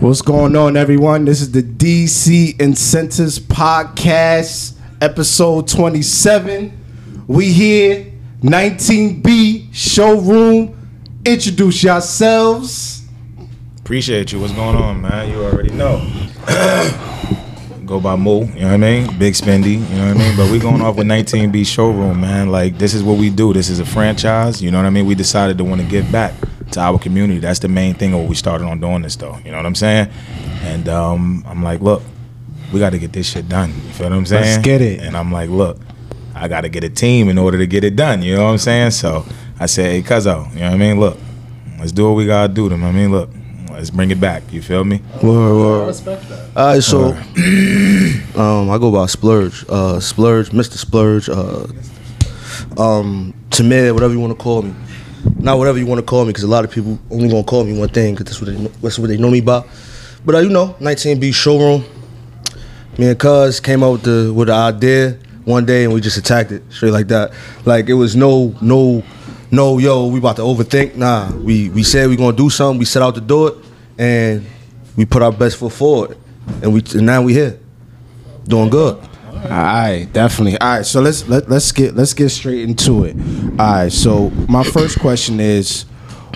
What's going on, everyone? This is the DC Incentives Podcast, episode 27. We here, 19B showroom. Introduce yourselves. Appreciate you. What's going on, man? You already know. Go by Mo, you know what I mean? Big Spendy, you know what I mean? But we going off with 19B showroom, man. Like this is what we do. This is a franchise, you know what I mean? We decided to want to give back to our community. That's the main thing of what we started on doing this though. You know what I'm saying? And um, I'm like, look, we got to get this shit done. You feel what I'm saying? Let's get it. And I'm like, look, I got to get a team in order to get it done. You know what I'm saying? So I said, hey, cuzzo, you know what I mean? Look, let's do what we gotta do. Them, I mean, look, let's bring it back. You feel me? Word, word. All right, so um, I go by Splurge, uh, Splurge, Mr. Splurge, uh, um, Tamir, whatever you want to call me. Not whatever you want to call me, because a lot of people only gonna call me one thing, because that's what they that's what they know me by. But uh, you know, 19B showroom. Me and Cuz came out with the with the idea one day, and we just attacked it straight like that. Like it was no no no yo, we about to overthink. Nah, we we said we gonna do something. We set out to do it, and we put our best foot forward, and we and now we here, doing good. All right, definitely. All right, so let's let, let's get let's get straight into it. All right, so my first question is,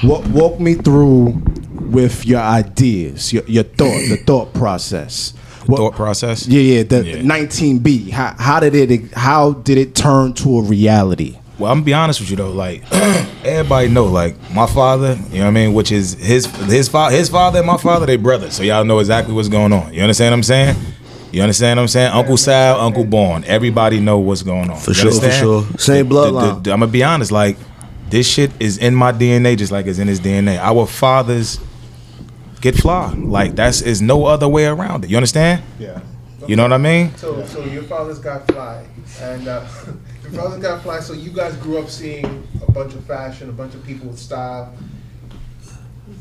what walk me through with your ideas, your your thought, the thought process. What- Thought process? Yeah, yeah. The Yeah. 19B. How how did it how did it turn to a reality? Well, I'm gonna be honest with you though. Like everybody know, like my father, you know what I mean, which is his his father, his father and my father, they brothers. So y'all know exactly what's going on. You understand what I'm saying? You understand what I'm saying? Uncle Sal, Uncle Born. Everybody know what's going on. For You sure, for sure. Same The- the- bloodline. I'm gonna be honest. Like this shit is in my DNA, just like it's in his DNA. Our fathers get fly. Like that's is no other way around it. You understand? Yeah. You know what I mean? So, so your father's got fly, and uh, your father's got fly. So you guys grew up seeing a bunch of fashion, a bunch of people with style.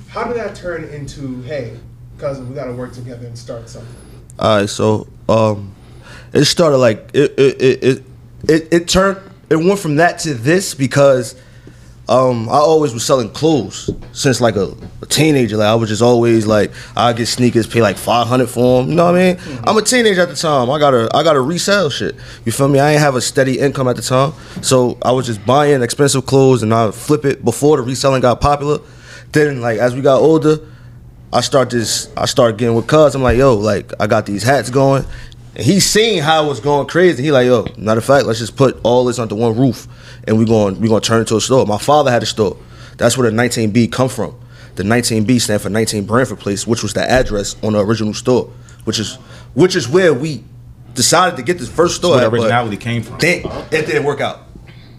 How did that turn into, hey, cousin, we got to work together and start something? All right, so um, it started like it it, it it it it turned it went from that to this because um I always was selling clothes since like a, a teenager. Like I was just always like I get sneakers, pay like five hundred for them. You know what I mean? I'm a teenager at the time. I gotta I gotta resell shit. You feel me? I ain't have a steady income at the time, so I was just buying expensive clothes and I flip it before the reselling got popular. Then like as we got older. I start this. I start getting with Cuz. I'm like, yo, like I got these hats going, and he's seeing how it was going crazy. He like, yo, matter of fact, let's just put all this under one roof, and we going we gonna turn it into a store. My father had a store. That's where the 19B come from. The 19B stand for 19 Branford Place, which was the address on the original store, which is which is where we decided to get this first store. Where at, the originality came from. Then it didn't work out.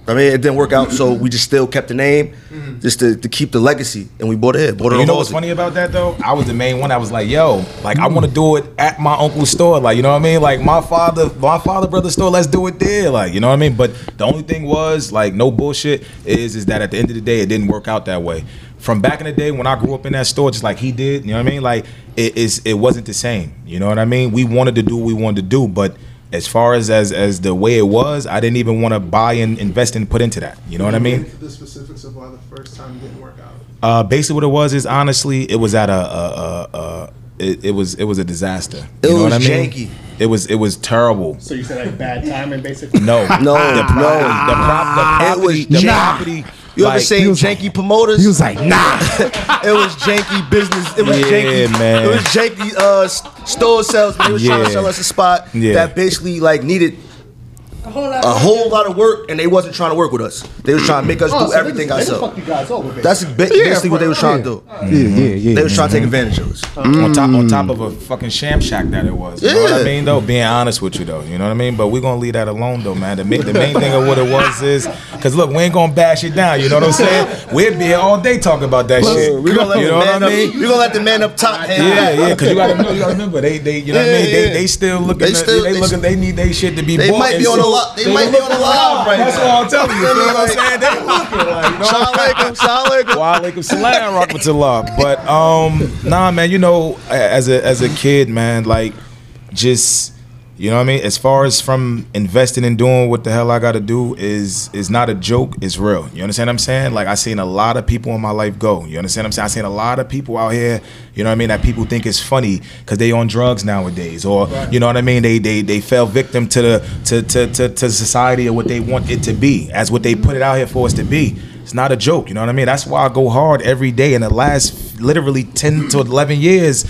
I mean, it didn't work out, so we just still kept the name, mm-hmm. just to, to keep the legacy, and we bought it. Bought it You know what's funny about that though? I was the main one. I was like, yo, like I want to do it at my uncle's store. Like, you know what I mean? Like my father, my father brother's store. Let's do it there. Like, you know what I mean? But the only thing was like, no bullshit. Is is that at the end of the day, it didn't work out that way. From back in the day when I grew up in that store, just like he did. You know what I mean? Like it is. It wasn't the same. You know what I mean? We wanted to do what we wanted to do, but. As far as, as as the way it was, I didn't even want to buy and invest and put into that. You know what I mean? The specifics of why the first time didn't work out. Uh, basically, what it was is honestly, it was at a, a, a, a it, it was it was a disaster. It You know was what I mean? janky. It was it was terrible. So you said like bad timing, basically. No, No, the property, no. the, prop, the It property, was the janky. property. You ever like, seen janky promoters? He was like, nah. it was janky business. It was Yeah, janky. man. It was janky uh, store sales. He was trying to sell us a spot Yeah. that basically like needed A whole lot. a whole lot of work, and they wasn't trying to work with us. They was trying to make us Oh, do so everything they just, they just ourselves. fucked you guys over. Basically. That's ba- basically what they was trying to do. Yeah, yeah, yeah. They was trying to take advantage of us. on top on top mm. of a fucking sham shack that it was. You know what I mean though? Being honest with you though, you know what I mean. But we're gonna leave that alone though, man. The main, the main thing of what it was is, cause look, we ain't gonna bash it down. You know what I'm saying? We'll be here all day talking about that shit. We're gonna let you the know what I man up. mean? We're gonna let the man up top. hang Yeah, back. yeah, because you gotta, know, you gotta remember they, they, you know what I mean. They, they still looking, They they, still- they they looking, they need their shit to be. They bought might be on the sold. li- they might be on the live right That's now. what I'm telling you. You know what I'm saying? They looking like, you know. Salam alaikum, salam alaikum. Wa alaikum salam, rahmatullah. But um, nah, man, you know, as a as a kid, man, like just You know what I mean? As far as from investing and doing what the hell I got to do is is not a joke. It's real. You understand what I'm saying? Like I seen a lot of people in my life go. You understand what I'm saying? I seen a lot of people out here. You know what I mean? That people think is funny because they on drugs nowadays, or you know what I mean? They they they fell victim to the to to to, to society or what they want it to be as what they put it out here for us to be. It's not a joke. You know what I mean? That's why I go hard every day. In the last literally ten to eleven years.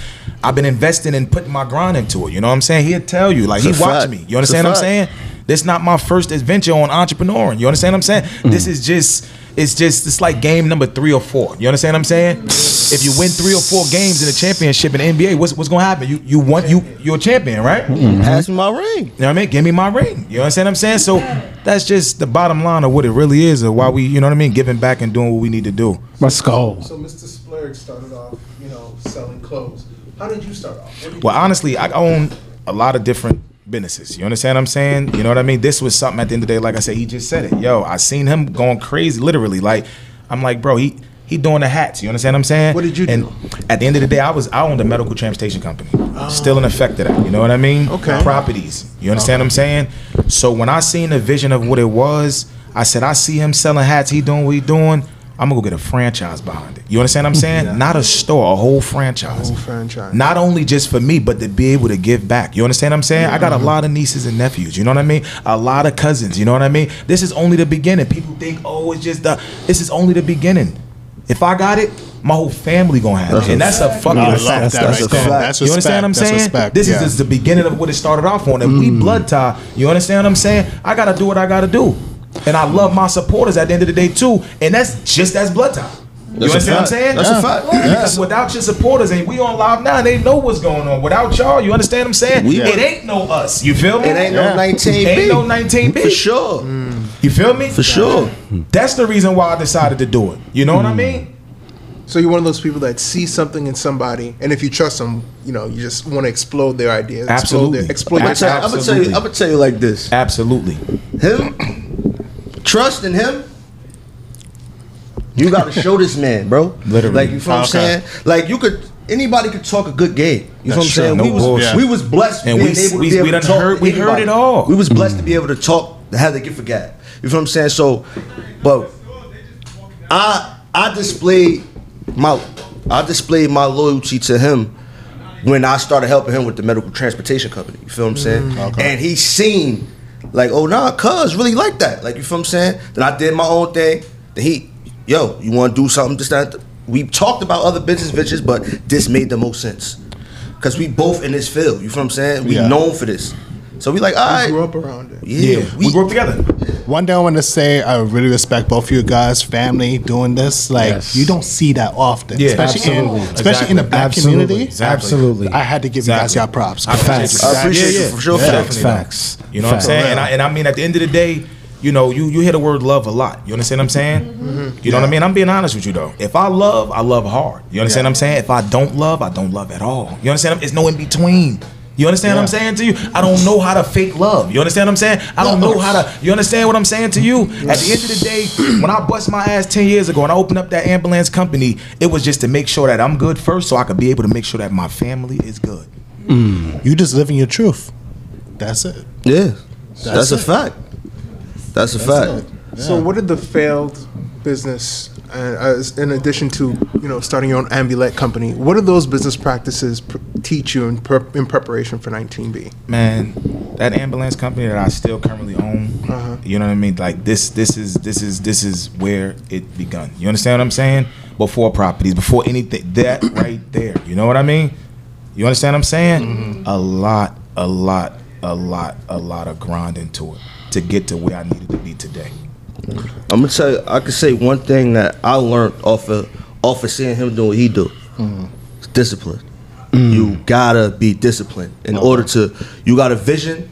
I've been investing and putting my grind into it. You know what I'm saying? He'll tell you, like It's he watched me. You understand what I'm saying? This is not my first adventure on entrepreneuring. You understand what I'm saying? This is just it's just it's like game number three or four. You understand what I'm saying? If you win three or four games in a championship in the NBA, what's what's gonna happen? You you want you you're a champion, right? Mm-hmm. Pass me my ring. You know what I mean? Give me my ring. You understand what I'm saying? So that's just the bottom line of what it really is, or why we, you know what I mean, giving back and doing what we need to do. Let's go. So Mr. Splurge started off, you know, selling clothes. How did you start off? What did Well, honestly, I own a lot of different businesses. You understand what I'm saying? You know what I mean? This was something at the end of the day, like I said, he just said it. Yo, I seen him going crazy, literally. Like, I'm like, bro, he he doing the hats. You understand what I'm saying? What did you and do? at the end of the day, I was I owned a medical transportation company. Oh. Still in effect of that. You know what I mean? Okay. Properties. You understand what I'm saying? So when I seen the vision of what it was, I said, I see him selling hats, he doing what he doing. I'm gonna go get a franchise behind it. You understand what I'm saying? Not a store, a whole franchise. Whole franchise. Not only just for me, but to be able to give back. You understand what I'm saying? I got a mm-hmm. lot of nieces and nephews. You know what I mean? A lot of cousins. You know what I mean? This is only the beginning. People think, oh, it's just the. This is only the beginning. If I got it, my whole family gonna have it, and that's a fucking No, I fact. love that that's right a there. fact. That's You understand what I'm saying? Respect. This yeah. is just the beginning of what it started off on. And we mm. blood tie. You understand what I'm saying? I gotta do what I gotta do. And I love my supporters at the end of the day too. And that's just as blood tie. You That's understand what I'm saying? That's a fact. Because without your supporters, and we on live now, they know what's going on. Without y'all, you understand what I'm saying? We- it ain't no us. You feel me? It ain't Yeah. no 19B. Ain't no 19B. For sure. You feel me? For sure. That's the reason why I decided to do it. You know what I hmm. mean? So you're one of those people that see something in somebody, and if you trust them, you know, you just want to explode their ideas. Absolutely. Explode their, I'm explode gonna their tell, I'm gonna tell you. Absolutely. I'm gonna tell you like this. Absolutely. Him, trust in him. You gotta show this man, bro. Literally. Like you feel what I'm oh, Okay. saying? Like you could anybody could talk a good game. You know what I'm true. saying? No we was bullshit. we was blessed And being we- able to we- be able we to talk heard- to we heard it all. We was blessed to mm. be able to talk to have the gift of gab. You feel what I'm saying? So but I I displayed my I displayed my loyalty to him when I started helping him with the medical transportation company. You feel what I'm saying? Mm. And he seen like, oh nah, cuz really like that. Like you feel what I'm saying? Then I did my own thing. Then he, yo, you wanna do something, just that. We talked about other business ventures, but this made the most sense. Cause we both in this field. You feel what I'm saying? We Yeah. known for this. So we like, all I grew up around it. Yeah, Yeah. We, grew up together. One thing I want to say, I really respect both of you guys, family, doing this. Like Yes. you don't see that often, Yeah, especially in absolutely. especially in the black Absolutely. community. Exactly. Absolutely. I had to give you guys your props. I appreciate Facts. you. I appreciate Yeah, you yeah. for sure. Yeah, for definitely. Facts. You know what I'm saying? And I, and I mean, at the end of the day, you know, you you hear the word love a lot. You understand what I'm saying? Mm-hmm. You know what I mean? I'm being honest with you though. If I love, I love hard. You understand what I'm saying? If I don't love, I don't love at all. You understand? It's no in between. You understand what I'm saying to you? I don't know how to fake love. You understand what I'm saying? I don't know how to. You understand what I'm saying to you? At the end of the day, when I bust my ass ten years ago and I opened up that ambulance company, it was just to make sure that I'm good first, so I could be able to make sure that my family is good. Mm. You just living your truth. That's it. Yeah. That's, a it. fact. That's a fact. So what did the failed business, uh, as in addition to you know starting your own ambulette company, what do those business practices pr- teach you in, per- in preparation for 19B? man, that ambulance company that I still currently own, Uh-huh. you know what I mean? Like this, this is this is this is where it begun. You understand what I'm saying? Before properties, before anything, that right there. You know what I mean? You understand what I'm saying? A lot, a lot, a lot, a lot of grind into it to get to where I needed to be today. I'm gonna tell you, I can say one thing that I learned off of off of seeing him do what he do. It's discipline. Mm. You gotta be disciplined in order to. You got a vision.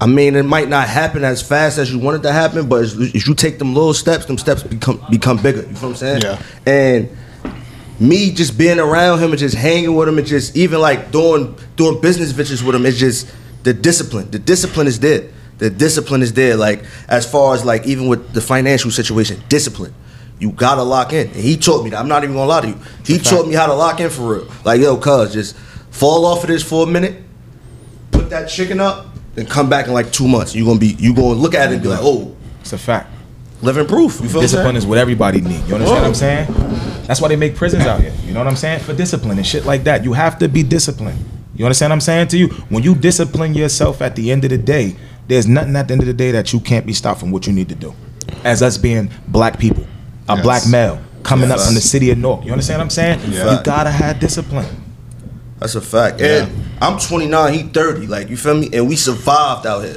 I mean, it might not happen as fast as you want it to happen, but as, as you take them little steps, them steps become become bigger. You feel what I'm saying? Yeah. And me just being around him and just hanging with him and just even like doing doing business ventures with him, it's just the discipline. The discipline is there. The discipline is there. Like as far as like even with the financial situation, discipline. You gotta lock in. And he taught me that. I'm not even gonna lie to you. He taught me how to lock in for real. Like yo, cuz just fall off of this for a minute, put that chicken up, then come back in like two months. You're gonna be you gonna look at it and be like, oh, It's a fact. living proof. You feel Discipline is what everybody need. You understand what I'm saying? That's why they make prisons out here. You know what I'm saying? For discipline and shit like that. You have to be disciplined. You understand what I'm saying to you? When you discipline yourself at the end of the day, there's nothing at the end of the day that you can't be stopped from what you need to do. As us being black people, a Yes. black male coming up Yes. from the city of Newark. You understand what I'm saying? Yeah. You gotta have discipline. That's a fact. And I'm 29, he 30. Like you feel me? And we survived out here.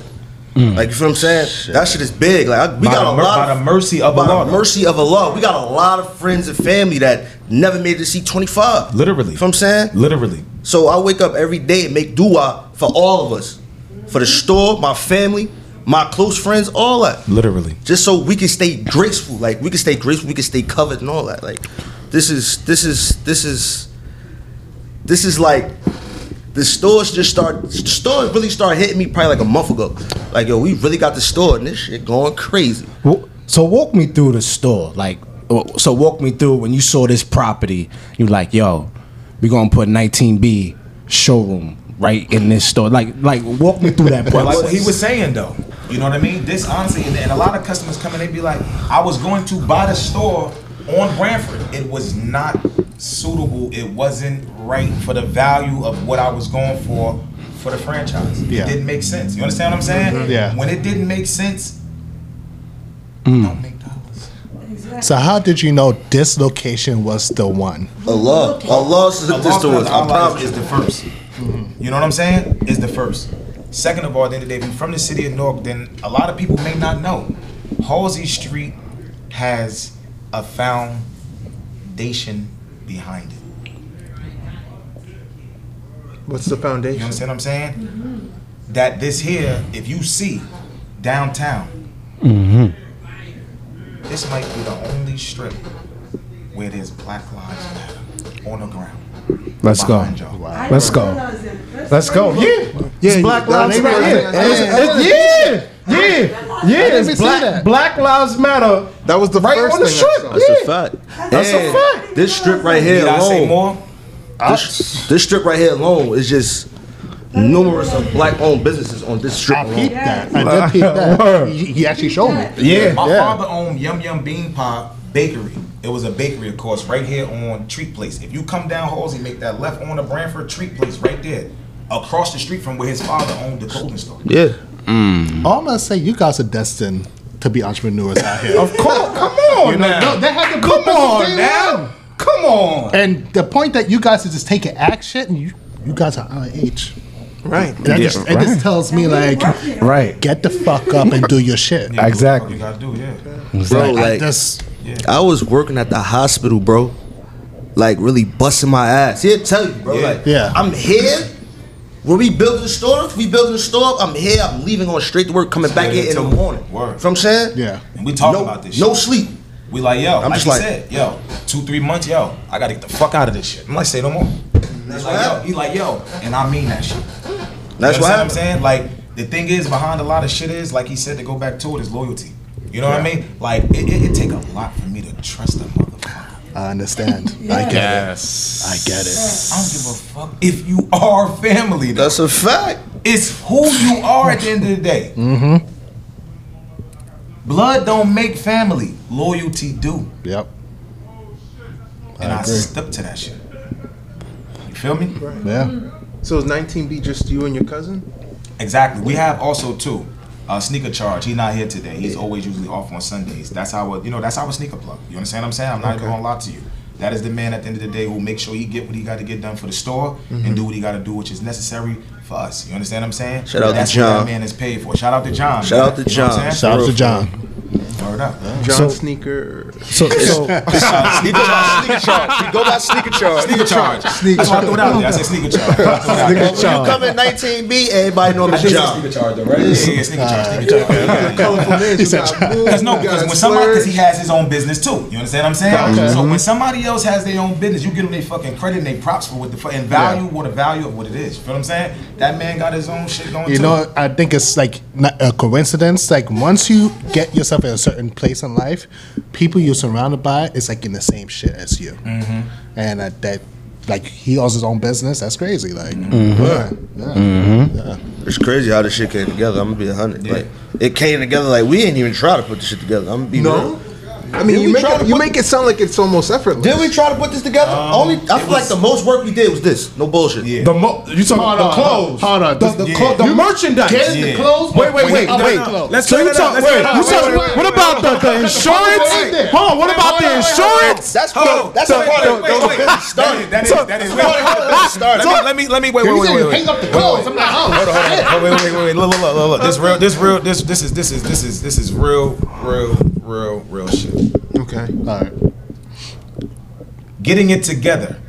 Mm. Like you feel what I'm saying? That shit is big. Like I, we By got a mer- lot by of the mercy of by Allah, the mercy of Allah. We got a lot of friends and family that never made it to see 25. Literally. You know what I'm saying? Literally. So I wake up every day and make dua for all of us, for the store, my family, my close friends, all that. Literally. Just so we can stay graceful, like we can stay graceful, we can stay covered and all that. Like this is this is this is this is like the stores just start the stores really start hitting me probably like a month ago. Like yo, we really got the store and this shit going crazy. So walk me through the store. Like, uh, so walk me through when you saw this property. You like, yo, we gonna put 19B showroom right in this store. Like, like walk me through that But like what he was saying though, you know what I mean? This honestly, and, and a lot of customers come in, they be like, I was going to buy the store on Branford. It was not suitable. It wasn't right for the value of what I was going for for the franchise. Yeah. It didn't make sense. You understand what I'm saying? Yeah. When it didn't make sense, Mm. don't make dollars. So how did you know this location was the one? Allah, Allah said this Allah to us. I Allah promise. is the 1st You know what I'm saying? Is the first. Second of all, at the end of the day, if you're from the city of Newark, then a lot of people may not know. Halsey Street has a foundation behind it. What's the You foundation? understand what I'm saying? Mm-hmm. That this here, if you see downtown, mm-hmm. this might be the only strip where there's Black Lives Matter on the ground. Let's go. behind y'all. Let's go. Let's go. Yeah, yeah. It's Black Lives Matter. yeah, Yeah, It's- it's- yeah, yeah, yeah. It's Black. Black Lives Matter. That was the right first on the thing I strip. saw. That's Yeah. a fact. That's a fact. This strip right here Did I say alone. more? This, this strip right here alone is just numerous of black-owned businesses on this strip I peeped that. I did peep that. He, he actually showed me. Yeah, My yeah. father owned Yum Yum Bean Pie Bakery. It was a bakery, of course, right here on Treat Place. If you come down Halsey, make that left on the Branford Treat Place right there, across the street from where his father owned the clothing store. Yeah. Mm. All I'm gonna say, you guys are destined to be entrepreneurs out here. Of course. Come on You know, now. no, they had to Come on day now. one. Come on. And the point that you guys are just taking action, you you guys are our age. Right. And that Yeah, just, it just tells me like, Right. get the fuck up and do your shit. Yeah, Exactly. You gotta do, yeah. Bro, I like just I was working at the hospital, bro. Like really busting my ass. Here, tell you, bro. Yeah. Like, Yeah. I'm here. When we building the store, we building the store. I'm here. I'm leaving on straight to work, coming back Yeah, in in the morning. Word. You know what I'm saying? yeah. And we talk no, about this No shit. sleep. We like, yo, I'm like just you like- said, yo, two, three months, yo, I gotta get the fuck out of this shit. I'm like, say no more. He's like, yo, he like, yo, and I mean that shit. That's you what understand happened. I'm saying? Like the thing is behind a lot of shit is like he said to go back to it is loyalty. You know what I mean? Like it, it, it take a lot for me to trust a motherfucker. I understand. I get Yes. it. I get it. I don't give a fuck if you are family. Though. That's a fact. It's who you are at the end of the day. Mm-hmm. Blood don't make family. Loyalty do. Yep. And I, agree. stuck to that shit. You feel me? Yeah. So is 19B just you and your cousin? Exactly. We have also too. Uh, sneaker charge. He's not here today. He's always usually off on Sundays. That's our, you know, that's how our sneaker plug. You understand what I'm saying? I'm not even gonna lie to you. That is the man at the end of the day who makes sure he get what he got to get done for the store and do what he got to do, which is necessary for us. You understand what I'm saying? Shout out to That's John. what that man is paid for. Shout out to John. Shout man. out to You know John. Shout out to John. Word up. John So- Sneaker. So, so He go by sneaker charge. He go by sneaker charge. Sneaker charge. That's why I threw it out there. I said sneaker charge. I threw it out there. When you come in 19B, everybody know him I as did say John. sneaker charge though, right? Yeah, yeah, yeah, sneaker charge, sneaker charge. Yeah, yeah, yeah. Colorful names. You got Blue, Because no, because when somebody, because he has his own business too. You understand what I'm saying? So when somebody else has their own business, you give them their fucking credit and they props for what the fu- and value what the value of what it is. You feel what I'm saying? That man got his own shit going You too. know, I think it's like not a coincidence. Like once you get yourself in a certain place in life, people you're surrounded by is like in the same shit as you, Mm-hmm. and uh, that like he owns his own business. That's crazy. Like, Mm-hmm. yeah, yeah. yeah. It's crazy how this shit came together. I'm gonna be a hundred. Like it came together like we didn't even try to put this shit together. I'm gonna be No, real. I mean Did you we make try it, to you make it sound like it's almost effortless. Did we try to put this together? Um, Only I feel like the most work we did was this. No bullshit. Yeah. The mo- you talking Hold the clothes? hold on. The, This- the, yeah. clo- the You- merchandise. Get Yeah. the clothes. Wait, wait, wait, no, wait. no, no. Let's so clear you that up. talk, Let's wait, clear that you up. talk, Wait, wait, wait, what wait. about the, the insurance? Wait, wait, Hold on, what about the insurance? That's Hold part. on. That's So, a part wait, of wait, wait. the started. That is, So- that is. so- Wait, wait, wait, wait. Started. Let me, let me, let me, wait, You wait, said wait, you wait. hang up the Wait, clothes. wait. I'm like, oh, Hold on, hold on. shit. Wait, wait, wait, wait. Look, look, look, look, look. This real, this real, this, this is, this is, this is, this is real, real, real, real shit. Okay. All right. Getting it together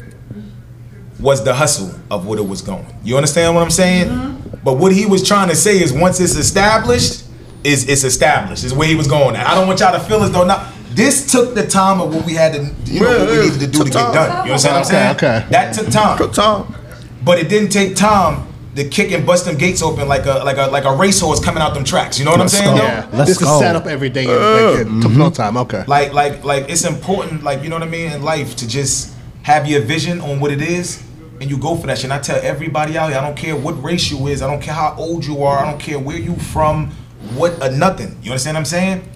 was the hustle of what it was going. You understand what I'm saying? Mm-hmm. But what he was trying to say is once it's established, is it's established. Is where he was going. At. I don't want y'all to feel as though not. This took the time of what we had to, you know, Yeah, what we needed to do to get time. done. You understand what I'm Okay, saying? okay. That took time. Took time. But it didn't take time to kick and bust them gates open like a like a like a racehorse coming out them tracks. You know what Let's I'm saying? go. Yeah. Let's this go. is set up every day. Like, it took no time. Okay. Like like like it's important, like you know what I mean, in life to just have your vision on what it is and you go for that shit. And I tell everybody out here, I don't care what race you is, I don't care how old you are, I don't care where you from, what uh, nothing. You understand what I'm saying?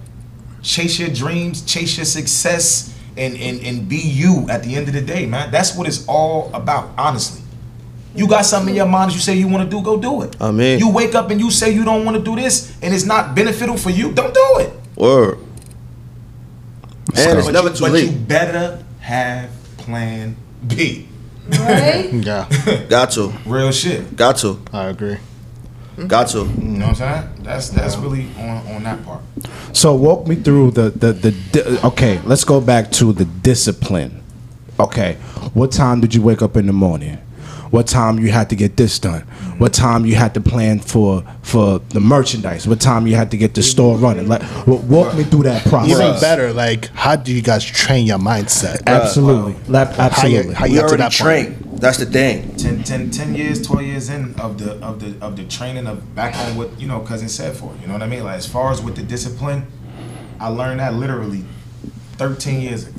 Chase your dreams, chase your success, and, and and be you at the end of the day, man. That's what it's all about, honestly. You got something in your mind that you say you want to do, go do it. I mean- you wake up and you say you don't want to do this, and it's not beneficial for you, don't do it. Word. And it's But never you, too but you better have plan B. Right? Yeah. Got to. Real shit. Got to. I agree. Got to. You know what I'm saying? That's that's really on on that part. So walk me through the the the. di- Okay, let's go back to the discipline. Okay, what time did you wake up in the morning? What time you had to get this done? What time you had to plan for for the merchandise? What time you had to get the store running? Like, wa- walk me through that process. Even better, like, how do you guys train your mindset? Absolutely, La- absolutely. how you We got to already that point? trained. That's the thing. 10, 10, 10 years, 12 years in of the of the of the training of back on what you know cousin said for it. You know what I mean? Like as far as with the discipline, I learned that literally 13 years ago.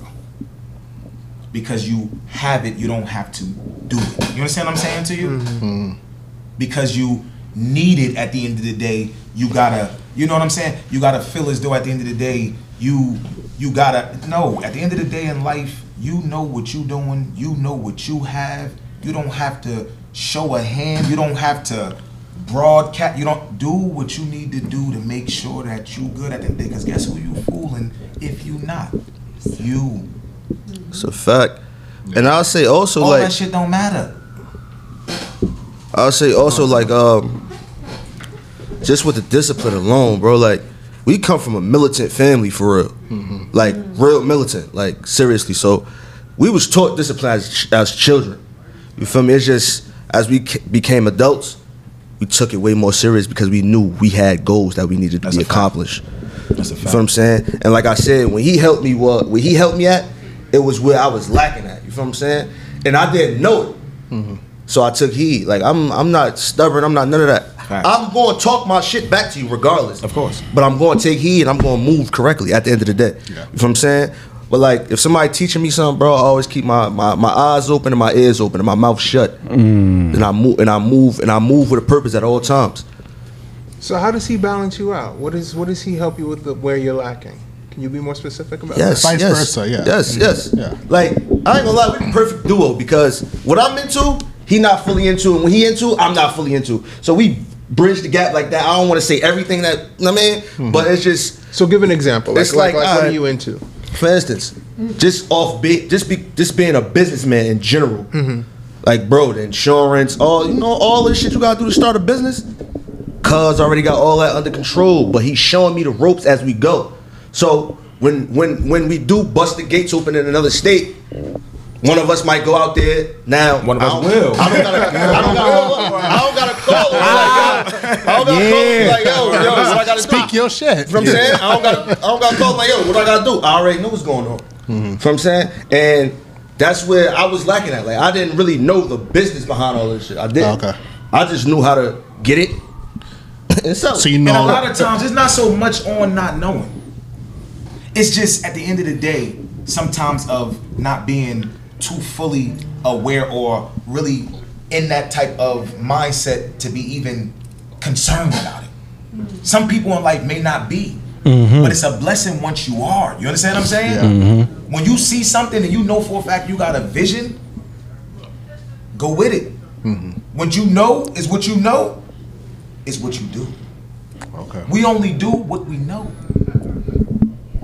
Because you have it, you don't have to do it. You understand what I'm saying to you? Mm-hmm. Because you need it at the end of the day, you gotta, you know what I'm saying? You gotta feel as though at the end of the day, you you gotta no, at the end of the day in life, you know what you're doing, you know what you have. You don't have to show a hand, you don't have to broadcast, you don't do what you need to do to make sure that you're good at the day. Cause guess who you fooling if you not? You. It's a fact. And I'll say also like All like that shit don't matter. I'll say also like um just with the discipline alone, bro, like we come from a militant family for real. Like real militant, like seriously. So we was taught discipline as, as children. You feel me? It's just as we ca- became adults, we took it way more serious because we knew we had goals that we needed to That's be a fact. accomplished. That's a You feel what I'm saying? And like I said, when he helped me, what where he helped me at, it was where I was lacking at. You feel what I'm saying? And I didn't know it. Mm-hmm. So I took heed. Like I'm, I'm not stubborn. I'm not none of that. Facts. I'm going to talk my shit back to you regardless. Of course. But I'm going to take heed and I'm going to move correctly at the end of the day. You know what I'm saying? But like, if somebody teaching me something, bro, I always keep my, my, my eyes open and my ears open and my mouth shut. Mm. And I move and I move and I move with a purpose at all times. So how does he balance you out? What is what does he help you with the, where you're lacking? Can you be more specific about Yes, Vice yes, versa, yeah. Yes, yes. Yeah. Like I ain't gonna lie, we the perfect duo because what I'm into, he not fully into, and when he into, I'm not fully into. So we bridge the gap like that. I don't want to say everything that you know what I mean, Mm-hmm. but it's just. So give an example. It's like, like, like what uh, are you into? for instance, just off be, just be, just being a businessman in general. Like, bro, the insurance, all you know, all this shit you gotta do to start a business. Cuz already got all that under control, but he's showing me the ropes as we go. So when when when we do bust the gates open in another state, one of us might go out there. Now One of us I will. I don't gotta. I don't gotta. I don't gotta call. Like, yo, I don't gotta call like, yo, yo, what I gotta do? Speak your shit. You know what I'm saying? I don't got I don't got to call like, yo, what I gotta do? I already know what's going on. You know what I'm saying? And that's where I was lacking at. Like I didn't really know the business behind all this shit. I didn't. Okay. I just knew how to get it. and sell it. So you know. And a lot of times, it's not so much on not knowing. It's just at the end of the day, sometimes of not being too fully aware or really in that type of mindset to be even concerned about it. Some people in life may not be, mm-hmm. but it's a blessing once you are. You understand what I'm saying? Mm-hmm. When you see something and you know for a fact you got a vision, go with it. Mm-hmm. What you know is what you know is what you do. Okay. We only do what we know.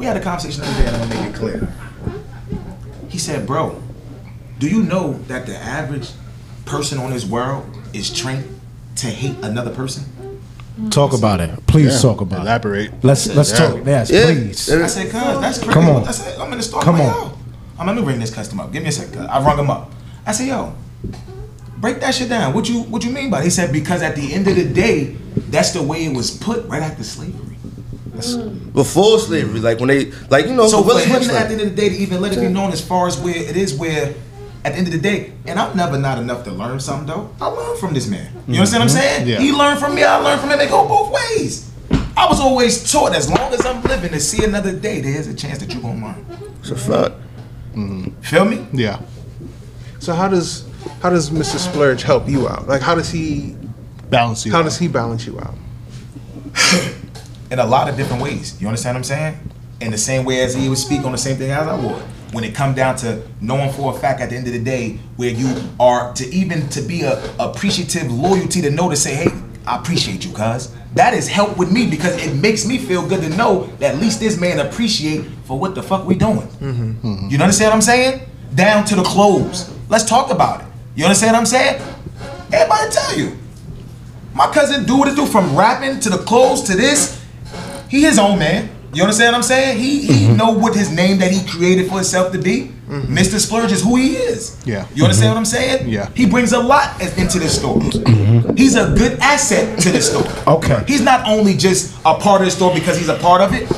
We had a conversation the other day, and I'm gonna make it clear. He said, "Bro, do you know that the average person on this world is trained to hate another person?" Talk about it. Please Yeah. talk about Elaborate. it. Let's let's Yeah. talk. Yes, Yeah. please. Yeah. I said, "Cuz that's crazy." Come on. I said, "I'm in the store. Come Come on. on. I'm let me ring this customer up. Give me a second. cuz." I rung him up. I said, "Yo, break that shit down. What you what you mean by?" It? He said, "Because at the end of the day, that's the way it was put right after slavery." Mm. Before slavery, like when they, like you know, So for Willie him Smith, at the end of the day to even let it be known as far as where it is where at the end of the day, and I'm never not enough to learn something though. I learned from this man. You mm-hmm. understand what I'm saying? Yeah. He learned from me, I learned from him. They go both ways. I was always taught as long as I'm living to see another day, there's a chance that you're gonna learn. it's a fact. Mm-hmm. Feel me? Yeah. So how does how does Mr. Splurge help you out? Like how does he Balance you. how out. does he balance you out? in a lot of different ways. You understand what I'm saying? In the same way as he would speak on the same thing as I would. When it come down to knowing for a fact at the end of the day where you are to even to be a appreciative loyalty to know to say, hey, I appreciate you, cuz. That is help with me because it makes me feel good to know that at least this man appreciate for what the fuck we doing. Mm-hmm. You understand what I'm saying? Down to the clothes. Let's talk about it. You understand what I'm saying? Everybody tell you. My cousin do what it do from rapping to the clothes to this. He his own man. You understand what I'm saying? He he mm-hmm. know what his name that he created for himself to be. Mm-hmm. Mr. Splurge is who he is. Yeah. You understand mm-hmm. what I'm saying? Yeah. He brings a lot into this store. He's a good asset to this store. Okay. He's not only just a part of the store because he's a part of it.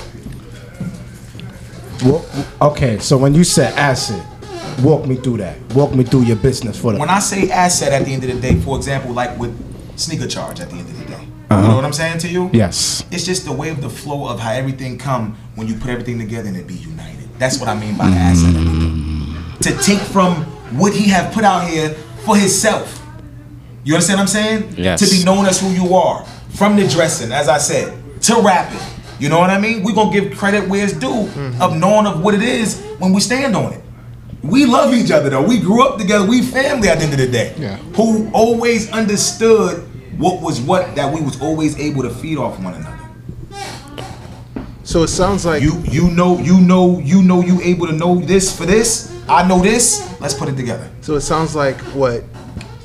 Well, okay, so when you said asset, walk me through that. Walk me through your business for that. When. I say asset at the end of the day, for example, like with sneaker charge at the end of the day. You Uh-huh. know what I'm saying to you? Yes. It's just the way of the flow of how everything come when you put everything together and it be united. That's what I mean by the asset. To take from what he have put out here for himself. You understand what I'm saying? Yes. To be known as who you are. From the dressing, as I said, to rapping. You know what I mean? We're gonna give credit where it's due of knowing of what it is when we stand on it. We love each other though. We grew up together. We family at the end of the day. Yeah. Who always understood what was what that we was always able to feed off one another. So it sounds like You you know you know you know you able to know this for this. I know this. Let's put it together. so it sounds like what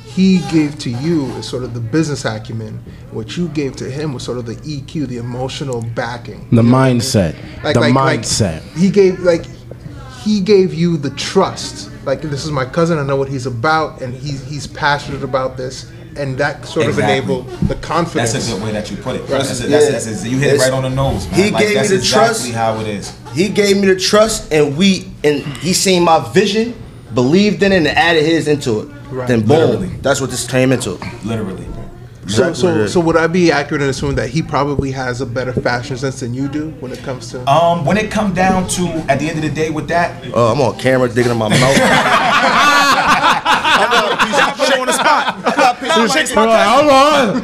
he gave to you is sort of the business acumen. What you gave to him was sort of the EQ, the emotional backing. The You know I mean? mindset. like, the like, like, mindset. he gave like he gave you the trust. Like this is my cousin. I know what he's about, and he's he's passionate about this, and that sort of Exactly. enabled the confidence. That's a good way that you put it. Right. That's a, that's, Yeah. that's a- you hit it right on the nose, man. he like, gave me the exactly trust. how it is. He gave me the trust, and we and he seen my vision, believed in it, and added his into it. Right. Then boom, Literally. that's what this came into. Literally. So, Exactly what it so, so would I be accurate in assuming that he probably has a better fashion sense than you do when it comes to? Um, when it come down to at the end of the day with that, Uh, I'm on camera digging in my mouth. put it on the spot. Hold on.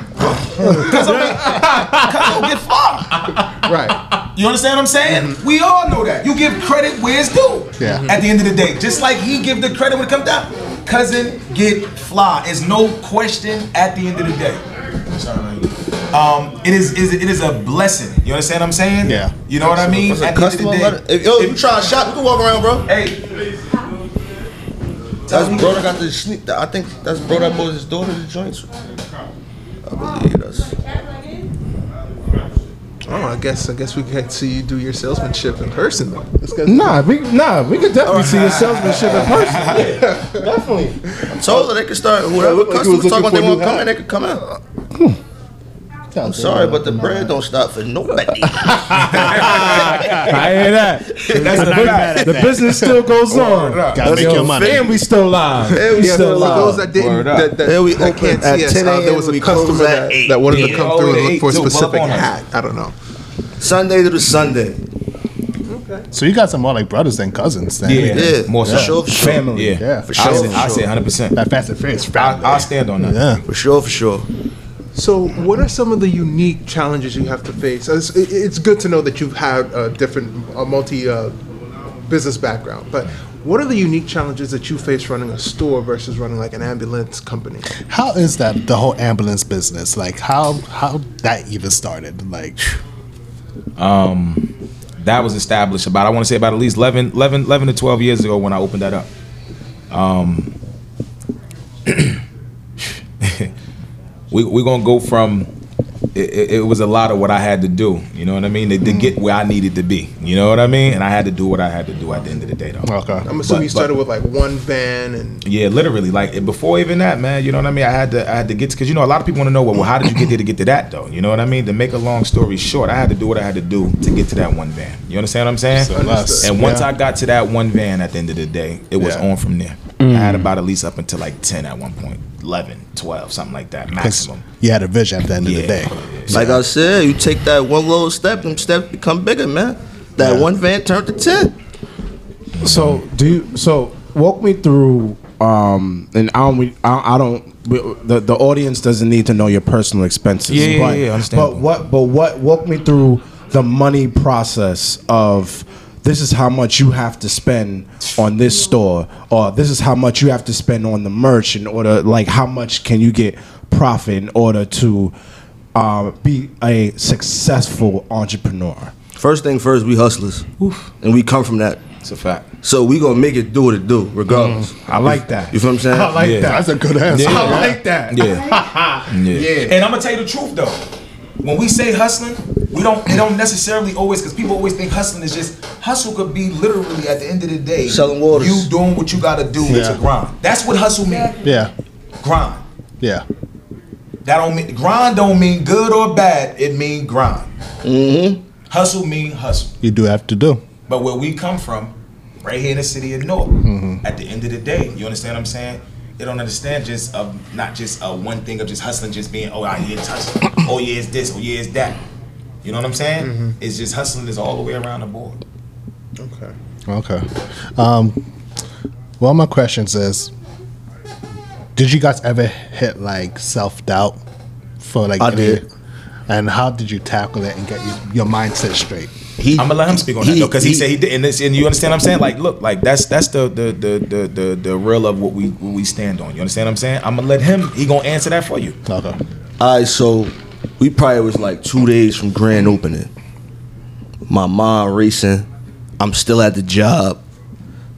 Cause I don't get far. right. You understand what I'm saying? We all know that. You give credit where it's due. Yeah. At the end of the day, just like he give the credit when it come down, cousin get fly. Is no question at the end of the day. Um, it is, is it is a blessing. You understand what I'm saying? Yeah. You know what I mean? At the end of the day, Let it- If, yo, you try to shop, you can walk around, bro. hey, That's brother got the sneak. I think that's bro that bought his daughter the joints. I believe that's. Oh, I guess I guess we could see you do your salesmanship in person though. Nah, we nah, we could definitely oh, see your salesmanship in person. definitely. I told her they could start. Whoever looked like customers talk about they for want new to come in, they could come in. I'm sorry, but the bread don't stop for nobody. I hear that. that's the fact. The business still goes on. Gotta make your money. And we still live. We Yeah, still for those that didn't, that, that, we that open can't at see us, 10 uh, there was a customer that, that wanted to come Oh, through and look for a eight, too. Pull up specific on hat. I don't know. Sunday to the Sunday. Okay. So you got some more like brothers than cousins. Then. Yeah, Yeah, more so. for sure, for sure. Family. Yeah, Yeah, for I sure, say, for I say 100. percent That Fast and Furious I, family. I'll stand on that. yeah. For sure, for sure. So, what are some of the unique challenges you have to face? It's, it's good to know that you've had a different, a multi uh, business background, but what are the unique challenges that you face running a store versus running like an ambulance company? How is that the whole ambulance business? Like how how that even started? Like that was established about I want to say about at least 11, 11, 11 to 12 years ago when I opened that up. Um, we we gonna go from it, it, it was a lot of what I had to do. You know what I mean to, to get where I needed to be. You know what I mean, and I had to do what I had to do at the end of the day, though. okay. I'm assuming But- you but- started with like one van and Yeah, literally. Like before even that, man. You know what I mean? I had to, I had to get because you know a lot of people want to know, well, well, how did you get there to get to that though? You know what I mean? To make a long story short, I had to do what I had to do to get to that one van. You understand what I'm saying? So and once yeah. I got to that one van at the end of the day, it was Yeah. on from there. I had about at least up until like 10 at one point, 11, 12, something like that, maximum. You had a vision at the end Yeah. of the day. Like I said, you take that one little step, them steps become bigger, man. That Yeah. one van turned to ten. So do you? So walk me through. Um, and I don't. I, I don't. The the audience doesn't need to know your personal expenses. Yeah, yeah, but, yeah, understandable. But what? But what? Walk me through the money process of. This is how much you have to spend on this store, or this is how much you have to spend on the merch in order. Like, how much can you get profit in order to uh, be a successful entrepreneur? First thing first, we hustlers, and we come from that. It's a fact. So we gonna make it do what it do, regardless. I like that. You feel what I'm saying? I like Yeah. that. That's a good answer. I like that. Yeah. yeah. Yeah. And I'm gonna tell you the truth though. When we say hustling, we don't it don't necessarily always because people always think hustling is just hustle could be literally at the end of the day Selling waters. You doing what you gotta do Yeah. to grind. That's what hustle mean. Yeah. Grind. Yeah. That don't mean grind don't mean good or bad. It mean grind. Mm-hmm. Hustle mean hustle. You do have to do. But where we come from, right here in the city of North, Mm-hmm. at the end of the day, you understand what I'm saying? They don't understand just of not just uh, one thing of just hustling, just being oh ah, yeah it's hustling, oh yeah it's this, oh yeah it's that. You know what I'm saying? Mm-hmm. It's just hustling is all the way around the board. okay. Okay. Um, one of my questions is, did you guys ever hit like self doubt for like? I any- did. And how did you tackle it and get your, your mindset straight? He, I'm gonna let him speak on that though, because he, said he did, and, this, and you understand what I'm saying? Like, look, like that's that's the the the the the, the real of what we what we stand on. You understand what I'm saying? I'm gonna let him. He gonna answer that for you. Okay. All right, so we probably was like two days from grand opening. My mom racing. I'm still at the job.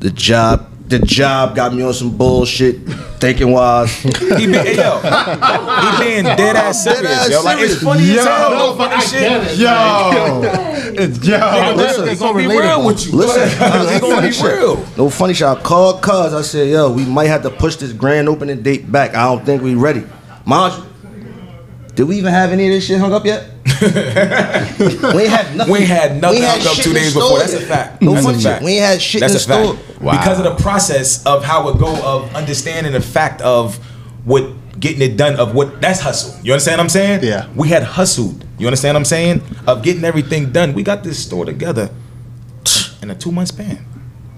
The job, the job got me on some bullshit, thinking wise. He been, hey, yo, he being dead ass serious, Dead-ass yo. Like it's serious. funny as Yo, hell, no funny shit. Yo, it's, yo. Nigga, listen, he gonna be real with you. Listen, he gonna be real. No funny shit. I called Cuz. I said, yo, we might have to push this grand opening date back. I don't think we ready. Mind you, did we even have any of this shit hung up yet? we ain't had nothing. We ain't had nothing ain't hung up two days before. That's a fact. No That's a shit. fact. We ain't had shit That's in a store. fact. Because of the process of how it go of understanding the fact of what getting it done of what that's hustle. You understand what I'm saying? Yeah. We had hustled. You understand what I'm saying? Of getting everything done. We got this store together in a two month span.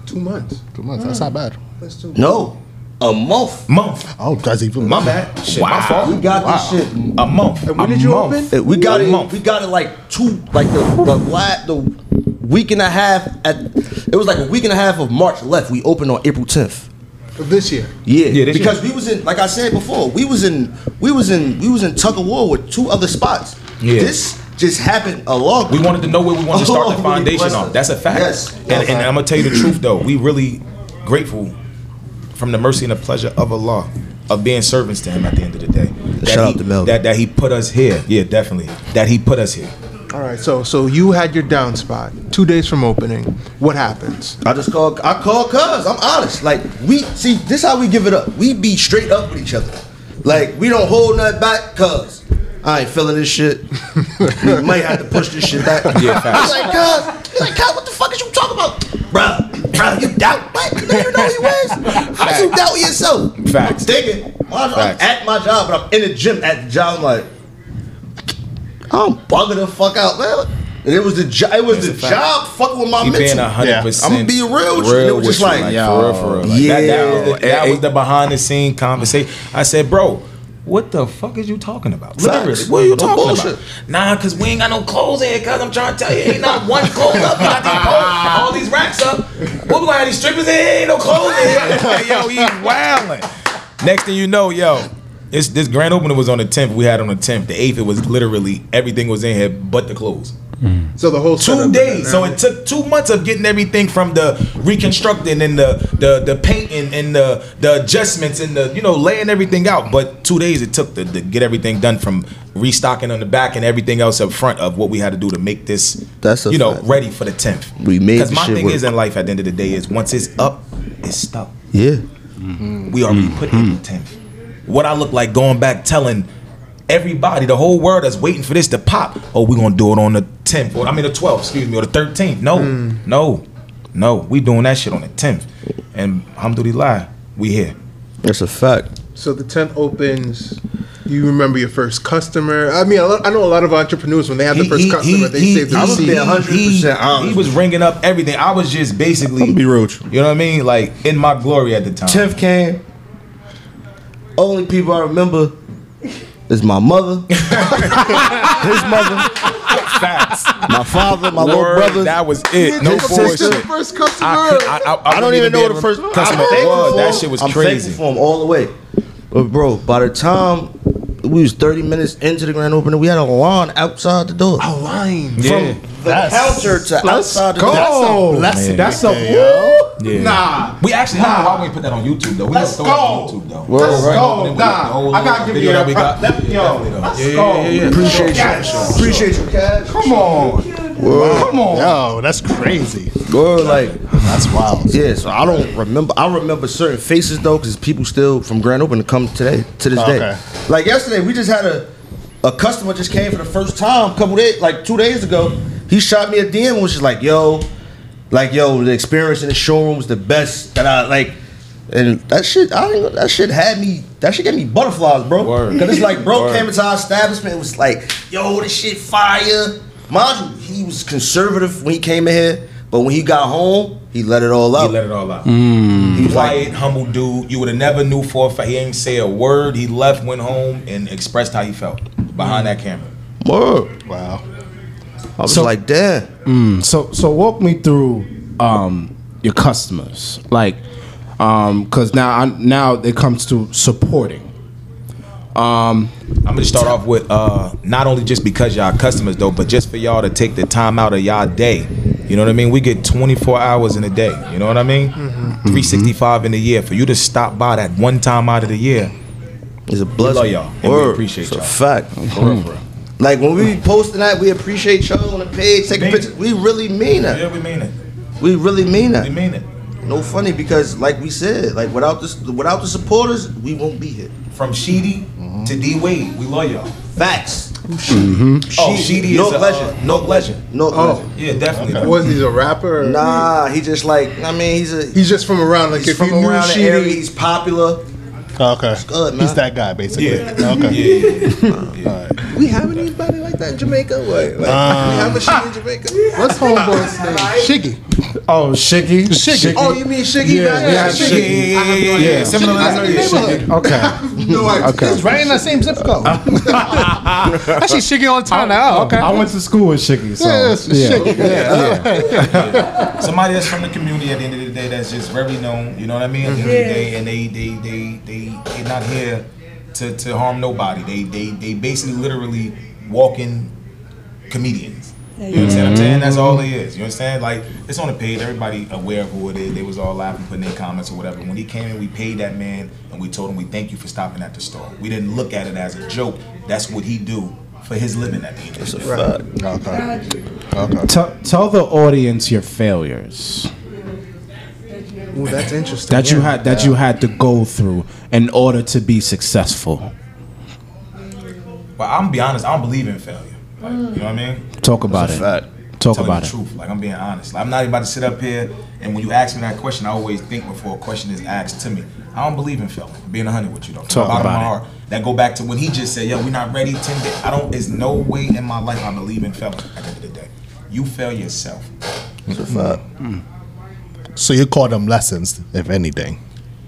Two months. Two months. That's not bad. That's two. No, a month. Month. Oh, that's even My bad. Shit, my We fault. got this shit. A month. And when A did you month. open? We got A it. month. We got it like two, like the the, la- the week and a half. At it was like a week and a half of March left. We opened on April tenth. This year. Yeah, Yeah, this because we was in, like I said before, we was in, we was in, we was in tug of war with two other spots. Yeah. This just happened along. We wanted to know where we wanted to start the foundation bless off. That's a fact. Yes. And, and I'm gonna tell you the truth though. We really grateful from the mercy and the pleasure of Allah of being servants to Him at the end of the day. That Shout out he, to Mel. That that He put us here. Yeah, definitely. That He put us here. All right. So so you had your down spot. Two days from opening. What happens? I just called. I called cuz. I'm honest. Like we see, this how we give it up. We be straight up with each other. Like we don't hold nothing back. Cuz I ain't feeling this shit. we might have to push this shit back. Yeah, facts. He's like, cuz. He's like, cuz. What the fuck is you talking about, bruh? Bruh, you doubt what? You don't even know who you is. How you doubt yourself? Facts. I'm thinking. I'm, I'm Facts. at my job, but I'm in the gym at the job. I'm like, I'm bugging the fuck out, man. You know what and it was the job. It was the job fucking with my He being mental. a hundred Yeah. percent. I'ma be real with you. It was just like, for yo, real, for real. Like, that, that, yeah. was the, that was the behind the scene conversation. I said, bro. What the fuck is you talking about? Facts. What are you No talking bullshit. about? Nah, cause we ain't got no clothes in here. Cause I'm trying to tell you, ain't not one clothes up. We got these clothes, all these racks up. What we gonna have these strippers in here? Ain't no clothes in here. yo, he's wilding. Next thing you know, yo, it's, this grand opening was on the 10th. We had on the 10th. The 8th, it was literally everything was in here but the clothes. So the whole Two days. So it took two months of getting everything from the reconstructing and the the the painting and the the adjustments and the you know laying everything out. But two days it took to, to get everything done from restocking on the back and everything else up front of what we had to do to make this That's a you know fact. ready for the tenth. We made because my shit thing work. is in life at the end of the day is once it's up, it's stuck. Yeah. Mm-hmm. We already put in the tenth. What I look like going back telling everybody, the whole world that's waiting for this to pop. Oh, we're gonna do it on the tenth, or I mean the twelfth, excuse me, or the thirteenth. No, hmm. no, no. We doing that shit on the tenth, and alhamdulillah, we here. That's a fact. So the tent opens. You remember your first customer. I mean, a lot- I know a lot of entrepreneurs when they have the first customer, they save the I was receipt. being 100% he, honest. he was ringing up everything. I was just basically, I'ma be real you. you know what I mean, like in my glory at the time. Tenth came. Only people I remember is my mother, his mother, Facts. my father, my little brother. That was it. No His sister. bullshit. first customer. I, could, I, I, I I don't even know what the able- first customer was. That shit was I'm crazy. thankful for him all the way. But bro, by the time we was 30 minutes into the grand opening, we had a line outside the door. a line. Yeah. The That's- counter to outside the go. door. That's a blessing. That's right a there, yo. Yeah. Nah. We actually, nah. why we put that on YouTube though? We Let's gonna throw it go. on YouTube though. Let's Right. go. Nah, got the whole I gotta give you that that. we got. Let- Yeah, yo, definitely let's Yeah, go. yeah, yeah, yeah. Appreciate you. Appreciate you, Cash. Come on. Come on. Yo, that's crazy. Word, like, That's wild. yeah, so I don't remember. I remember certain faces though, because people still from Grand Open to come today, to this Okay. day. Like yesterday, we just had a a customer just came for the first time, a couple days, like two days ago. He shot me a DM and was just like, "Yo, like yo, the experience in the showroom was the best that I like." And that shit, I didn't, that shit had me. That shit gave me butterflies, bro. Word. Cause it's like, bro Word. came into our establishment. It was like, yo, this shit fire. Mind you, he was conservative when he came in here, but when he got home, he let it all out. He let it all out. He was Quiet, like, humble dude. You would have never knew for a fact. He ain't say a word. He left, went home, and expressed how he felt behind that camera. word. Wow. I was So- like, damn. So so walk me through um your customers. Like um cuz now I, now it comes to supporting. Um I'm gonna start off with uh, not only just because y'all customers though, but just for y'all to take the time out of y'all day. You know what I mean? We get 24 hours in a day. You know what I mean? 365 in a year. For you to stop by that one time out of the year, It's a blessing. love y'all, and we appreciate it's a y'all. fact. for real, for real. Like when we be posting that, we appreciate y'all on the page, taking Mean it. pictures. We really mean that. Yeah, we mean it. We really mean it. We mean it. No funny because, like we said, like without this, without the supporters, we won't be here. From Sheedy to D Wade, we love y'all. Facts. Oh, Sheedy, Sheedy no is a legend. Uh, no legend. No. Oh. Yeah, definitely. Was he a rapper? or- Nah, he just like I mean, he's a He's just from around. Like he's if from you knew around the Sheedy, area. He's popular. Okay. good, man. He's that guy, basically. Yeah. Okay. Yeah, yeah. we have anybody like that in Jamaica? What? Like, Um, we have a Sheedy in Jamaica? What's homeboy's name? Shiggy. oh Shiggy. Shiggy. Oh, you mean Shiggy? Yeah, man? yeah, Yeah, yeah, yeah, yeah, yeah, yeah. Similar Shiggy, level. that's Yeah, the Shiggy. neighborhood. Okay. No idea. Okay. He's right in that same zip code. Actually, Shiggy all the time now. Okay. I went to school with Shiggy, so Yeah, it's Shiggy. yeah. Somebody that's from the community at the end of the day that's just very known, you know what I mean? At the end of the day, and they they they they they're not here to, to harm nobody. They they they basically literally walking comedians. You understand what I'm saying? That's all mm-hmm. it is. You understand? Like it's on the page. Everybody aware of who it is. They was all laughing, putting their comments or whatever. When he came in, we paid that man and we told him we thank you for stopping at the store. We didn't look at it as a joke. That's what he do for his living at the end of the day. Fact. Okay. Okay. Tell, tell the audience your failures Ooh, that's interesting. that you had that you had to go through in order to be successful. But I'm gonna be honest. I don't believe in failure. Like, you know what I mean? Talk about That's it. a fact. Talk telling about the it. truth. Like I'm being honest. Like, I'm not even about to sit up here and when you ask me that question, I always think before a question is asked to me. I don't believe in failure. Being a hundred with you though. From Talk bottom of about my it. heart. That go back to when he just said, "Yo, we're not ready." Ten days. I don't. There's no way in my life I believe in failure. At the end of the day, you fail yourself. It's a fact. Mm. So you call them lessons, if anything.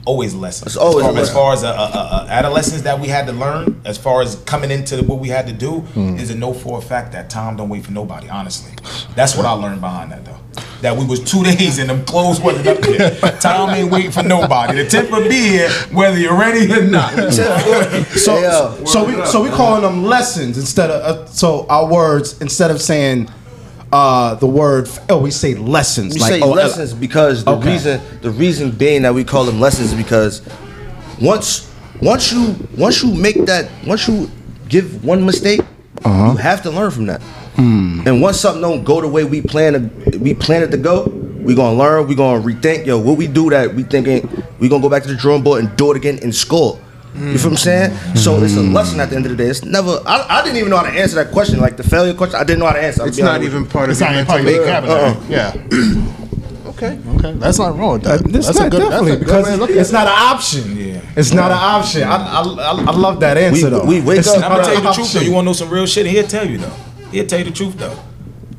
Always lessons. It's always as far, a as, far as a, a, a adolescence that we had to learn, as far as coming into what we had to do, Hmm. is a no for a fact that time don't wait for nobody. Honestly, that's what I learned behind that though. That we was two days and them clothes wasn't up there. Time ain't waiting for nobody. The tip will be here whether you're ready or not. So, Yeah. so we so we calling them lessons instead of uh, so our words instead of saying uh, the word oh we say lessons We like say oh, lessons because the Okay. reason the reason being that we call them lessons is because once once you once you make that once you give one mistake, Uh-huh. you have to learn from that. Hmm. And once something don't go the way we plan to, we plan it to go, we gonna learn. We gonna rethink. Yo, what we do that we thinking we gonna go back to the drawing board and do it again and score. You feel what I'm saying? So it's a lesson at the end of the day. It's never. I, I didn't even know how to answer that question. Like the failure question, I didn't know how to answer. I'll It's be not honest with even part of It's your not even part mental of your makeup. vocabulary. Yeah. Okay. Okay. That's not wrong with that. This that's not a good, definitely that's a good because way to look it's it. not an option. Yeah. It's not an option. I, I, I, I love that answer We- though. we wake It's up- And I'm not gonna tell you an the truth though. option. You wanna know some real shit? He'll tell you though. He'll tell you the truth though.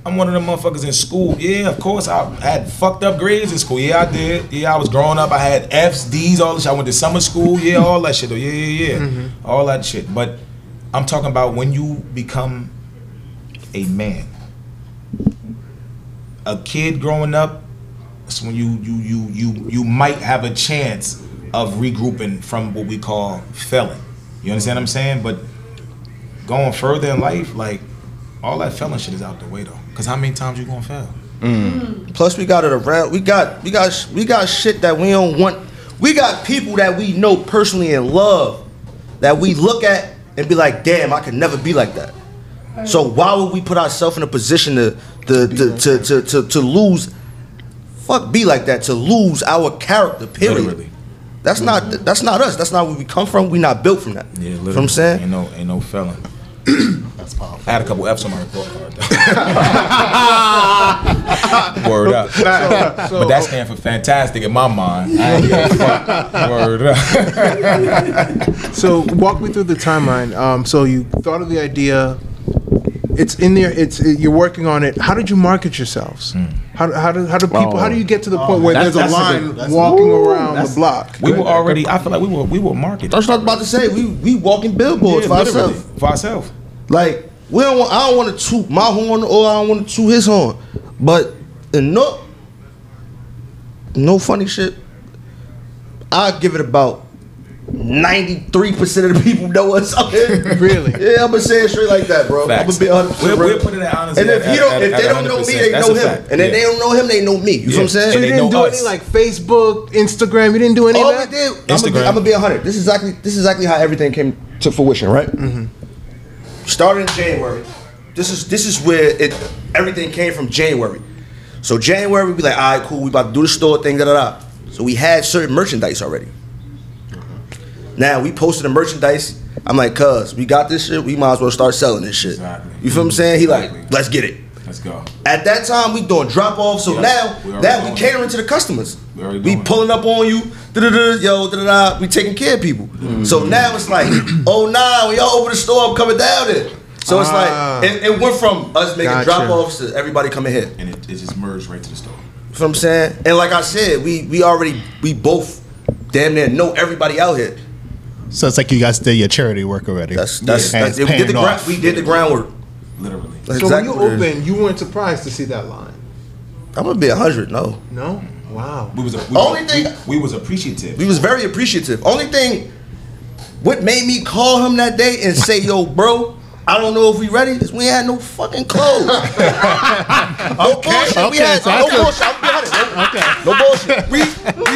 I'm one of them motherfuckers in school. Yeah, of course I had fucked up grades in school. Yeah, I did. Yeah, I was growing up. I had F's, D's, all this shit. I went to summer school. Yeah, all that shit though. Yeah, yeah, yeah. Mm-hmm. All that shit. But I'm talking about when you become a man. A kid growing up, it's when you you you you you might have a chance of regrouping from what we call failing. You understand what I'm saying? But going further in life, like all that failing shit is out the way though. Cause how many times you gonna fail? Mm. Plus, we got it around. We got we got we got shit that we don't want. We got people that we know personally and love that we look at and be like, damn, I could never be like that. So why would we put ourselves in a position to to to, to to to to lose? Fuck, be like that to lose our character. Period. Literally. That's not mm-hmm. that's not us. That's not where we come from. We not built from that. Yeah, You know literally. what I'm saying? Ain't no ain't no failing. That's powerful. I had a couple F's on my report card. Word up. So, but that stands for fantastic in my mind. I ain't give a fuck. Word up. so walk me through the timeline. Um, so you thought of the idea. It's in there. It's it, you're working on it. How did you market yourselves? Hmm. How, how do how do people? How do you get to the point oh, where there's a that's a line good- walking Ooh, around the block? We were already. I feel like we were we were marketed. That's what I was about to say. We we walking billboards Yeah, for literally. ourselves. For ourselves. Like we don't want, I don't want to toot my horn or I don't want to toot his horn. But in no no funny shit. I give it about ninety three percent of the people know us out here. Really? Yeah, I'm gonna say it straight like that, bro. I'm gonna be 100 percent We'll- real. we'll put it at honestly And if at- you don't, at- if they don't know me, they know him. fact. And if Yeah. they don't know him, they know me. You know what I'm Yeah. So saying? you didn't do us. any like Facebook, Instagram. You didn't do any All of we that. did, I'm gonna, be, Instagram. I'm gonna be hundred. This is exactly this is exactly how everything came to fruition, right? Mm-hmm. Started in January. This is this is where it everything came from. January. So January we be like, all right, cool. We about to do the store thing, da da da. So we had certain merchandise already. Now we posted the merchandise. I'm like, cuz we got this shit. We might as well start selling this shit. Exactly. You feel what I'm saying? He like, Exactly. let's get it. Let's go. At that time, we doing drop off. So Yeah, now we that we doing catering to the customers. We We doing it. pulling up on you, da-da-da, yo, da-da-da. We taking care of people. Mm-hmm. So now it's like, oh nah, when y'all open the store, I'm coming down there. So it's Ah. like it, it went from us making Gotcha. drop offs to everybody coming here. And it, it just merged right to the store. You know what I'm saying? And like I said, we we already we both damn near know everybody out here. So it's like you guys did your charity work already. That's that's, And that's it's we did the paying gra- off. we did the groundwork. Literally. That's So exactly when you it is. opened, you weren't surprised to see that line. I'm gonna be a hundred. No, No. Wow. We was, we, Only was, thing- we, we was appreciative. we was very appreciative. Only thing, what made me call him that day and say, "Yo, bro." I don't know if we ready because we had no fucking clothes. no bullshit. we okay, had so no bullshit. I'm being honest. No, no bullshit. We,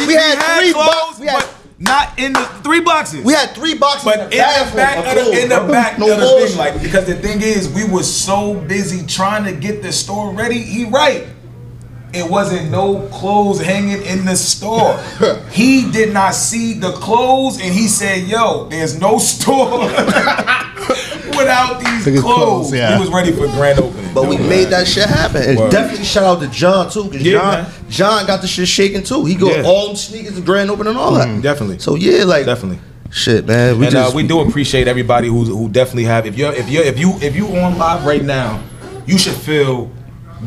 we, had, three boxes. We had, but not in the three boxes. we had three boxes But in in the back, of of the, in the back no of the thing, like because the thing is, we was so busy trying to get the store ready. He right. It wasn't no clothes hanging in the store. he did not see the clothes, and he said, "Yo, there's no store without these clothes." clothes, yeah. He was ready for grand opening. But we made that shit happen. And Word. definitely shout out to John too, because Yeah, John man. John got the shit shaking too. He got Yeah. all them sneakers to grand opening and all that. Mm, definitely. So yeah, like Definitely. Shit, man. We and just uh, we do appreciate everybody who who definitely have. If you're if you are if you if you on live right now, you should feel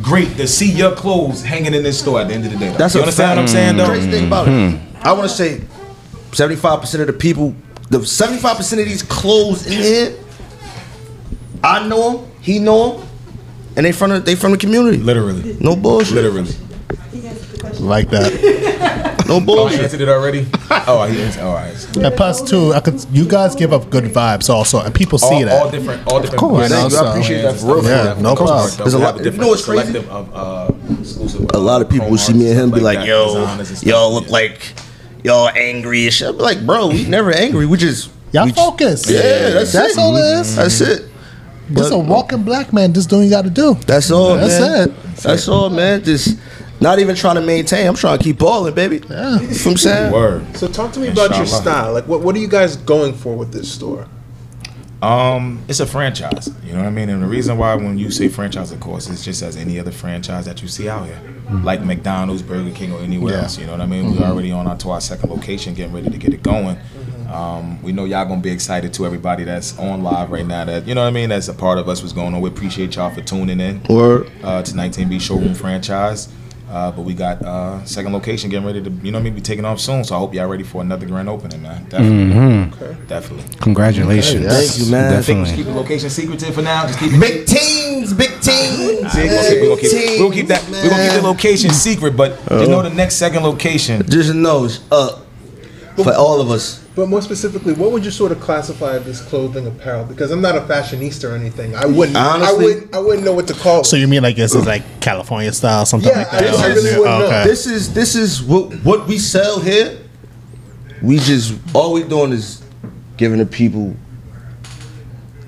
great to see your clothes hanging in this store at the end of the day. though. That's you a understand what I'm saying, though? Crazy thing about it, I want to say, seventy-five percent of the people, the seventy-five percent of these clothes in here, I know him. he know them, and they from the, they from the community. Literally, No bullshit. literally. like that. No Oh, I bullshit. answered it already. Oh, he answered. All right. And plus, too, I could. You guys give up good vibes also, and people see all, that. all different, all different. course. brands. Thank you. I appreciate that for real. Yeah, no problem. There's a lot- you know what's crazy? Of, uh, exclusive, A lot of people will see me and arts, him be stuff like, that, "Yo, designers and stuff. y'all look Yeah. like y'all angry and shit." I'm like, "Bro, we never angry. We just Y'all we, focus. Yeah, that's, That's it. all it is. That's it. Just a walking black man just doing you got to do. That's all, That's man. it. That's all, man. Just not even trying to maintain. I'm trying to keep balling, baby. Yeah. You know what I'm saying? Word. So talk to me about your style. Like, what what are you guys going for with this store? Um, it's a franchise. You know what I mean? And the reason why when you say franchise, of course, it's just as any other franchise that you see out here, like McDonald's, Burger King, or anywhere Yeah. else. You know what I mean? We're already on our to our second location, getting ready to get it going. Um, we know y'all gonna be excited to everybody that's on live right now. That you know what I mean? That's a part of us. What's going on? We appreciate y'all for tuning in. Word. uh, to 19B showroom franchise. Uh, but we got uh, second location getting ready to, you know what I mean, be taking off soon. So I hope y'all ready for another grand opening, man. Definitely. Definitely. Congratulations. Thank you, man. I think we should Definitely. keep the location secretive for now. Just keep it. Big teams, big teams. See, we're gonna keep, we're gonna we're gonna keep that. We're gonna keep the location secret, but just know the next second location. Just knows up for all of us. But more specifically, what would you sort of classify this clothing apparel? Because I'm not a fashionista or anything. I wouldn't. I Honestly- wouldn't. I wouldn't know what to call. it. So you mean like this is like California style, something Yeah, like that? I- I really wouldn't know. okay. This is this is what what we sell here. We just all we doing is giving the people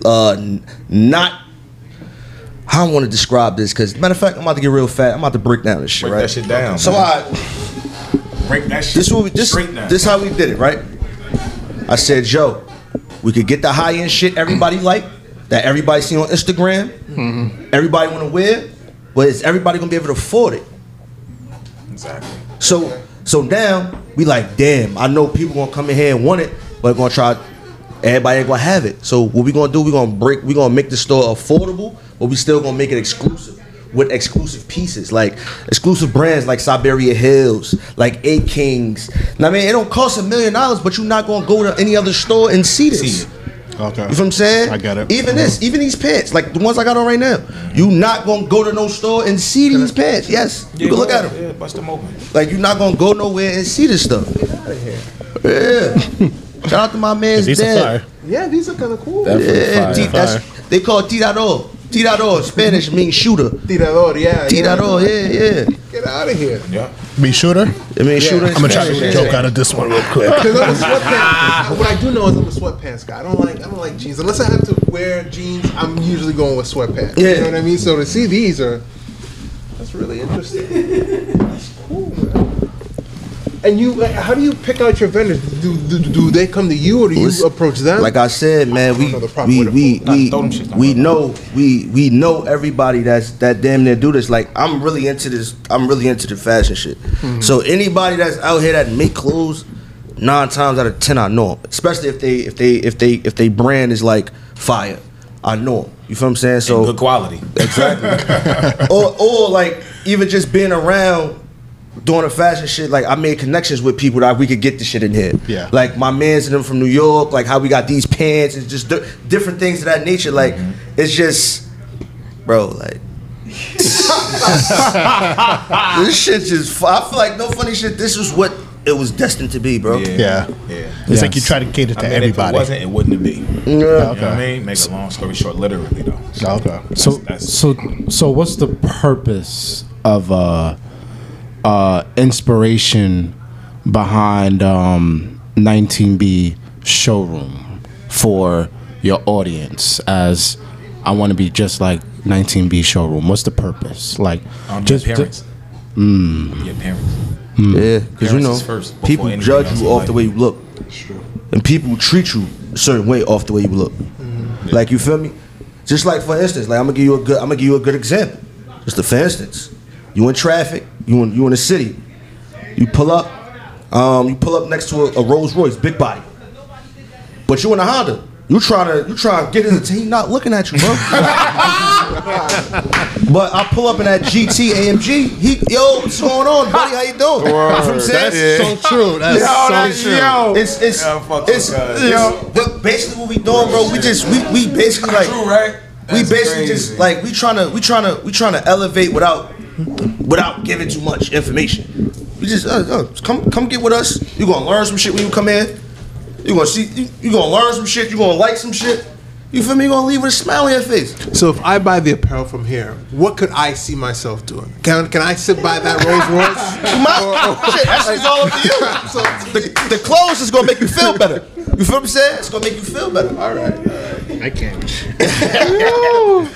uh n- not how I want to describe this because matter of fact I'm about to get real fat. I'm about to break down this shit, Break right? that shit down. So man. I break that shit this what we, this straight now. this how we did it, right? I said, Joe, we could get the high end shit everybody like that everybody see on Instagram. Mm-hmm. Everybody want to wear, but is everybody gonna be able to afford it? exactly. So so now we like, damn, I know people gonna come in here and want it, but gonna try everybody ain't gonna have it. So what we gonna do, we gonna break we gonna make the store affordable, but we still gonna make it exclusive with exclusive pieces, like exclusive brands like Siberia Hills, like A Kings. Now I mean it don't cost a million dollars, but you're not gonna go to any other store and see this. See. Okay. You know what I'm saying? I got it. Even this, mm-hmm. even these pants, like the ones I got on right now. You not gonna go to no store and see these pants. Yes, you can look at them. Yeah, bust them open. Like you're not gonna go nowhere and see this stuff. Get out of here. Yeah. Shout out to my man's dad. yeah, these are kind of cool. Yeah, Fire. T- that's, they call it tirador. Tirador Spanish means shooter. Tirador, yeah. Tirador, yeah, yeah. Get out of here. Yeah. Me shooter. I mean shooter. I'm gonna try to to yeah. joke out of this one real quick. Because I'm a sweatpants. what I do know is I'm a sweatpants guy. I don't like I don't like jeans unless I have to wear jeans. I'm usually going with sweatpants. Yeah. You know what I mean? So to see these are that's really interesting. That's cool, man. And you, like, how do you pick out your vendors? Do, do, do they come to you or do you Listen, approach them? Like I said, man, we know we we we, Throw them shits down. we know we we know everybody that's that damn near do this. Like I'm really into this. I'm really into the fashion shit. Hmm. So anybody that's out here that make clothes, nine times out of ten I know them. Especially if they if they if they if they brand is like fire, I know them. You feel what I'm saying? So Good quality. Exactly. or or like even just being around doing the fashion shit, like I made connections with people that we could get the shit in here. Yeah. Like my man's and them from New York, like how we got these pants and just di- different things of that nature. Like it's just, bro, like. this shit just. I feel like no funny shit. This is what it was destined to be, bro. Yeah. Yeah. yeah. It's like you try to cater to I mean, everybody. if it wasn't, it wouldn't be. You Yeah. know what I mean? Make a long story short, literally though. Okay. So That's- so so what's the purpose of uh uh inspiration behind um 19B showroom for your audience as I want to be just like 19B showroom. What's the purpose? Like Um, just your parents. Your parents. Yeah, because you know, first people judge you off life. the way you look, and people treat you a certain way off the way you look. Like you feel me? Just like for instance, like I'm gonna give you a good, I'm gonna give you a good example. Just a, for instance, you in traffic, you in you in the city, you pull up, um, you pull up next to a, a Rolls Royce, big body, but you in a Honda. You trying to you trying to get his attention. He not looking at you, bro. But I pull up in that GT AMG. He, yo, what's going on, buddy? How you doing? You know what I'm saying? That's so true. That's Yo, so that's- true. yo. It's it's Yeah, fuck it's, those guys. but basically what we doing, bro. We just we we basically like True, right? we basically crazy. just like we trying to we trying to we trying to elevate without without giving too much information. We just uh, uh, come come get with us. You gonna learn some shit when you come in. You gonna see you, you gonna learn some shit. You gonna like some shit. You feel me? You gonna leave with a smile on your face. So if I buy the apparel from here, what could I see myself doing? Can can I sit by that Rolls Royce? My, shit, that shit's all up to you. So the, the clothes is gonna make you feel better. You feel what I'm saying? It's gonna make you feel better. All right. I can't.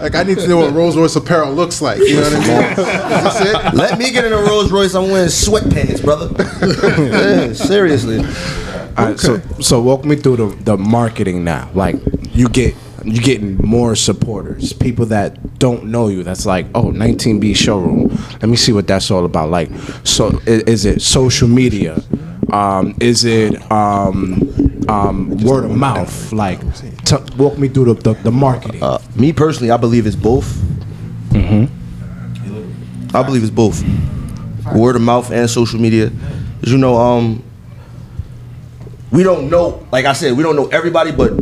Like I need to know what Rolls Royce apparel looks like. You know what I mean? That's it. Let me get in a Rolls Royce. I'm wearing sweatpants, brother. yeah, seriously. All right, so so walk me through the, the marketing now. Like you get you getting more supporters, people that don't know you. That's like, oh, 19B showroom. Let me see what that's all about. Like, so i- is it social media? Um, is it um, um, word of mouth? Like, t- walk me through the, the, the marketing. Uh, me personally, I believe it's both. Mm-hmm. I believe it's both. Word of mouth and social media. 'Cause you know, um, we don't know. Like I said, we don't know everybody, but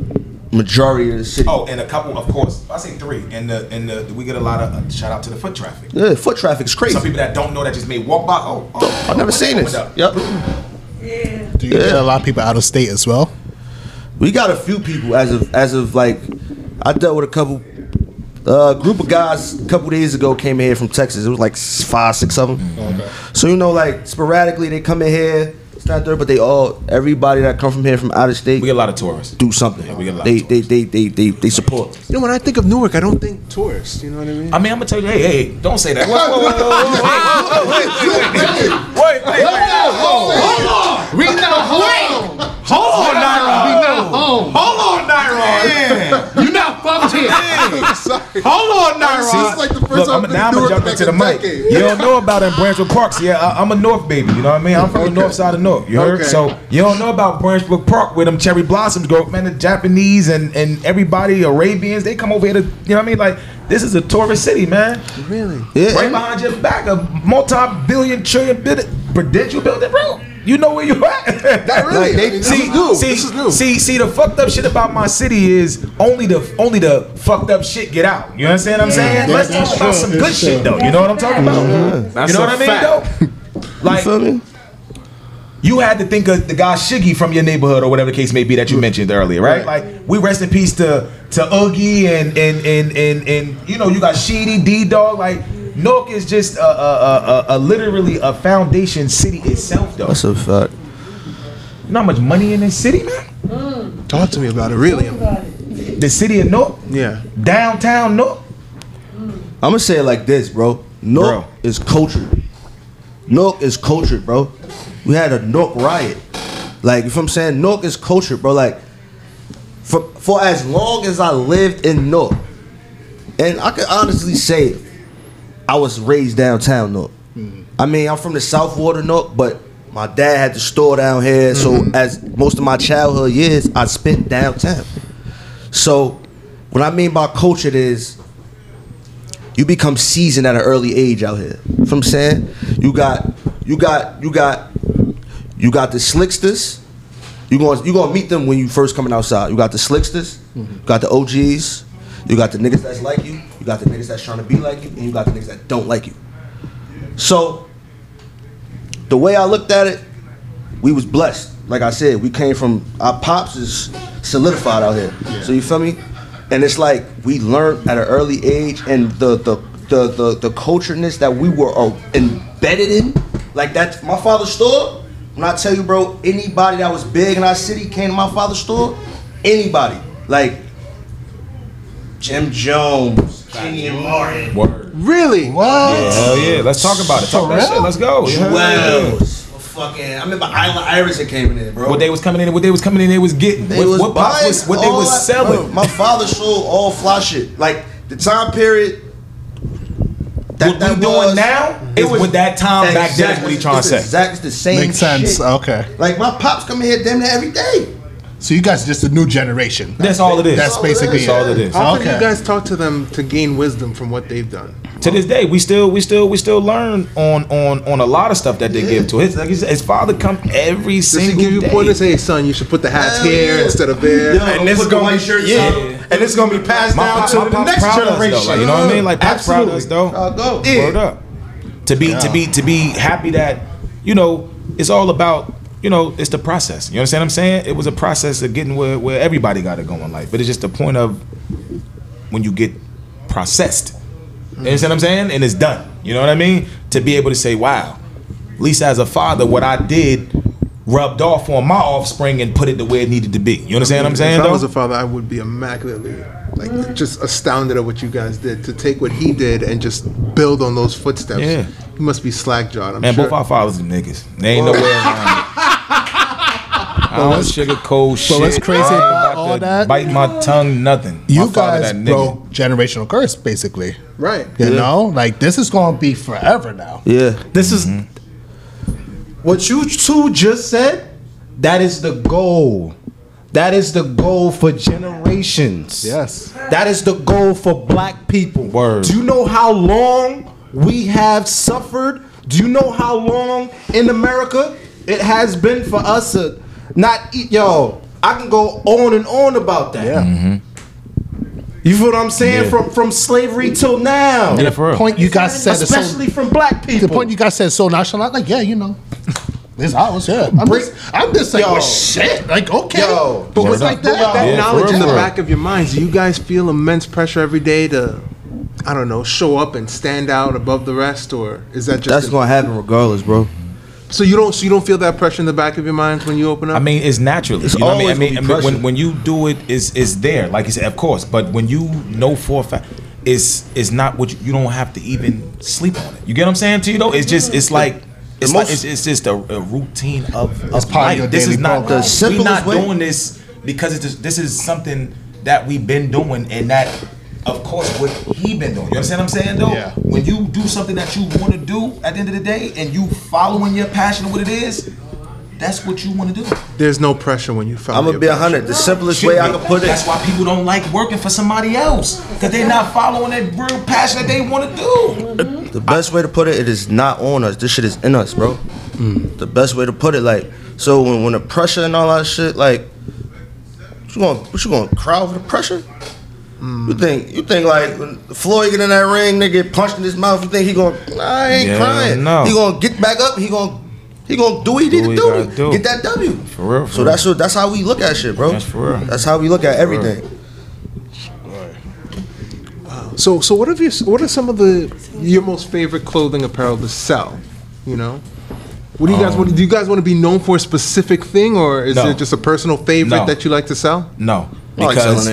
majority of the city. Oh, and a couple, of course. I say three. And the and the we get a lot of uh, shout out to the foot traffic. Yeah, foot traffic is crazy. Some people that don't know that just may walk by. Oh, oh I've never seen this. What Yep. Do you get a lot of people out of state as well? We got a few people as of as of like I dealt with a couple uh group of guys a couple days ago came in here from Texas. It was like five, six of them. So you know, like sporadically they come in here. It's not there, but they all everybody that come from here from out of state We get a lot of tourists. do something. Yeah, we get a lot they, of they, they they they they support. You know, when I think of Newark, I don't think tourists. You know what I mean? I mean, I'm gonna tell you, hey, hey, don't say that. Whoa, whoa, whoa, whoa, whoa, whoa, wait, wait, wait, wait, wait, wait, We not home. Hold on, Naira. We not home. Hold on, Naira. You not. Hold on, Naira. This is like the first Look, time I'm, I've now I'm been gonna jump into the in like a mic. You don't know about it in Branchbrook Park. See, I, I'm a North baby. You know what I mean? I'm from the north side of North. You heard? Okay. So you don't know about Branchbrook Park where them cherry blossoms grow. Man, the Japanese and and everybody Arabians they come over here to. You know what I mean? Like this is a tourist city, man. Really? Yeah. Right behind your back, a multi-billion trillion bit prudential building, bro. You know where you at. That really? Like, they- I this see, is new. see, this is new. see, see. The fucked up shit about my city is only the only the fucked up shit get out. You understand what I'm saying? Yeah, Let's talk about true, some that's good shit true. though. You know what I'm talking about? That's you know a what I mean, fact. though. Like You you had to think of the guy Shiggy from your neighborhood or whatever the case may be that you mentioned earlier, right? Right. Like we rest in peace to to Oogie and and and and and you know you got Sheedy D Dog. Like Newark is just a, a, a, a, a literally a foundation city itself, though. That's a fact. You know how much money in this city, man? Talk to me about it, really. The city of Newark, Yeah. downtown Newark. I'm gonna say it like this, bro. Newark Bro. is cultured. Newark is cultured, bro. We had a Newark riot. Like, you feel what I'm saying? Newark is cultured, bro. Like, for, for as long as I lived in Newark, and I can honestly say I was raised downtown Newark. Mm-hmm. I mean, I'm from the South Ward Newark, but my dad had the store down here. So, mm-hmm. as most of my childhood years, I spent downtown. So, what I mean by culture is you become seasoned at an early age out here. You know what I'm saying? You got you got you got you got the slicksters. You going you gonna meet them when you first coming outside. You got the slicksters, mm-hmm. you got the OGs, you got the niggas that's like you got the niggas that's trying to be like you, and you got the niggas that don't like you. So the way I looked at it, we was blessed. Like I said, we came from our pops is solidified out here. So you feel me? And it's like we learned at an early age, and the the the the, the cultureness that we were uh, embedded in, like that. My father's store. When I tell you, bro, anybody that was big in our city came to my father's store. Anybody, like Jim Jones, Kenyon Martin, Word. Really? What? Hell yeah. Let's talk about it. Talk that shit. Let's go. Yeah. Wells, fucking. I remember Isla Iverson came in bro. What they was coming in, what they was coming in, they was getting. They what was what, buying was, what they all was that- selling. bro, my father sold all fly shit. Like the time period. what we doing now is with that time back then. Is what he trying to say. Exactly the same. Makes sense. shit. Okay. Like my pops come in here damn near every day. So you guys are just a new generation. That's all it is. That's basically That's all it is. How can Okay. you guys talk to them to gain wisdom from what they've done? to this day, we still, we still, we still learn on on on a lot of stuff that they give to his. Like his, his father come every Does he single give you day. pointers? Hey, son, you should put the hats Hell here yeah. instead of there. Yo, and this is gonna white be shirts yeah, on. and it's gonna be passed My down pop- to my the next proud of us, though, generation. like, you know what I mean? Like, pop's proud of us, Absolutely. though. I'll go. Yeah. Word up. To be to be to be happy that you know it's all about you know it's the process. You understand what I'm saying? It was a process of getting where where everybody got to go in life, but it's just the point of when you get processed. You mm-hmm. understand what I'm saying? And it's done. You know what I mean? To be able to say, wow, at least as a father, what I did rubbed off on my offspring and put it the way it needed to be. You understand what I'm saying? If I was a father, I would be immaculately, like, just astounded at what you guys did to take what he did and just build on those footsteps. Yeah. He must be slack jawed. I'm Man, sure. both our fathers are niggas. They ain't no way around it. I don't sugarcoat shit. what's crazy about all that- Bite my tongue, nothing. You my guys that nigga. broke generational curse, basically. right. You know, like this is gonna be forever now. Yeah. This is mm-hmm. what you two just said. That is the goal. That is the goal for generations. Yes. That is the goal for black people. Word. Do you know how long we have suffered? Do you know how long in America it has been for us to not eat? Yo, I can go on and on about that. Yeah. Mm-hmm. You feel what I'm saying? Yeah. From from slavery till now. Yeah, for real. Point you guys said is so, Especially from black people. the point you guys said so nonchalant. Like, yeah, you know, it's ours. Yeah. I'm Break- just, I'm just like, Yo. well, shit. Like, okay. Yo. but Word it's up. like that. That Yeah, knowledge in the back of your minds, do you guys feel immense pressure every day to, I don't know, show up and stand out above the rest, or is that just That's a- gonna happen regardless, bro. So you don't so you don't feel that pressure in the back of your mind when you open up? I mean, it's naturally. It's you know what I mean? I always mean, I mean when, pressure. when you do it, is is there. Like you said, of course. But when you know for a fact, it's it's not what you, you don't have to even sleep on it. You get what I'm saying to you though? It's just it's like. It's, The like, it's, it's just a, a routine of, of part of life. your this daily is not program. The we're not way- doing this because it's just, this is something that we've been doing and that of course what he been doing. You understand what I'm saying though? Yeah. When you do something that you want to do at the end of the day and you following your passion of what it is, that's what you want to do. There's no pressure when you follow. I'm gonna your be a hundred. The simplest way I can put it. That's why people don't like working for somebody else because they're not following that real passion that they want to do. The best way to put it, it is not on us. This shit is in us, bro. Hmm. The best way to put it, like, so when when the pressure and all that shit, like, what you going, what you going to cry over the pressure? You think you think like when Floyd get in that ring, they get punched in his mouth. You think he gonna? Nah, I ain't Yeah, crying. no. He gonna get back up. He gonna he gonna do what he need to do, gotta do. Get that W. For real, for so real. that's what that's how we look at shit, bro. That's for real. That's how we look at everything. So so what have you? What are some of the your most favorite clothing apparel to sell? You know. What do you guys um, want? Do you guys want to be known for a specific thing, or is No. there just a personal favorite No. that you like to sell? No, I like because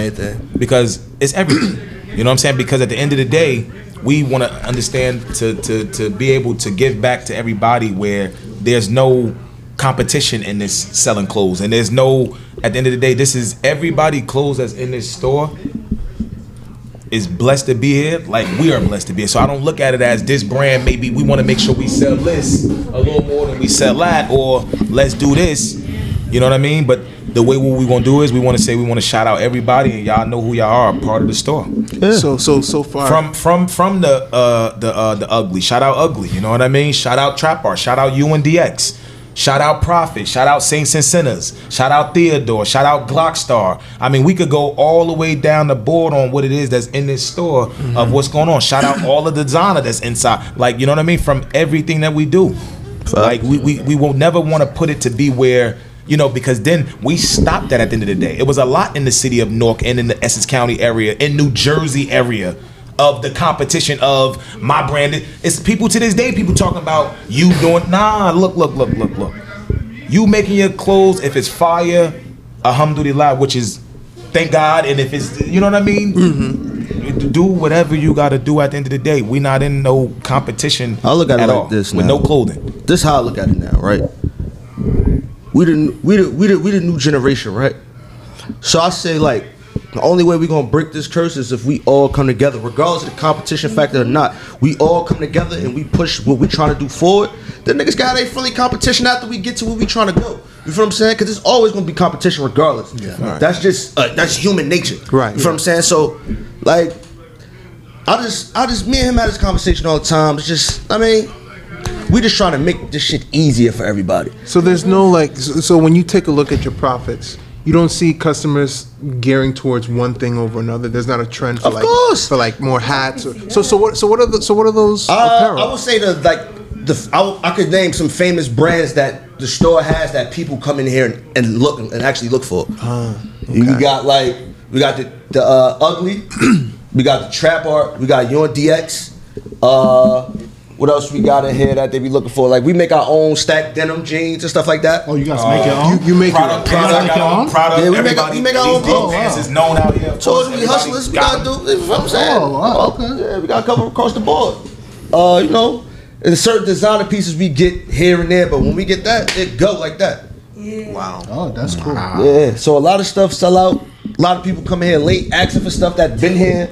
because it's everything. You know what I'm saying? Because at the end of the day, we want to understand to to to be able to give back to everybody where there's no competition in this selling clothes, and there's no. At the end of the day, this is everybody clothes that's in this store is blessed to be here, like we are blessed to be here. So I don't look at it as this brand. Maybe we want to make sure we sell this a little more than we sell that, or let's do this. You know what I mean? But the way what we gonna do is we want to say we want to shout out everybody, and y'all know who y'all are, part of the store. So so so far From from from the uh the uh the ugly. Shout out ugly. You know what I mean? Shout out Trap Art. Shout out UNDX. Shout out Prophet. Shout out Saints and Sinners. Shout out Theodore. Shout out Glockstar. I mean, we could go all the way down the board on what it is that's in this store of what's going on. Shout out all of the designer that's inside. Like, you know what I mean? From everything that we do. Like, we, we, we will never want to put it to be where, you know, because then we stopped that at the end of the day. It was a lot in the city of Newark and in the Essex County area, in New Jersey area of the competition of my brand. It's people to this day, people talking about you doing nah, look, look, look, look, look. You making your clothes, if it's fire, alhamdulillah, which is thank God, and if it's you know what I mean? Mm-hmm. Do whatever you gotta do at the end of the day. We not in no competition I look at it like all, this with no clothing. This how I look at it now, right? We the we the we the we the new generation, right? So I say like The only way we're gonna break this curse is if we all come together, regardless of the competition factor or not. We all come together and we push what we trying to do forward. The niggas got a friendly competition after we get to where we trying to go. You feel what I'm saying? Because it's always gonna be competition regardless. Yeah. That's just uh, that's human nature. Right. You feel what I'm saying? So, like, I just, I just, me and him had this conversation all the time. It's just, I mean, we just trying to make this shit easier for everybody. So there's no like. So, so when you take a look at your profits, you don't see customers gearing towards one thing over another. There's not a trend for Of like course. for like more hats. Or, so so what so what are the so what are those Uh, apparel? I would say the like the I, I could name some famous brands that the store has that people come in here and, and look and actually look for. We got like we got the the uh, ugly, we got the trap art, we got your DX. Uh, what else we got in here that they be looking for? Like we make our own stacked denim jeans and stuff like that. Oh, you guys make your own? you, you make Product, your product, make your own? product. Yeah, we make- everybody, we make our own these, these clothes. fans Wow. is known out here. Told you we Everybody hustlers, we got gotta do. You know what I'm saying? Oh, wow, okay. Yeah, we gotta cover across the board. Uh, you know, and certain designer pieces we get here and there, but when we get that, it go like that. Yeah. wow. Oh, that's cool. Wow. Yeah, so a lot of stuff sell out. A lot of people come here late asking for stuff that been here,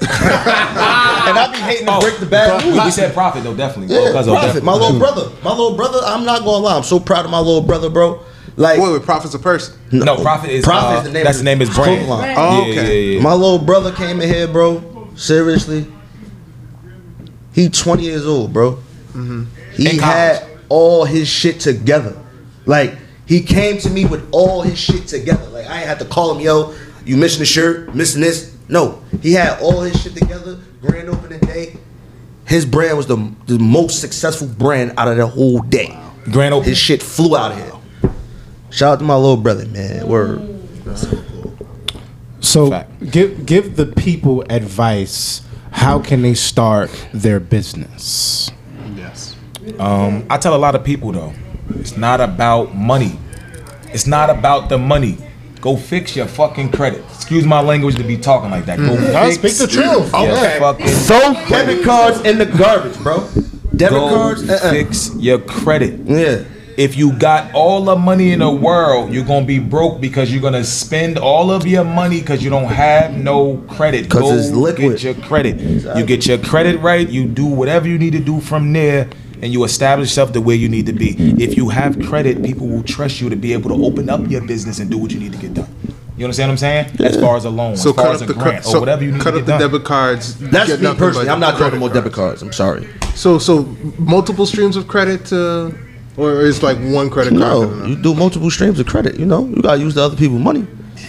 and I be hating to break the bad We, we news. said profit though, definitely. Yeah, Because of profit. definitely. My little brother, my little brother. I'm not gonna lie. I'm so proud of my little brother, bro. Like, Wait, wait, profit's a person. No, profit is Profit uh, is the name That's of the name is his brand. Oh, okay. yeah, yeah. My little brother came in here, bro. Seriously, he 20 years old, bro. He In college. had all his shit together. Like he came to me with all his shit together. Like I ain't had to call him, yo, you missing the shirt, missing this. No, he had all his shit together. Grand opening day. His brand was the the most successful brand out of the whole day. Grand opening. His shit flew out of here. Shout out to my little brother, man. Word. So Fact. give give the people advice. How can they start their business? Yes. Um, I tell a lot of people though, it's not about money. It's not about the money. Go fix your fucking credit. Excuse my language to be talking like that. Go No, fix speak the truth. your Okay. fucking Throw debit cards in the garbage, bro. Debit go cards, uh-uh. fix your credit. Yeah. If you got all the money in the world, you're gonna be broke because you're gonna spend all of your money because you don't have no credit. 'Cause Go it's liquid. Get your credit. You get your credit right. You do whatever you need to do from there, and you establish yourself the way you need to be. If you have credit, people will trust you to be able to open up your business and do what you need to get done. You understand what I'm saying? As far as a loan, So as far cut as up a the grant, cut, or whatever you need cut to up the done. debit cards. That's get me personally. I'm not doing credit more debit cards. cards. I'm sorry. So so multiple streams of credit to, or it's like one credit card? No, you do multiple streams of credit. You know, you gotta use the other people's money.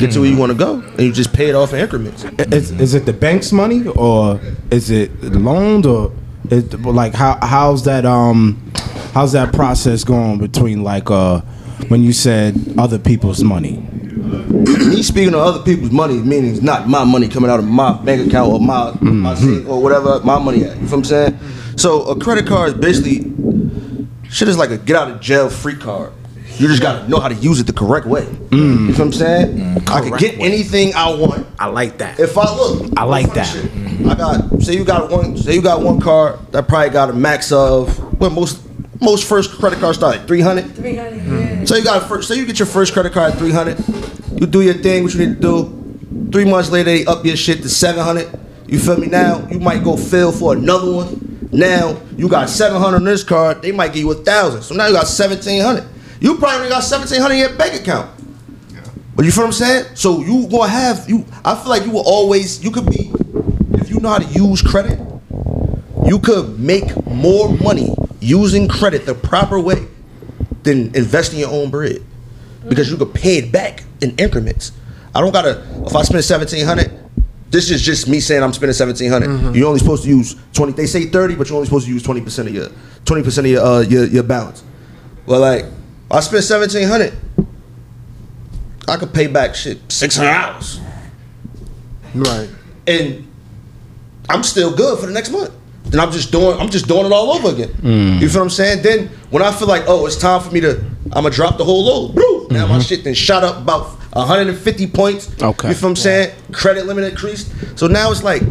Get to where you want to go, and you just pay it off in increments. Is, is it the bank's money or is it loaned or is, like how how's that um how's that process going between like uh when you said other people's money? Me speaking of other people's money meaning it's not my money coming out of my bank account or my, mm-hmm. my saving or whatever my money at. You know what I'm saying? Mm-hmm. So a credit card is basically shit is like a get out of jail free card. You just gotta know how to use it the correct way. Mm. You know what I'm saying? Mm. I can get anything I want. I like that. If I look, I like look for the that. shit. I got say you got one say you got one card that probably got a max of what most most first credit card start at 300. 300, yeah. So you got a first, so you get your first credit card at 300. You do your thing, what you need to do. Three months later, they up your shit to 700. You feel me? Now you might go fill for another one. Now you got 700 on this card. They might give you a thousand. So now you got 1700. You probably got 1700 in your bank account. But you feel what I'm saying? So you gonna have you. I feel like you will always. You could be if you know how to use credit. You could make more money using credit the proper way than investing your own bread because you could pay it back in increments. I don't gotta. If I spend seventeen hundred, this is just me saying I'm spending seventeen You're only supposed to use twenty. They say thirty, but you're only supposed to use twenty percent of your twenty percent of your, uh, your your balance. Well, like I spent seventeen hundred. I could pay back shit six hundred dollars, Right. and I'm still good for the next month. Then I'm just doing I'm just doing it all over again. Mm. You feel what I'm saying? Then when I feel like oh it's time for me to I'm gonna drop the whole load. Woo! Now my mm-hmm. shit then shot up about 150 points. Okay. You feel what I'm saying? Credit limit increased. So now it's like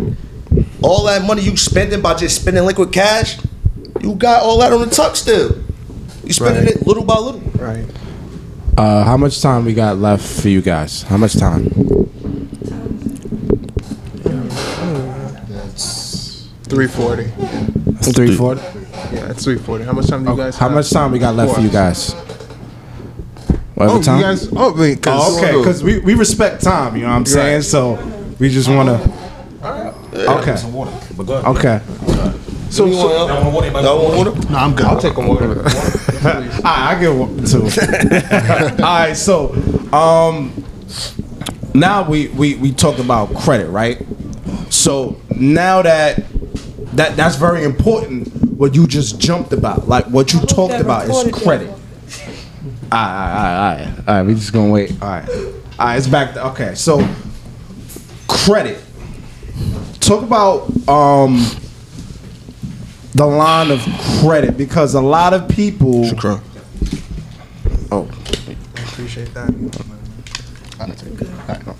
all that money you spending by just spending liquid cash, you got all that on the tuck still. You spending Right. it little by little. Right. Uh, how much time we got left for you guys? How much time? Um, Three forty. Three forty. Yeah, it's three forty. How much time do you guys? How have? much time we got left for you guys? Whatever Oh, you guys. Oh, wait, cause Oh, okay, because we, we respect time. You know what I'm saying? Right. So we just want to. Okay. Some water. But go ahead. Okay. So, You so Y'all want water? Anybody y'all want want water? No, I'm good. I'll take a water. All right, I get one too. All right, so um, now we we we talked about credit, right? So now that that that's very important. What you just jumped about, like what you talked about, is credit. All right, all right, all right, all right. We just gonna wait. All right, all right. It's back. To, okay, so credit. Talk about um the line of credit because a lot of people. Shukran. Oh, I Appreciate that.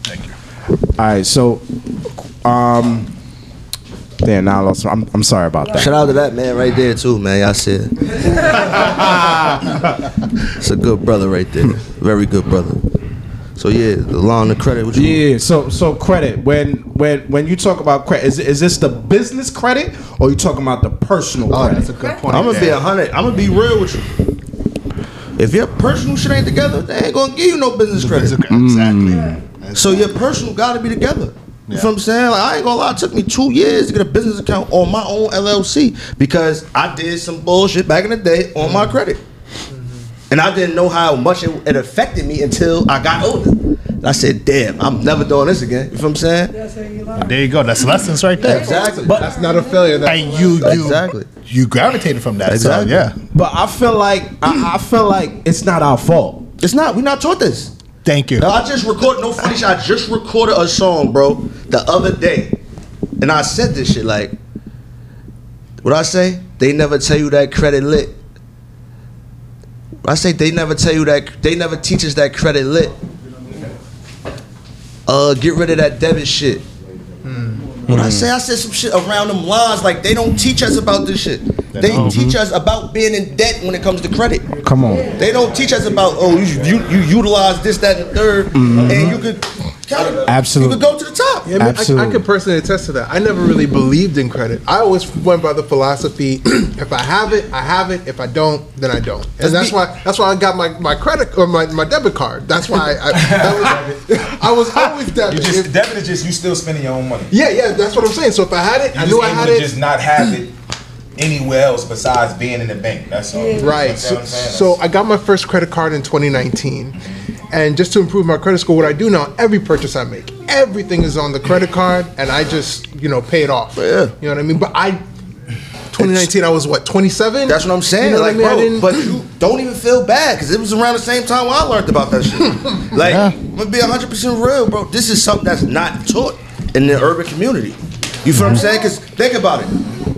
Thank you. all right. So, um, damn, now I lost. I'm, I'm sorry about that. Shout out to that man right there too, man. Y'all said it's a good brother right there. Very good brother. So yeah, the line of credit. What you Yeah. So, so credit. When when when you talk about credit, is is this the business credit or you talking about the personal Oh, credit? that's a good point. I'm gonna be a hundred. I'm gonna be real with you. If your personal shit ain't together, they ain't gonna give you no business credit. Mm. Exactly. So your personal gotta be together. You Yeah. feel what I'm saying? Like I ain't gonna lie, it took me two years to get a business account on my own LLC because I did some bullshit back in the day on my mm-hmm. credit. Mm-hmm. And I didn't know how much it, it affected me until I got older. And I said, damn, I'm never doing this again. You feel what I'm saying? There you go. That's lessons right there. Exactly. But That's not a failure. That's And you, you, Exactly. you gravitated from that. Exactly. So, yeah. But I feel like I, I feel like it's not our fault. It's not, We're not taught this. Thank you. Now, I just recorded, no funny shit, I just recorded a song, bro, the other day. And I said this shit like, what I say? They never tell you that credit lit. I say they never tell you that, they never teach us that credit lit. Uh, get rid of that debit shit. When I say I said some shit around them lines, like they don't teach us about this shit. They mm-hmm. teach us about being in debt when it comes to credit. Come on. They don't teach us about oh you you, you utilize this that and the 3rd mm-hmm. and you could kind of Absolutely. you could go to the top. Yeah, I, mean, I, I Absolutely. could personally attest to that. I never really believed in credit. I always went by the philosophy: if I have it, I have it. If I don't, then I don't. And that's why that's why I got my, my credit or my, my debit card. That's why I, that was, I was always debit. You just If- debit is just you still spending your own money. yeah, yeah, that's what I'm saying. So if I had it, You I knew I able had to it. just not have it anywhere else besides being in the bank. That's all. You know Right. So, I'm so I got my first credit card in 2019. And just to improve my credit score, what I do now, every purchase I make, everything is on the credit card and I just, you know, pay it off. Yeah. You know what I mean? But I 2019 I was what, 27? That's what I'm saying. You know like, I mean? Bro, didn't- but you don't even feel bad because it was around the same time when I learned about that shit. like, I'm gonna be 100 percent real, bro. This is something that's not taught in the urban community. You feel what I'm saying? Because think about it.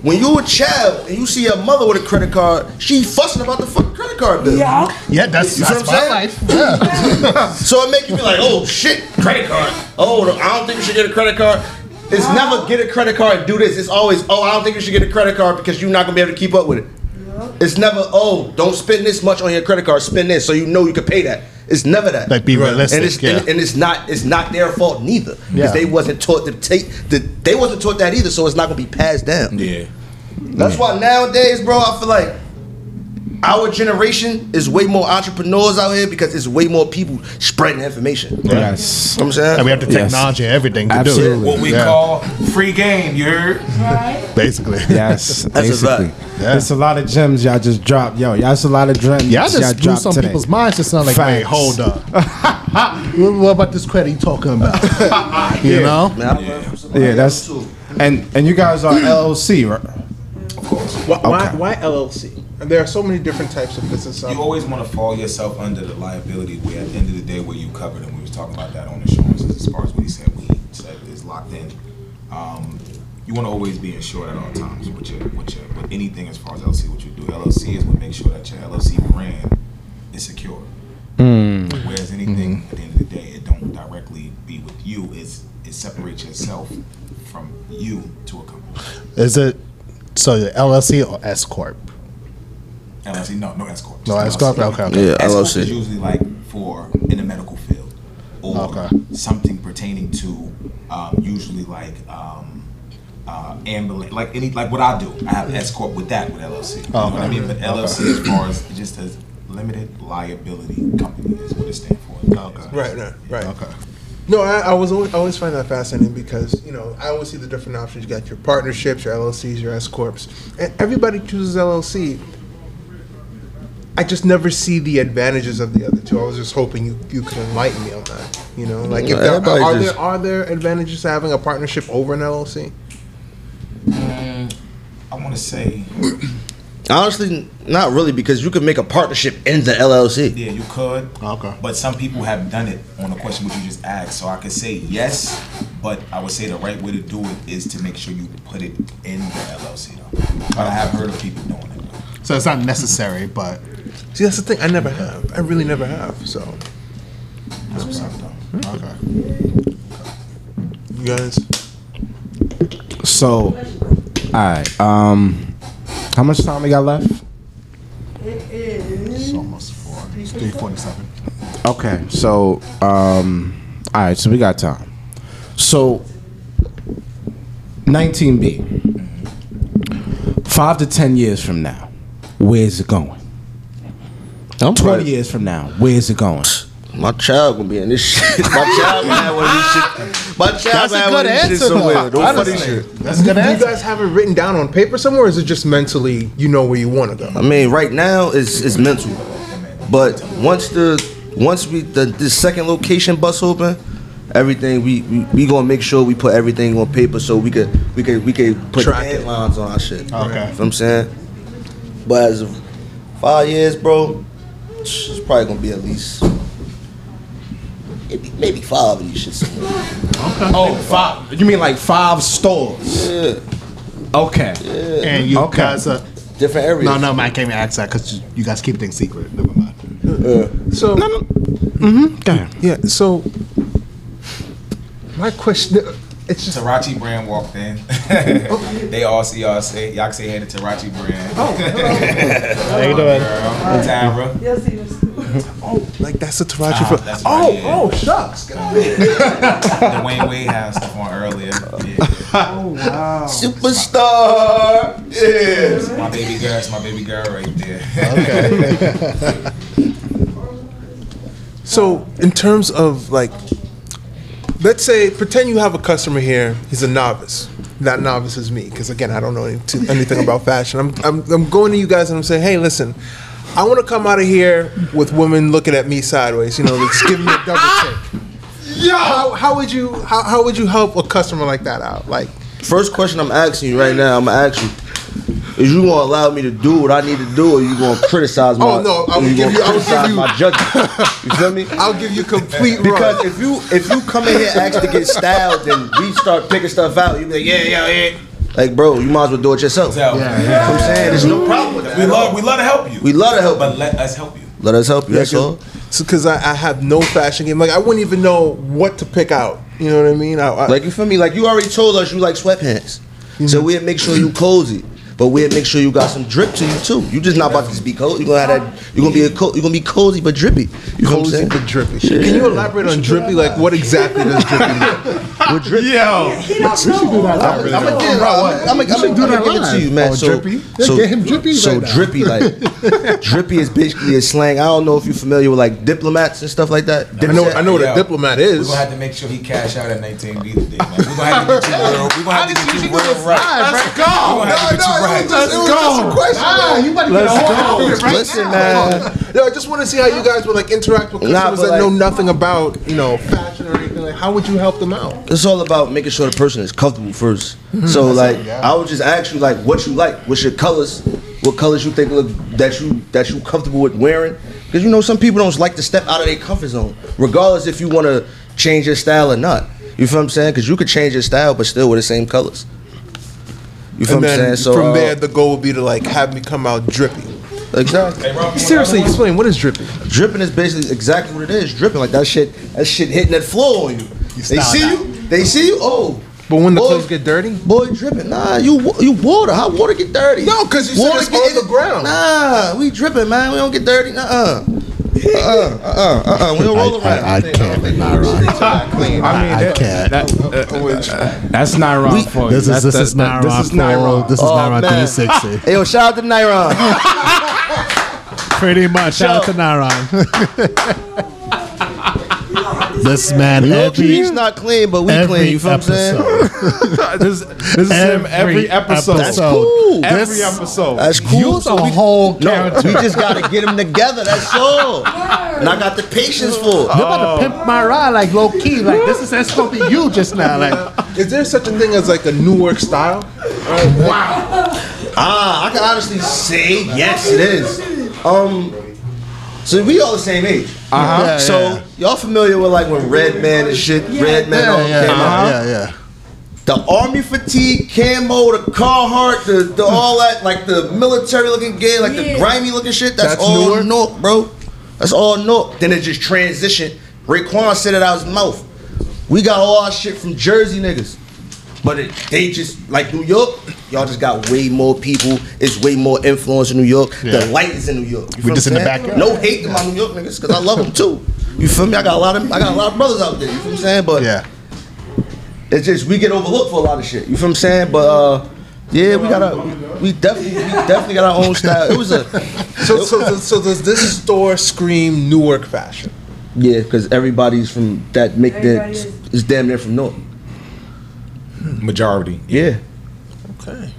When you a child and you see your mother with a credit card, she fussing about the fucking credit card bill. Yeah. Yeah, that's, You see that's what my I'm life. Yeah. So it make you be like, oh shit, credit card. Oh, I don't think you should get a credit card. It's never get a credit card and do this. It's always, oh, I don't think you should get a credit card because you're not gonna be able to keep up with it. It's never, oh, don't spend this much on your credit card. Spend this so you know you can pay that. It's never that. Like, be realistic, And it's yeah. and, and it's not it's not their fault neither because Yeah. they wasn't taught to take the they wasn't taught that either. So it's not gonna be passed down. yeah. That's why nowadays, bro, I feel like our generation is way more entrepreneurs out here because it's way more people spreading information. You know Yes. what I'm saying? And we have the technology and everything to Absolutely. do What we Yeah. call free game. You're Right? Basically. Yes, That's basically. Yeah. It's a lot of gems y'all just dropped. Yo, y'all it's a lot of gems Yeah, I y'all just blew dropped some today. people's minds to sound like, wait, Facts. hold up. what, what about this credit you talking about? you know? Man, I learned from somebody Yeah, that's else, and and you guys are LLC, right? Of course. Why, why, why LLC? And there are so many different types of business. you always want to fall yourself under the liability where at the end of the day where you covered and we was talking about that on insurances as far as what he said we said is locked in. Um, you want to always be insured at all times with your with your with anything as far as LLC what you do. LLC is what makes sure that your LLC brand is secure. Whereas anything at the end of the day it don't directly be with you it's it separates yourself from you to a company. Is it so the LLC or S Corp? LLC no no S corp No S Corp? Okay, okay. Yeah, S corp LLC. is usually like for in the medical field or Okay. something pertaining to um, usually like um, uh, ambulance, like any like what I do. I have S corp with that with LLC. You know Oh, what I mean? But LLC as far as just as limited liability company is what it stands for. Okay. Right, right, right. Okay. No, I, I was always, I always find that fascinating because you know I always see the different options. You got your partnerships, your LLCs, your S corps, and everybody chooses LLC. I just never see the advantages of the other two. I was just hoping you, you could enlighten me on that. You know, like if there, everybody are there are there advantages to having a partnership over an LLC? Mm, I want to say, Honestly, not really, because you could make a partnership in the LLC. yeah, you could. Okay. But some people have done it on the question which you just asked. So I could say yes, but I would say the right way to do it is to make sure you put it in the LLC though. But I have heard of people doing it. So it's not necessary, but See, that's the thing. I never have. I really never have. So, That's what's up though. okay. you guys, So, all right. Um, how much time we got left? It's almost four. It's three forty-seven. Okay, so um, all right, so we got time. So, 19B. Five to ten years from now, where's it going? I'm 20 probably- years from now, where's it going? My child gonna be in this shit. My child gonna have one of these shit. My child That's gonna a have one good of these shit answer, somewhere. though. Don't funny Honestly. shit. That's a good do you answer. guys have it written down on paper somewhere, or is it just mentally you know where you want to go? I mean, right now it's it's mental, but once the once we the, the second location bus open, everything we, we we gonna make sure we put everything on paper so we could we could we could put Track it. deadlines on our shit. Okay. You know what I'm saying, but as of five years, bro, it's probably gonna be at least maybe, maybe five of these shits. somewhere. Oh, five. You mean like five stores? Yeah, Okay. Yeah. And you Okay. guys are. different areas. No, no, man, I can't even ask that because you guys keep things secret. Never mind. Uh, uh. So, mm-hmm. Go ahead. yeah. So, my question, it's just Tarachi brand walked in. they all see y'all say y'all can say hey to Tarachi brand. oh, hello. How you doing? Girl, Tara. Yes, he was. oh, like that's a Taraji. Ah, for, that's oh, right, yeah. oh, shucks. The Wayne Wade had stuff on earlier. Yeah. Oh wow. Superstar. Yeah. My baby girl, that's my baby girl right there. Okay. so, in terms of like, let's say, pretend you have a customer here. He's a novice. That novice is me, because again, I don't know any, to- anything about fashion. I'm, I'm, I'm going to you guys and I'm saying, hey, listen, I want to come out of here with women looking at me sideways. You know, just give me a double take. Yeah. How, how would you how, how would you help a customer like that out? Like, First question I'm asking you right now, I'm gonna ask you: Is you gonna allow me to do what I need to do, or you gonna criticize oh, my? Oh, no, I or would you give gonna you- I would criticize give you- my judgment. You feel me? I'll give you complete Because run. if you if you come in here ask to get styled, then we start picking stuff out. You be like, yeah, yeah, yeah. Like, bro, you might as well do it yourself. So, You know what I'm saying? There's no problem with that. we love we love to help you. We love to help but let us help you. Let us help you. That's all. because I, I have no fashion game. Like I wouldn't even know what to pick out. You know what I mean? I, I, Like you feel me? Like you already told us you like sweatpants, so we'd make sure you cozy. But we'd make sure you got some drip to you too. You just not about to just be cozy. You gonna have that. You gonna be a co- you gonna be cozy but drippy. You know what I'm cozy but drippy. Can you elaborate on drippy? Like what exactly does drippy mean? With drip. Yo. He don't know. I'm gonna give, I'm gonna, I'm gonna, I'm gonna give it to you, man. Oh, so, drippy? Yeah, so, get him drippy so right now. drippy, like drippy is basically a slang. I don't know if you're familiar with like diplomats and stuff like that. I know I know what Yo, a diplomat is. We're gonna have to make sure he cash out at 19B today, man. We're gonna have to get you real. We're gonna have to get you real right. Let's go. We're gonna have to get you right. Let's go. A question, man. you about Let's get a whole go. outfit right Listen, now. man. Yo, I just want to see how you guys would like interact with Nah, customers but, that know nothing about you know fashion or anything. Like, how would you help them out? It's all about making sure the person is comfortable first. Hmm. So like, I would just ask you like, what you like, what's your colors, what colors you think look that you that you comfortable with wearing. Because you know some people don't like to step out of their comfort zone, regardless if you want to change your style or not. You feel what I'm saying? Because you could change your style, but still with the same colors. You feel And what I'm saying? So from uh, there, the goal would be to like have me come out drippy. exactly. Hey, Rob, Seriously, another explain what is dripping. Dripping is basically exactly what it is. Dripping like that shit. That shit hitting that floor on you. they see that. you. They see you. Oh. But when the Boy, clothes get dirty, Boy, dripping. Nah, you you water. How water get dirty? No, 'cause you said it's get on in the ground. Nah, we dripping, man. We don't get dirty. Uh-uh. Uh, uh, uh, uh. We don't roll I, around. I, I can't with Nyron. clean. I mean, I that- can't. that- that's not wrong for you. This is That's- this that- is that- Nyron. This is full- Nyron. This is Oh, Nyron man. 360. Hey, yo, shout out to Nyron. Pretty much. Shout out to Nyron. this man every He's not clean, but we clean. You feel what I'm saying? episode. this, this is him every episode. That's cool. Every This- episode. That's cool. You's So a we- whole No, character. we just gotta get them together. That's all. And I got the patience for it. You're about to pimp my ride like low key. Like this is that's gonna be you just now. Like Is there such a thing as like a Newark style? Wow. Ah, I can honestly say yes, it is. Um, so we all the same age. Uh-huh. Yeah, so yeah. y'all familiar with like when Redman and shit, Redman all yeah, yeah, came out. yeah, yeah, yeah. The army fatigue, camo, the Carhartt, the, the all that, like the military looking gear, like the grimy looking shit. That's, That's all Newark? Newark, bro. That's all Newark. Then it just transitioned. Raekwon said it out his mouth. We got all our shit from Jersey niggas. But it, they just like New York. Y'all just got way more people. It's way more influence in New York. Yeah. The light is in New York. You feel just in the I'm backyard. No hate to my New York niggas because I love them too. You feel me? I got a lot of I got a lot of brothers out there. You feel what I'm saying? But Yeah. it's just we get overlooked for a lot of shit. You feel what I'm saying? But uh, yeah, we got a we definitely we definitely got our own style. It was a So, so, so does this store scream Newark fashion? yeah, because everybody's from that make that Everybody is. is damn near from North. Majority. Yeah. Okay.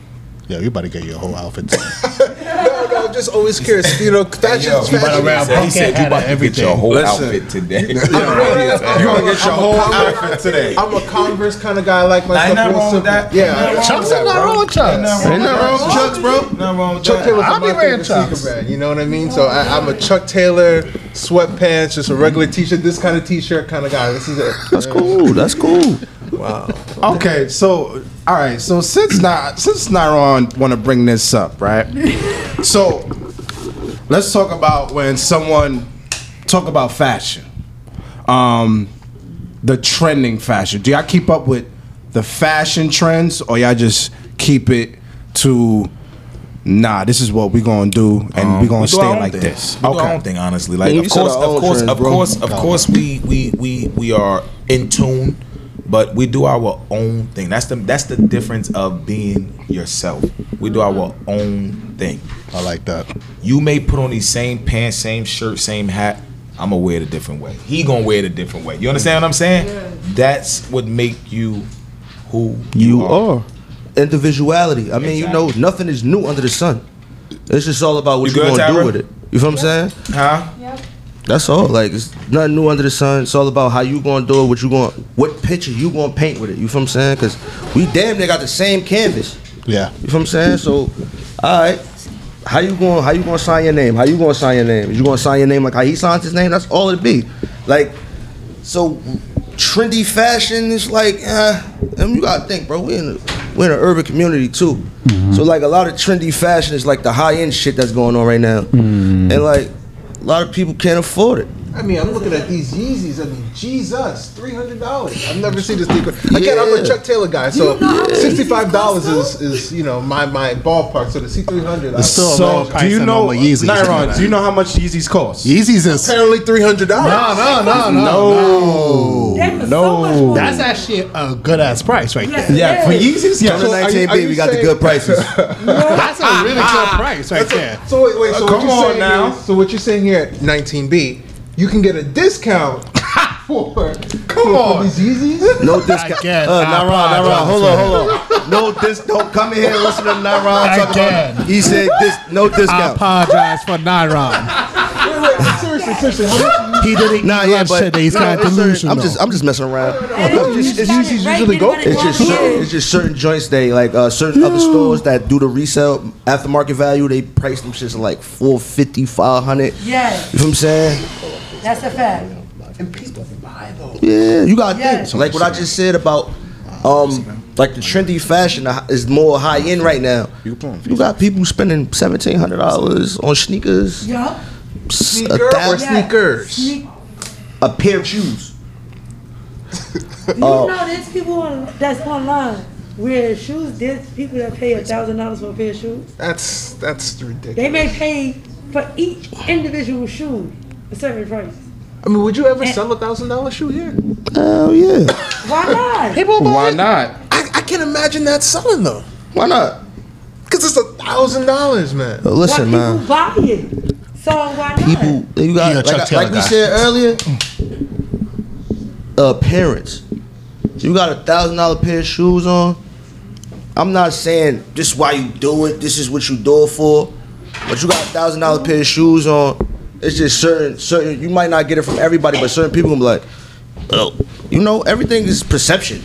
Yeah, you about to get your whole outfit. too. No, no, I'm just always curious. You know, fashion, Yo, fashion. wear a he said, he said you hat about and to get your everything. whole Listen. outfit today. You're gonna get your whole outfit today. I'm a Converse kind of guy. I like myself. Ain't nothing real wrong with that. Yeah. Ain't nothing wrong Chucks with that, is not bro. wrong with Chucks. Ain't nothing Ain't nothing wrong with Chucks, bro. Nothing wrong with Chuck that. Taylor's I'll be my wearing favorite Chucks. sneaker brand. You know what I mean? So I, I'm a Chuck Taylor sweatpants, just a regular T-shirt, this kind of T-shirt kind of guy. This is it. That's cool. That's cool. Okay, so all right, so since not since Naron want to bring this up, right? so let's talk about when someone talk about fashion, um, the trending fashion. Do y'all keep up with the fashion trends, or y'all just keep it to? Nah, this is what we gonna do, and we gonna Um, We stay like thing. this. We do our own thing, honestly. Like, Yeah, of course, of course, trends, of bro. course, of course, we we we we are in tune, but we do our own thing. That's the that's the difference of being yourself. We do our own thing. I like that. You may put on these same pants, same shirt, same hat. I'm gonna wear it a different way. He gonna wear it a different way. You understand what I'm saying? That's what make you who you, You are. Individuality. I mean, you know, nothing is new under the sun. It's just all about what You you, gonna Tyra? do with it. You feel what I'm saying? Huh? That's all. Like it's nothing new under the sun. It's all about how you gonna do it, what you going what picture you gonna paint with it. You feel what I'm saying? Cause we damn near got the same canvas. Yeah. You feel what I'm saying? So, all right. How you going? How you going to sign your name? How you going to sign your name? You going to sign your name like how he signs his name? That's all it be. Like, so trendy fashion is like, uh, and you gotta think, bro. We in a, we in an urban community too. So like a lot of trendy fashion is like the high end shit that's going on right now, and like a lot of people can't afford it. I mean, I'm looking at these Yeezys. I mean, Jesus, three hundred dollars. I've never seen this sneaker. Again, I'm a Chuck Taylor guy, so You know sixty-five dollars is is you know my my ballpark. So the C three hundred. It's still So lower do you know normal Yeezys. Nyron? Do you know how much Yeezys cost? Yeezys is apparently three hundred dollars. no, no, no, no, That was No. so. That's actually a good ass price right Yes, there. Yeah, for Yeezys, yeah. On the So 19B, we got the good prices. That's a really good price right there. So wait, wait. So Uh, what come you're on saying now. Is, so what you're saying here at 19B, you can get a discount for come on. these Yeezys. No discount. Again, uh, I Naron, Naron, hold on, hold on. No dis. Don't come in here and listen to Naron talk Again. about. He said this. No I discount. apologize for Nyron. wait, wait. Seriously, seriously. How much? He didn't Nah, eat yeah, lunch but today. He's no, kind of it's certain- delusional. I'm just, I'm just messing around. And It's just, it's, started right usually then go- it's just certain, it's just certain joints. They like uh, certain other stores that do the resale aftermarket value. They price them shits like 450, 500. Yes, You know what I'm saying? That's a fact. And people buy those. Yeah, you gotta Yes. think. Like what I just said about, um, like the trendy fashion is more high end right now. You got people spending seventeen hundred dollars on sneakers, Yup. s- Sneaker a, or thousand- Sneakers. Sneak- a pair of shoes. You know, there's people on, that's online wear shoes. There's people that pay a thousand dollars for a pair of shoes. That's that's ridiculous. They may pay for each individual shoe a certain price. I mean, would you ever sell a thousand dollar shoe here? Hell yeah. Why not? People buy Why it. not? I, I can't imagine that selling though, Why not? because it's a thousand dollars, man. But listen, why man. people buy it? So why not? people you got He a like, Taylor like we guy. said earlier uh parents you got a thousand dollar pair of shoes on i'm not saying this is why you do it this is what you do it for but you got a thousand dollar pair of shoes on it's just certain certain you might not get it from everybody but certain people will be like oh you know everything is perception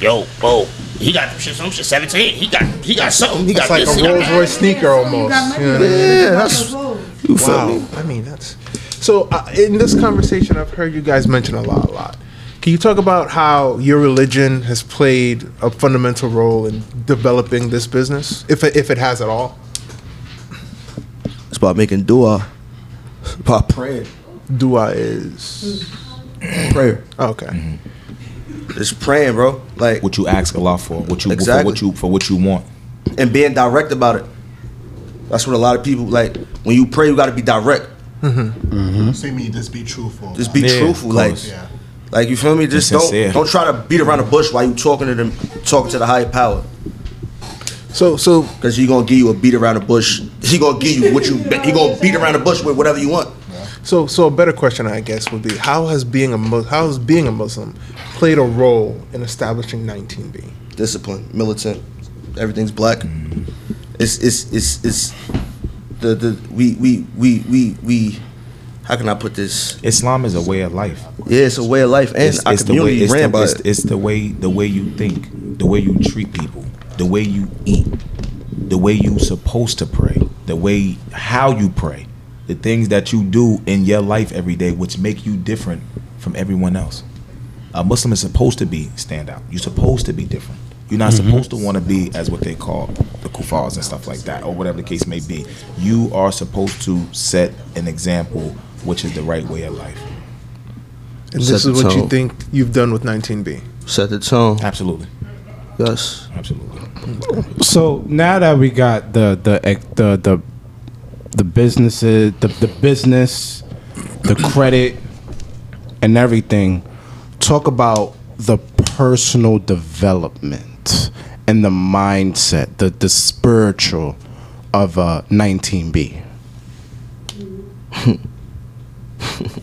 yo bro he got some shit some shit 17 he got he got something he got It's like this a Rolls Royce sneaker almost. You know I mean? Yeah, that's- some clothes. you feel Wow. me I mean, that's so. Uh, in this conversation, I've heard you guys mention a lot, a lot. Can you talk about how your religion has played a fundamental role in developing this business, if it, if it has at all? it's about making dua it's about praying Dua is prayer oh, okay. Mm-hmm. Just praying, bro. Like What you ask Allah for, what you for Exactly. what you for what you want. and being direct about it. That's what a lot of people like. When you pray, you got to be direct. Mm-hmm. Mm-hmm. So you mean just be truthful. Just be Yeah, truthful. of Like, course. yeah. like you feel me? Just don't sincere. don't try to beat around the bush while you talking to them, talking to the higher power. So so Because he gonna give you a beat around the bush. He gonna give you what you. He gonna beat around the bush with whatever you want. so so a better question, I guess, would be how has being a Mus- how has being a Muslim played a role in establishing 19B? Discipline, militant. Everything's black. Mm-hmm. It's it's it's it's the the we we we we we. How can I put this? Islam is a way of life. Yeah, it's a way of life, and It's, our it's the way community it's, ran the, by it's, it. it's the way the way you think, the way you treat people, the way you eat, the way you're supposed to pray, the way how you pray, the things that you do in your life every day, which make you different from everyone else. A Muslim is supposed to be stand out. You're supposed to be different. You're not mm-hmm. supposed to want to be as what they call the kuffars and stuff like that, or whatever the case may be. You are supposed to set an example, which is the right way of life. And Set this is what you think you've done with 19B. Set the tone. Absolutely, Yes. absolutely. So now that we got the the the the the businesses, the the business, the credit, and everything, talk about the personal development and the mindset, the the spiritual of uh, 19B.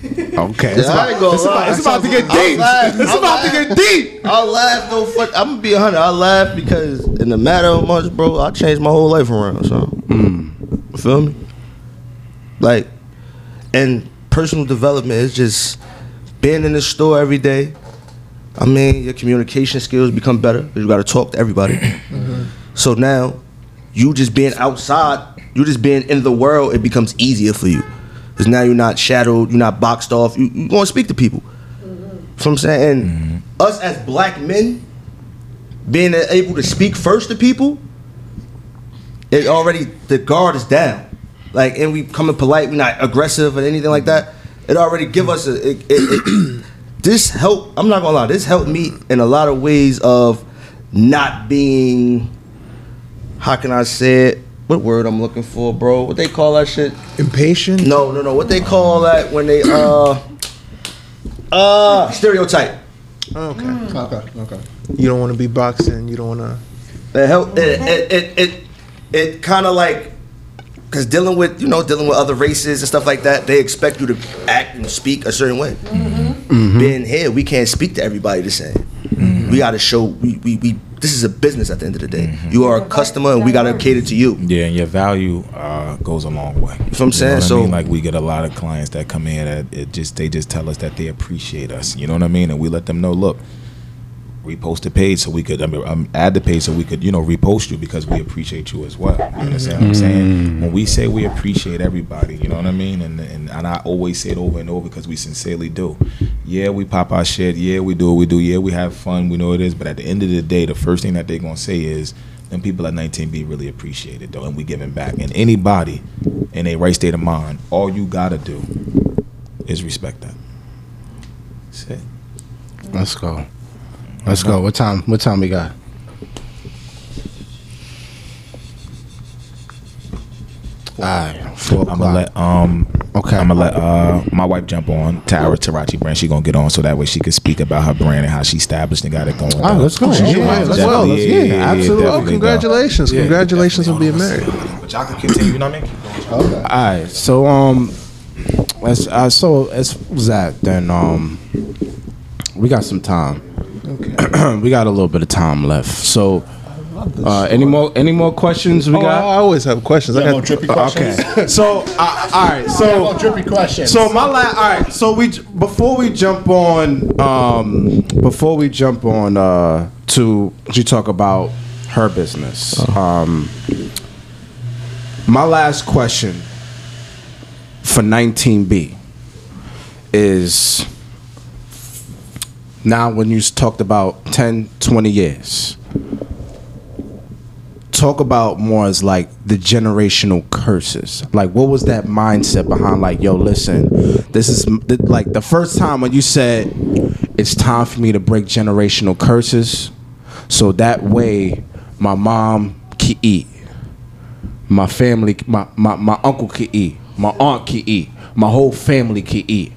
okay, it's about, it's about, it's about to get deep. laugh. It's I'll about to get deep. I'll laugh no fuck. I'm gonna be a hundred. I'll laugh because in a matter of months, bro, I changed my whole life around. So, hmm. you feel me? Like, and personal development is just being in the store every day. I mean, your communication skills become better because you got to talk to everybody. So now, you just being outside, you just being in the world, it becomes easier for you. Because now you're not shadowed, you're not boxed off. You, you going to speak to people. From saying, and mm-hmm. us as black men, being able to speak first to people, it already the guard is down. Like, and we coming polite, we're not aggressive or anything like that. It already give us a. It, it, it, this help. I'm not gonna lie. This helped me in a lot of ways of not being. How can I say it? What word I'm looking for, bro? What they call that shit? Impatient? No, no, no. What they call that when they uh uh stereotype. Okay. Okay. Okay. You don't want to be boxing. You don't want to. It help. It it it it, it kind of like because dealing with you know dealing with other races and stuff like that, they expect you to act and speak a certain way. Mhm. Being here, we can't speak to everybody the same. We got to show we, we we this is a business at the end of the day. You are a customer, and we got to cater to you. Yeah, and your value uh, goes a long way. You know what I'm saying? I So- mean? like we get a lot of clients that come in that it just they just tell us that they appreciate us. You know what I mean? And we let them know, look, repost the page so we could I mean, um, add the page so we could you know repost you because we appreciate you as well. You understand what I'm saying? When we say we appreciate everybody, you know what I mean? And and, and I always say it over and over because we sincerely do. Yeah, we pop our shit. Yeah, we do what we do. Yeah, we have fun. We know it is. But at the end of the day, the first thing that they're gonna say is. Them people at 19B really appreciate it though, and we giving back. And anybody in a right state of mind, all you gotta do is respect that. That's it. Let's go. Let's go. What time? What time we got? All right, four I'm gonna let um Okay. I'm gonna let uh my wife jump on Tara Tarachi brand. She gonna get on so that way she can speak about her brand and how she established and got it going. Ah, let's go. she's Yeah, let's go. well. Let's- Yeah, yeah, yeah, yeah, absolutely. Oh, congratulations! Yeah, congratulations on being married. But y'all can continue. You know what I mean? All right, so um, let's uh, so as that then um, we got some time. Okay. we got a little bit of time left. So, uh, any more any more questions we got? Oh, I always have questions. Yeah, no got drippy questions. Okay. So, uh, all right. No So, drippy questions. so my last. All right. So we before we jump on, um, before we jump on uh, to you talk about her business. Um, my last question for 19B is now when you talked about 10, 20 years talk about more as like the generational curses. Like, what was that mindset behind? Like, yo, listen, this is like the first time when you said it's time for me to break generational curses, so that way my mom can eat, my family, my my, my uncle can eat, my aunt can eat, my whole family can eat.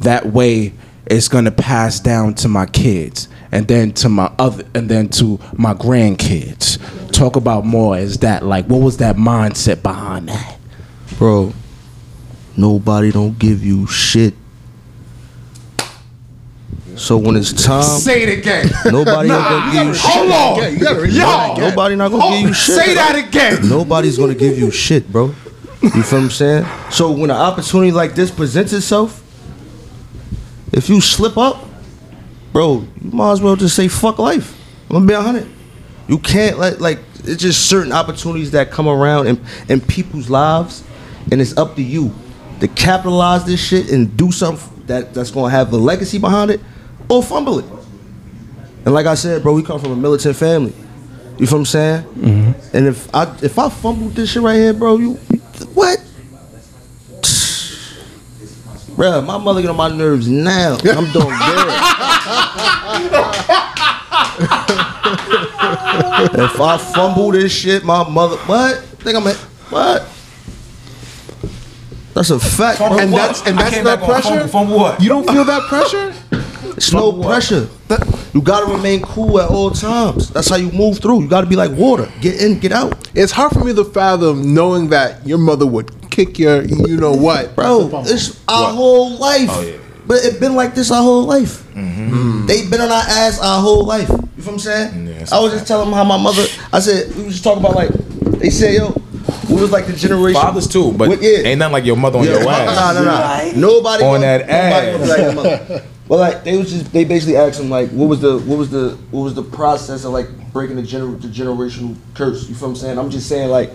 That way, it's gonna pass down to my kids, and then to my other, and then to my grandkids. Talk about more is that. Like, what was that mindset behind that? bro. Nobody don't give you shit. So when it's time, Say it again. nobody ain't gonna give you shit. Hold on. Yeah, you gotta read Yo. Nobody not gonna give you shit. Say that again. Nobody's gonna give you shit, bro. You feel what I'm saying? So when an opportunity like this presents itself, if you slip up, bro, you might as well just say fuck life. I'm gonna be a hundred. You can't let like it's just certain opportunities that come around in, in people's lives, and it's up to you to capitalize this shit and do something that, that's gonna have a legacy behind it, or fumble it. And like I said, bro, we come from a militant family. You feel what I'm saying? Mm-hmm. And if I if I fumbled this shit right here, bro, you what? Bruh, my mother get on my nerves now. I'm doing good. if I fumble this shit, my mother what? Think I'm A, what? That's a fact, bro. And What? that's- and that's came not back on pressure? From, from what? You don't feel that pressure? It's no pressure. You gotta remain cool at all times. That's how you move through. You gotta be like water. Get in, get out. It's hard for me to fathom knowing that your mother would kick your, you know what, Bro, it's our whole life. Oh, yeah. But it's been like this our whole life. Mm-hmm. Mm-hmm. They've been on our ass our whole life. You feel what I'm saying? Yeah, I was just telling them how my mother. I said we was just talking about like they said yo, we was like the generation. Fathers too, but What- yeah. ain't nothing like your mother on Yeah, your ass. Nah, nah, nah. Nobody On gonna- that nobody like ass. your. But like they was just they basically asked him like what was the what was the what was the process of like breaking the gener the generational curse? You feel what I'm saying? I'm just saying like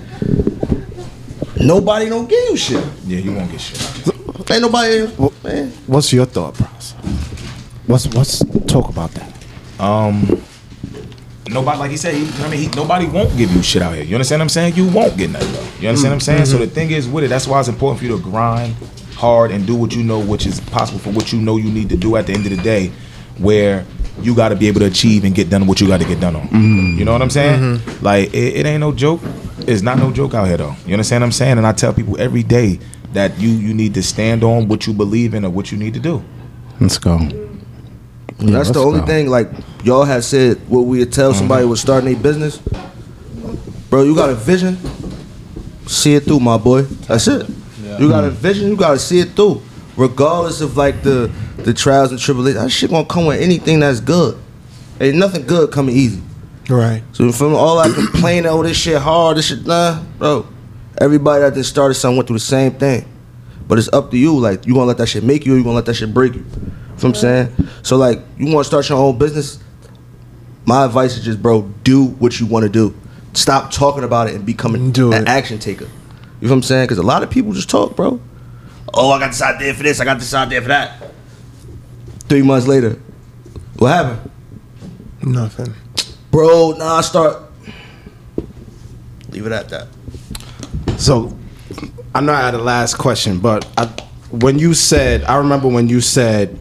nobody don't give you shit. Yeah, you won't get shit. Ain't nobody man. What's your thought process? What's what's talk about that? Um, nobody, like he said, he, I mean, he, nobody won't give you shit out here. You understand what I'm saying? You won't get nothing. Though. You understand what I'm saying? So the thing is with it, that's why it's important for you to grind hard and do what you know, which is possible for what you know you need to do at the end of the day, where you got to be able to achieve and get done what you got to get done on. Mm-hmm. You know what I'm saying? Mm-hmm. Like it, it ain't no joke. It's not no joke out here though. You understand what I'm saying? And I tell people every day that you you need to stand on what you believe in or what you need to do. Let's go. That's the let's only go. thing. Like y'all had said, what we would tell mm-hmm. somebody was starting a business. Bro, you got a vision. See it through, my boy. That's it. You got a vision. You gotta see it through, regardless of like the the trials and tribulations. That shit gonna come with anything that's good. Ain't nothing good coming easy. Right. So from all I complaining, oh this shit hard, this shit nah, bro. Everybody that just started something went through the same thing. But it's up to you. Like you gonna let that shit make you or you gonna let that shit break you. You know what I'm saying? So like you wanna start your own business, my advice is just bro, do what you wanna do. Stop talking about it and become Do an action taker. You know what I'm saying? Cause a lot of people just talk, bro. Oh, I got this idea for this, I got this idea for that. Three months later, what happened? Nothing. Bro, nah, I start. Leave it at that. So, I know I had a last question, but I, when you said, I remember when you said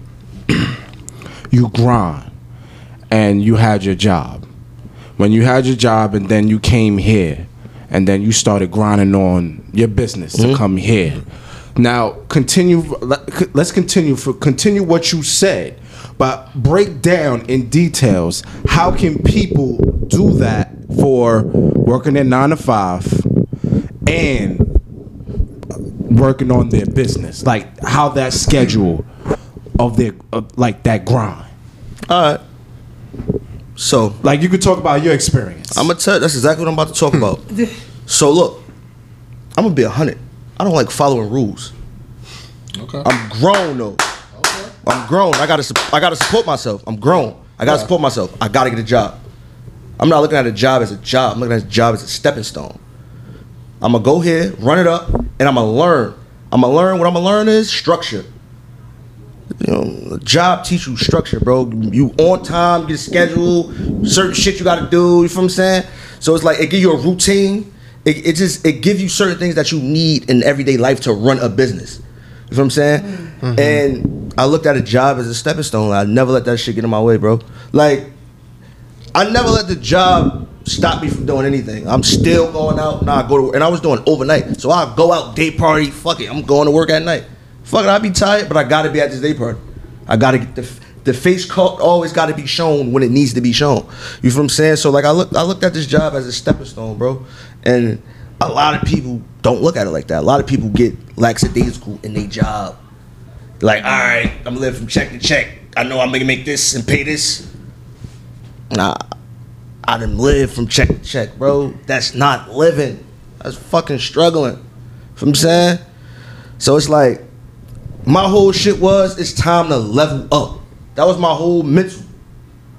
you grind and you had your job. When you had your job and then you came here and then you started grinding on your business to mm-hmm. come here. Now, continue. let- Let's continue for continue what you said, but break down in details. How can people do that for working at nine to five and working on their business? Like how that schedule of their of, like that grind. All right. So Like you could talk about your experience. I'm gonna tell. That's exactly what I'm about to talk about. so look, I'm gonna be a hundred. I don't like following rules. Okay. I'm grown though. I'm grown. I gotta. I gotta support myself. I'm grown. I gotta support myself. I gotta get a job. I'm not looking at a job as a job. I'm looking at a job as a stepping stone. I'm gonna go here, run it up, and I'm gonna learn. I'm gonna learn. What I'm gonna learn is structure. You know, a job teach you structure, bro. You on time, you get a schedule, certain shit you gotta do. You feel what I'm saying? So it's like it give you a routine. It, it just it gives you certain things that you need in everyday life to run a business. You feel what I'm saying? Mm-hmm. And I looked at a job as a stepping stone. I never let that shit get in my way, bro. Like I never let the job stop me from doing anything. I'm still going out. Nah, I go to and I was doing overnight. So I go out day party. Fuck it, I'm going to work at night. Fuck it, I be tired, but I gotta be at this day party. I gotta get the the face cut always gotta be shown when it needs to be shown. You feel what I'm saying? So like I look I looked at this job as a stepping stone, bro. And a lot of people don't look at it like that. A lot of people get lackadaisical in their job. Like, all right, I'm living from check to check. I know I'm gonna make this and pay this. Nah, I didn't live from check to check, bro. That's not living. That's fucking struggling. You know what I'm saying? So it's like, my whole shit was, it's time to level up. That was my whole mental.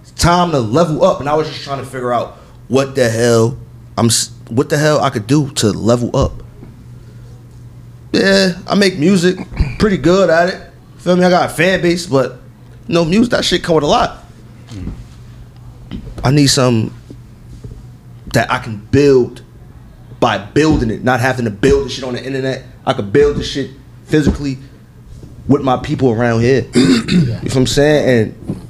It's time to level up. And I was just trying to figure out what the hell I'm, what the hell I could do to level up. Yeah, I make music, pretty good at it. Feel me? I got a fan base, but no music, that shit come with a lot. I need some that I can build by building it, not having to build the shit on the internet. I could build the shit physically with my people around here. you know what I'm saying? And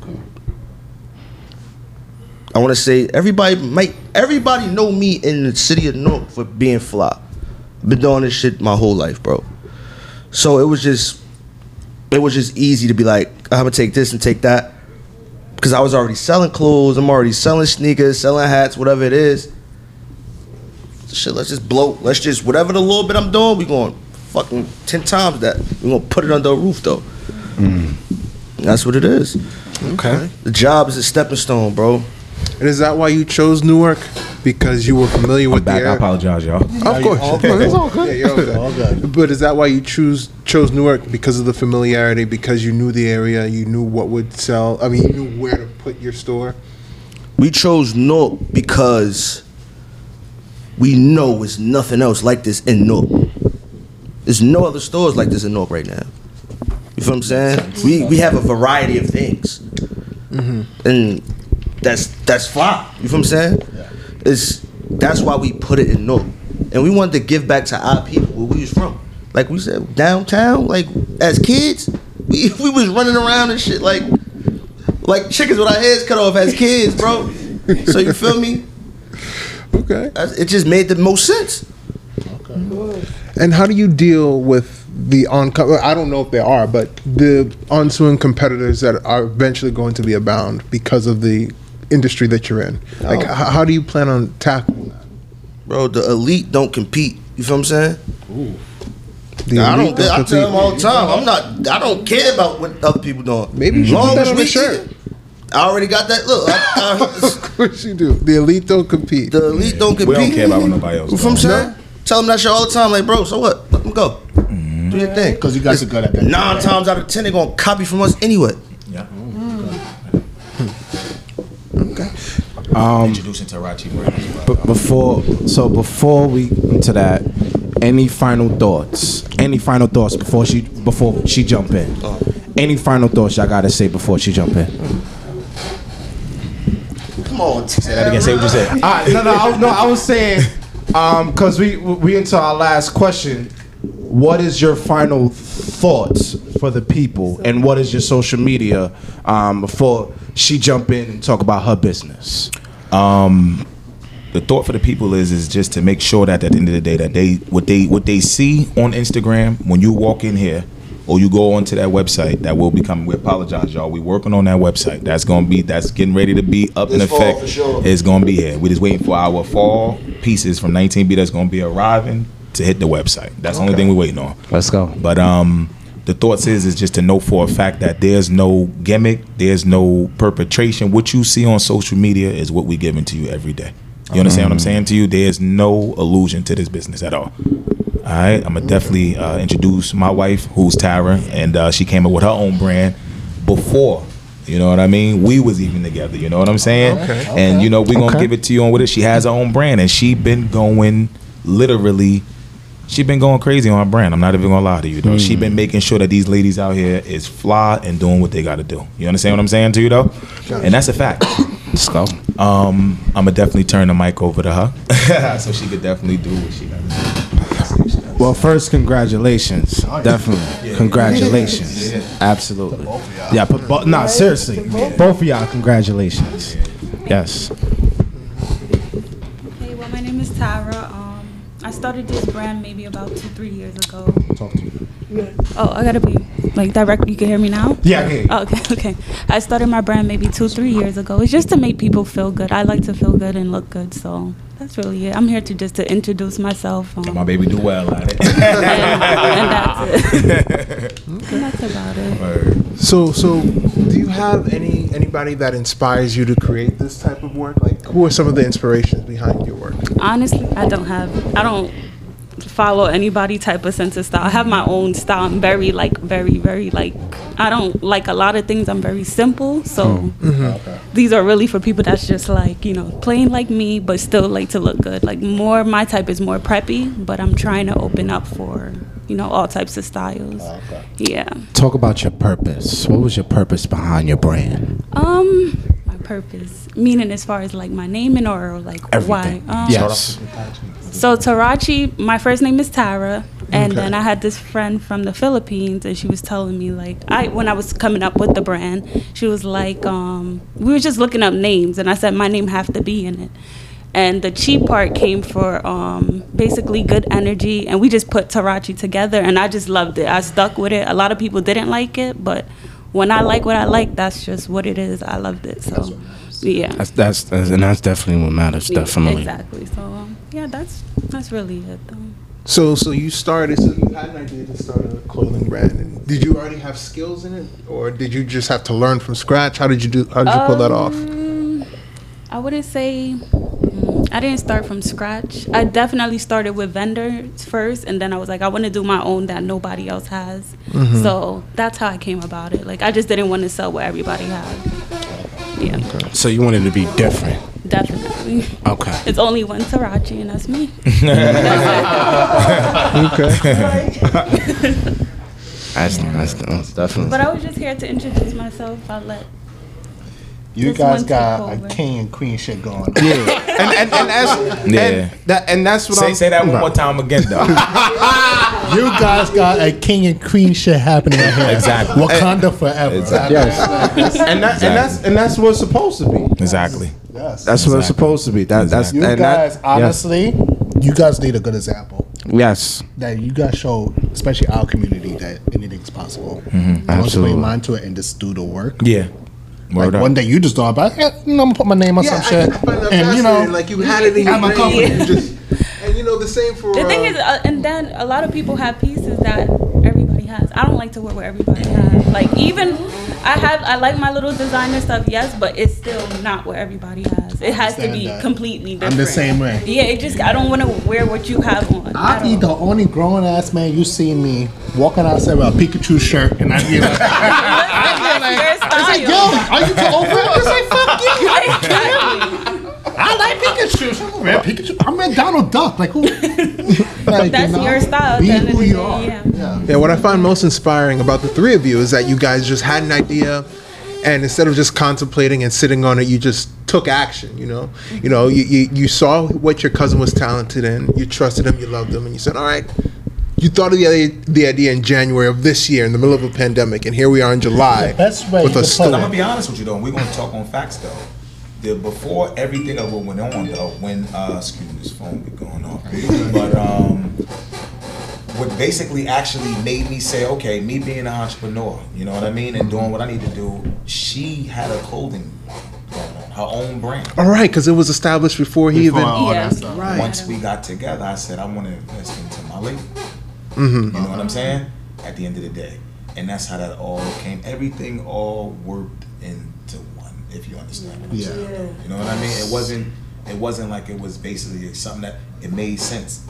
I want to say everybody might everybody know me in the city of Newark for being fly. I've been doing this shit my whole life, bro. So it was just it was just easy to be like, I'm gonna take this and take that. Cause I was already selling clothes, I'm already selling sneakers, selling hats, whatever it is. Shit, let's just blow, let's just whatever the little bit I'm doing, we going fucking ten times that. we gonna put it under a roof though. Mm. That's what it is. Okay. The job is a stepping stone, bro. And is that why you chose Newark? Because you were familiar with Back, the I area? apologize, y'all. Of course. all good. it's all good. Yeah, you're all good. All good. But is that why you choose chose Newark because of the familiarity? Because you knew the area, you knew what would sell. I mean, you knew where to put your store. We chose Newark because we know there's nothing else like this in Newark. There's no other stores like this in Newark right now. You feel what I'm saying? We we have a variety of things, mm-hmm. and that's that's fly. You feel what I'm saying? It's that's why we put it in Newark, and we wanted to give back to our people where we was from. Like we said, downtown. Like as kids, we we was running around and shit like like chickens with our heads cut off as kids, bro. So you feel me? Okay. It just made the most sense. And how do you deal with the on? I don't know if there are, but the ensuing competitors that are eventually going to be abound because of the industry that you're in. Like, Oh. h- how do you plan on tackling that? Bro, the elite don't compete. You feel what I'm saying? The I elite don't. I compete. tell them all the time. I'm not. I don't care about what other people doing. Maybe you should Long put that as on we a shirt. I already got that. Look, I, I, Of course you do. The elite don't compete. the elite don't compete. We don't care about what nobody else You feel what I'm doing. saying? Tell them that shit all the time. Like, bro, so what? Let them go. Do your mm-hmm. thing. Because you guys are good at that. Nine times out of ten, they're gonna copy from us anyway. Yeah. Mm-hmm. Okay. Introducing Tarachi brand as well. But before, so before we into that, any final thoughts? Any final thoughts before she before she jump in? Any final thoughts y'all gotta say before she jump in? Come on, Say that again. Say what you said. All right, no, no, I, no. I was saying, um, because we we into our last question. What is your final thoughts for the people, and what is your social media um, before she jump in and talk about her business? Um, the thought for the people is is just to make sure that at the end of the day that they what they what they see on Instagram when you walk in here or you go onto that website that will become we apologize y'all. We working on that website. That's gonna be that's getting ready to be up in This fall, effect. sure. it's gonna be here. We just waiting for our fall pieces from 19b that's gonna be arriving to hit the website. That's the only thing we're waiting on. Let's go. but um, the thoughts is is just to know for a fact that there's no gimmick, there's no perpetration. What you see on social media is what we giving to you every day. You understand what I'm saying to you? There's no illusion to this business at all. All right, I'm gonna definitely uh, introduce my wife, who's Tara, and uh, she came up with her own brand before. You know what I mean? We was even together. You know what I'm saying? Okay. And you know we gonna Okay. give it to you on with it. She has her own brand, and she been going literally she been going crazy on her brand. I'm not even gonna lie to you though. She been making sure that these ladies out here is fly and doing what they gotta do. You understand what I'm saying to you though? And that's a fact. Let's go. Um, I'ma definitely turn the mic over to her. so she could definitely do what she gotta do. Well, first, congratulations. Definitely, congratulations. Absolutely. Yeah, but, but nah, seriously, both of y'all, congratulations. Yes. Hey, well, my name is Tyra. I started this brand maybe about two, three years ago. Talk to you. Yeah. Oh, I gotta be like direct. You can hear me now. Yeah, I can hear you. Oh, okay, okay. I started my brand maybe two, three years ago. It's just to make people feel good. I like to feel good and look good, so that's really it. I'm here to just to introduce myself. Um, My baby do well at it. and, and that's it. and that's about it. So, so do you have any anybody that inspires you to create this type of work? Like, who are some of the inspirations behind your work? Honestly, I don't have. I don't follow anybody type of sense of style. I have my own style. I'm very like very very like. I don't like a lot of things. I'm very simple. So these are really for people that's just like you know plain like me, but still like to look good. Like more my type is more preppy, but I'm trying to open up for you know all types of styles. Okay. Yeah. Talk about your purpose. What was your purpose behind your brand? Um, my purpose, meaning as far as like my naming or like Everything. why. Um, Yes. So Tarachi, my first name is Tara, and then I had this friend from the Philippines, and she was telling me like I when I was coming up with the brand, she was like, um, we were just looking up names, and I said my name have to be in it. And the cheap part came for um, basically good energy, and we just put Tarachi together, and I just loved it. I stuck with it. A lot of people didn't like it, but when I like what I like, that's just what it is. I loved it. So, yeah. That's, that's that's and that's definitely what matters. Definitely. Exactly. So um, yeah, that's that's really it. Though. So, so you started. So you had an idea to start a clothing brand. And did you already have skills in it, or did you just have to learn from scratch? How did you do? How did you pull that off? Um, I wouldn't say. mm, I didn't start from scratch. I definitely started with vendors first, and then I was like, I want to do my own that nobody else has. Mm-hmm. So that's how I came about it. Like I just didn't want to sell what everybody had. Yeah, So you wanted to be different. definitely. Okay. It's only one Tarachi, and that's me. Okay. that's that's, that's definitely. But I was just here to introduce myself. I'll let You This guys got a king and queen shit going. on. yeah. And and, and that's Yeah. and that and that's what say I'm, say that one more time again though. You guys got a king and queen shit happening here. Exactly. Wakanda forever. Exactly. Yes. and that and that's and that's what it's supposed to be. exactly. Yes. That's what it's supposed to be. That that's you and guys, that, honestly, you guys need a good example. Yes. That you guys show, especially our community, that anything's possible. Mm-hmm. I want to Absolutely. put your mind to it and just do the work. Yeah. Like up. one day you just thought about, eh, I'm gonna put my name on Yeah, some I, shit, I find that and you know, fascinating. like you had it in your I'm brain. company. You just, and you know the same for. The thing uh, is, uh, and then a lot of people have pieces that everybody has. I don't like to wear what everybody has. Like even I have, I like my little designer stuff, yes, but it's still not what everybody has. It has to be that. completely I'm the same way. Yeah, it just I don't want to wear what you have on. I'll be the only grown ass man you see me walking outside with a Pikachu shirt, and I'd be like, That's your I say, style. yo, are you too old for it? I say, fuck you. Exactly. I like Pikachu. I'm oh, wearing Pikachu. I'm in Donald Duck. Like who? Like, That's your style Be the end of who you are. yeah. Yeah, what I find most inspiring about the three of you is that you guys just had an idea, and instead of just contemplating and sitting on it, you just took action. You know, you know, you, you, you saw what your cousin was talented in, you trusted him, you loved him, and you said, "All right." You thought of the idea, the idea in January of this year, in the middle of a pandemic, and here we are in July The best way with you a could put store. I'm gonna be honest with you though, and we're gonna talk on facts though. The before everything of what went on though, when uh, excuse me, this phone be going off, but um, what basically actually made me say, okay, me being an entrepreneur, you know what I mean, and doing what I need to do. She had a clothing her own brand. All right, because it was established before he Before even. Yeah. Right. Once we got together, I said I want to invest into my lady. Mm-hmm. You know what I'm saying? At the end of the day, and that's how that all came. Everything all worked into one. If you understand what I'm Yeah. saying. You know what I mean? It wasn't. It wasn't like it was basically something that it made sense.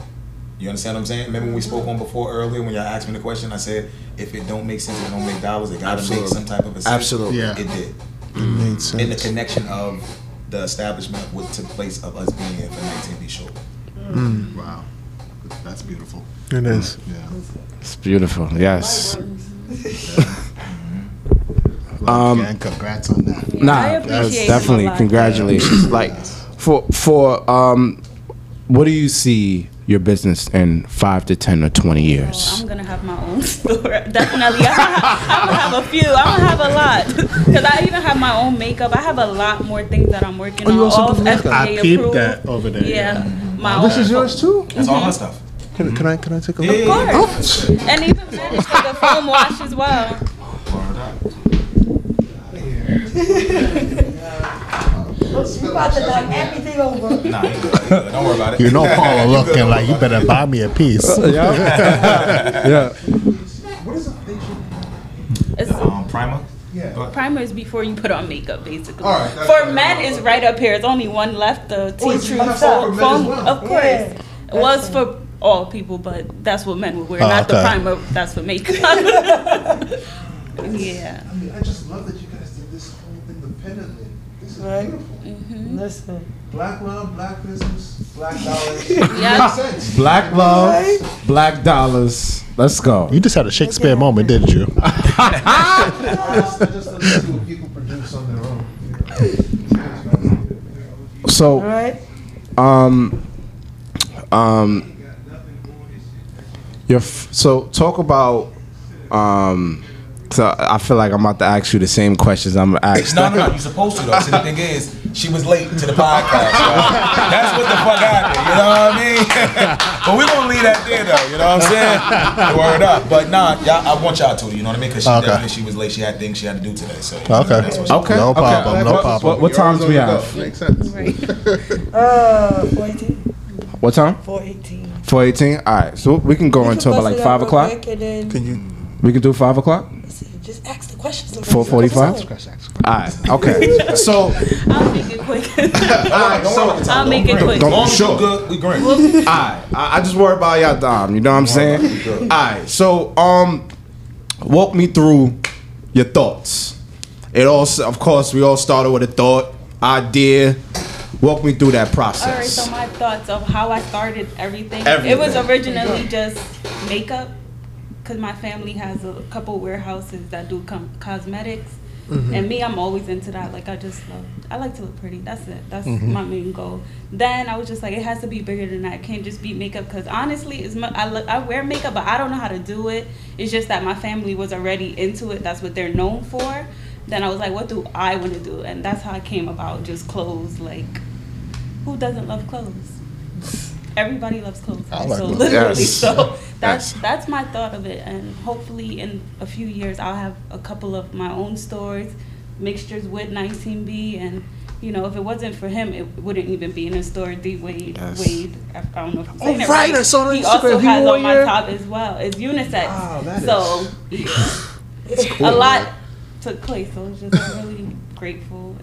You understand what I'm saying? Remember when we mm-hmm. spoke on before earlier when y'all asked me the question? I said if it don't make sense, it don't make dollars, it gotta make some type of a sense. Absolutely. Yeah. It did. Made In the connection of the establishment, what took place of us being here for 19B show. Mm. Mm. Wow. That's beautiful. It is. Yeah. It's beautiful. Yes. Well, Um, again, congrats on that. Nah, I appreciate definitely him a lot. congratulations. like for for um, what do you see your business in five to ten or twenty years? I'm gonna have my own store. Definitely, I'm gonna, have, I'm gonna have a few. I'm gonna have a lot because I even have my own makeup. I have a lot more things that I'm working Oh, you on. also All do makeup? I FDA peeped approved. that over there, Yeah, my This own. is yours too. That's all her stuff. Can, can I can I take a look? yeah, Of course, and even finished with the foam wash as well. You about to knock everything over. Nah, you good, you good. Don't worry about it. You know, Paula looking like you better buy me a piece. yeah. yeah It's, Um, primer. Yeah. primer is before you put on makeup, basically. All right, that's for fine. men, is right up here. It's only one left. The tea Oh, tree left foam. for men as foam- well. Of course, Yeah. it was for all people, but that's what men would wear. Oh, not the primer. That's for makeup. yeah. I mean, I just love that you guys did this whole independently. This is Right. beautiful. Listen. Black love, black business, black dollars. Yeah. Makes sense. Black love, black dollars. Let's go. You just had a Shakespeare moment, didn't you? Just, just to see what people produce on their own. you know. All So, right. um, um, your f- so talk about um. So I feel like I'm about to ask you the same questions I'm asked. No, no, no. You're supposed to though. See, the thing is, she was late to the podcast. yo. That's what the fuck happened. You know what I mean? but we're gonna leave that there though. You know what I'm saying? Word up. But nah, y'all, I want y'all to. You know what I mean? Because she Okay. definitely she was late. She had things she had to do today. So you know, Okay. that's what she- Okay. No okay. problem, no What- problem. What, what You're times we have? Makes sense. Right. Uh, 418. What time? 418. Four eighteen. All right. So we can go until about like five o'clock. And then, Can you? We can do five o'clock. Listen, just ask the questions. 4:45? All right. Okay. So. I'll make it quick. Don't worry, don't worry about the time. I'll make it quick. Don't- As long Sure. good, we green. Alright, I, I just worry about y'all dime, you know what I'm saying? Alright, so um walk me through your thoughts. It all of course we all started with a thought, idea. Walk me through that process. All right, process. so my thoughts of how I started everything. Everything. It was originally just makeup, because my family has a couple warehouses that do com- cosmetics. Mm-hmm. And me, I'm always into that. Like I just love, I like to look pretty. That's it. That's mm-hmm. my main goal. Then I was just like, it has to be bigger than that. It can't just be makeup. Because honestly, it's mu- I look, I wear makeup, but I don't know how to do it. It's just that my family was already into it. That's what they're known for. Then I was like, what do I want to do? And that's how I came about just clothes. Like, who doesn't love clothes? Everybody loves clothes. I like so clothes. literally, Yes. so that's Yes. that's my thought of it, and hopefully in a few years I'll have a couple of my own stores, mixtures with 19B, and you know if it wasn't for him, it wouldn't even be in a store. D Wade, Yes. Wade, I I don't know if I'm saying Oh, it right, right. I saw on He also he has wore on my your- top as well. It's unisex. Wow, that so yeah. a lot took place. So it's just really grateful, and hopefully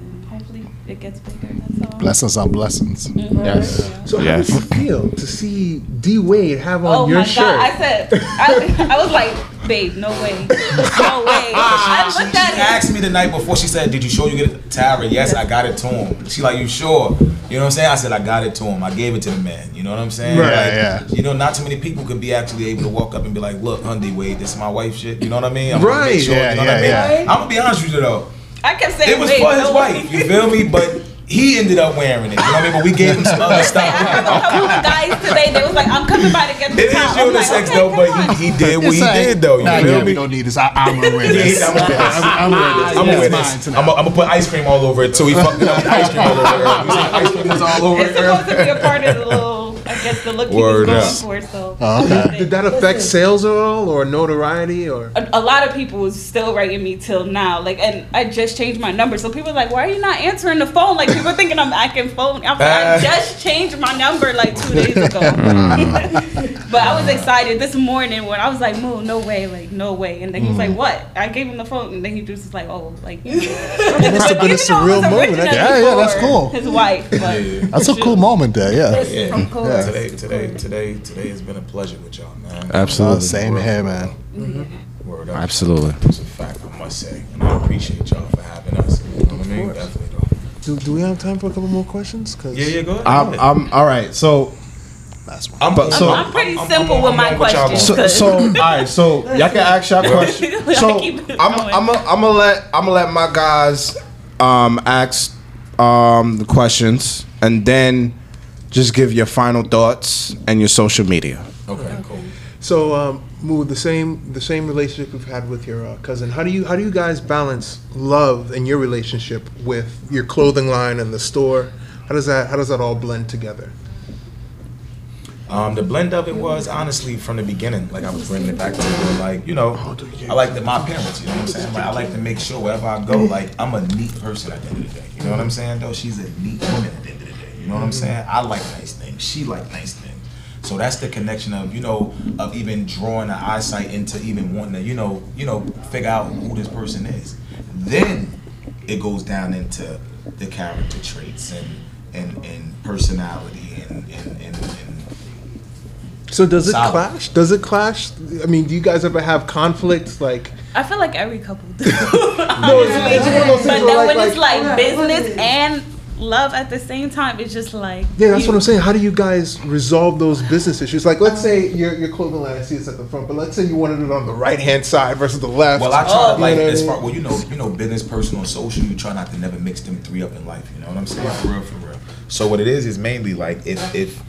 it gets bigger. That's all. Blessings on blessings. Mhm. Yes. So how Yes. did you feel to see D Wade have on Oh your my shirt? god! I said, I, I was like, babe, no way, no way. I She, looked she at it. asked me the night before. She said, "Did you show you get it?" Tara, yes, I got it to him. She like, "You sure?" You know what I'm saying? I said, "I got it to him. I gave it to the man." You know what I'm saying? Right, Like, yeah. You know, not too many people could be actually able to walk up and be like, "Look, Hundy Wade, this is my wife shit." You know what I mean? I'm Right. make sure, Yeah, you know what I yeah, mean? yeah. I'm gonna be honest with you though. I kept saying, It was for his no wife. way. You feel me? But he ended up wearing it. You know what I mean? But we gave him some other stuff. I stuff. heard a couple of guys today. They was like, "I'm coming by to get the It is top." I'm like, unisex okay, though, but he, he did what he like, did though. You nah, feel yeah, me? we don't need this. I, I'm gonna wear Yeah, this. I'm gonna wear this. I'm, I'm gonna wear this. I'm gonna Yeah, wear it's this. I'm gonna put ice cream all over it too. He fucked it up with ice cream all over it. You see, ice cream was all over It's it. supposed to be a part of the little, I guess, the look he Word was up. for. So, Oh, okay. Did that affect sales at all, or notoriety, or? a, a lot of people was still writing me till now. Like, and I just changed my number, so people are like, "Why are you not answering the phone?" Like, people are thinking I'm acting phone. I'm like, I just changed my number like two days ago. Hmm. but I was excited this morning when I was like, "Moo, no way, like, no way." And then he was like, hmm. "What?" I gave him the phone, and then he just was like, "Oh, like." You know. It must have been a surreal moment. Yeah, yeah, that's cool. His wife, but That's a cool moment there. Yeah. It's from cool. Yeah. Today, today, today, today has been a pleasure with y'all, man. Absolutely. Uh, same here, man. Word up. Absolutely. It's a fact, I must say, and I appreciate y'all for having us. You know what I mean? Definitely though. Do, do we have time for a couple more questions? 'Cause- Yeah, yeah, go ahead. I'm, I'm all right. So I'm, but- so- I'm pretty simple with my on what y'all questions. So, so all right, so y'all can ask y'all questions. So I'm going. I'm a, I'm gonna let I'm gonna let my guys um ask um the questions and then just give your final thoughts and your social media. Okay, cool. So, um, Moo, the same the same relationship you've had with your uh, cousin. How do you how do you guys balance love and your relationship with your clothing line and the store? How does that how does that all blend together? Um, the blend of it was honestly from the beginning, like I was bringing it back to it, like you know, I like the, my parents. You know what I'm saying? Like, I like to make sure wherever I go, like I'm a neat person at the end of the day. You know what I'm saying? Though she's a neat woman You know what I'm saying? I like nice things. She like nice things. So that's the connection of you know of even drawing the eyesight into even wanting to you know you know figure out who this person is. Then it goes down into the character traits and and, and personality and and, and, and So does it Solid. clash? Does it clash? I mean, do you guys ever have conflicts? Like, I feel like every couple do. it's- it's one of those things but where, then like- when it's like- like business and love at the same time, it's just like yeah, that's you- what I'm saying. How do you guys resolve those business issues? Like, let's say your your clothing line, I see it's at the front, but let's say you wanted it on the right hand side versus the left. Well, I try Oh. to like You know as far well, you know, you know, business, personal, social. You try not to never mix them three up in life. You know what I'm saying? For real, for real. So what it is is mainly like if if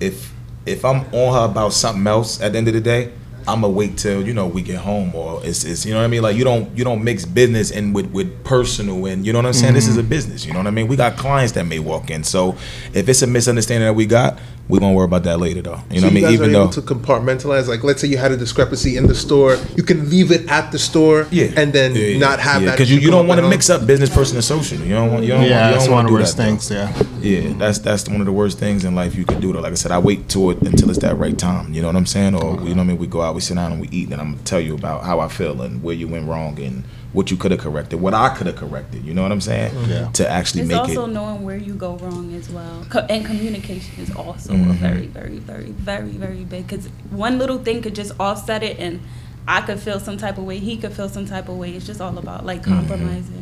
if if I'm on her about something else at the end of the day, I'm gonna wait till you know we get home or it's, it's you know what I mean. Like you don't you don't mix business and with with personal and you know what I'm saying. This is a mm-hmm. business. You know what I mean. We got clients that may walk in. So if it's a misunderstanding that we got, we gonna worry about that later though. You know what I mean. Even though to compartmentalize. Like, let's say you had a discrepancy in the store, you can leave it at the store, Yeah, and then Yeah, yeah, not have that. because you, you don't want to mix up business, person, and social. You don't want. You don't Yeah, want, you that's don't one of to the do worst that, things. Yeah. Yeah, that's that's one of the worst things in life you could do. Though, like I said, I wait to it until it's that right time. You know what I'm saying? Or you know what I mean? We go out, we sit down, and we eat, and I'm gonna tell you about how I feel and where you went wrong and what you could have corrected, what I could have corrected. You know what I'm saying? Yeah. To actually It's make also it. Also knowing where you go wrong as well, Co- and communication is also Mm-hmm. a very, very, very, very, very big. Because one little thing could just offset it, and I could feel some type of way. He could feel some type of way. It's just all about like Mm-hmm.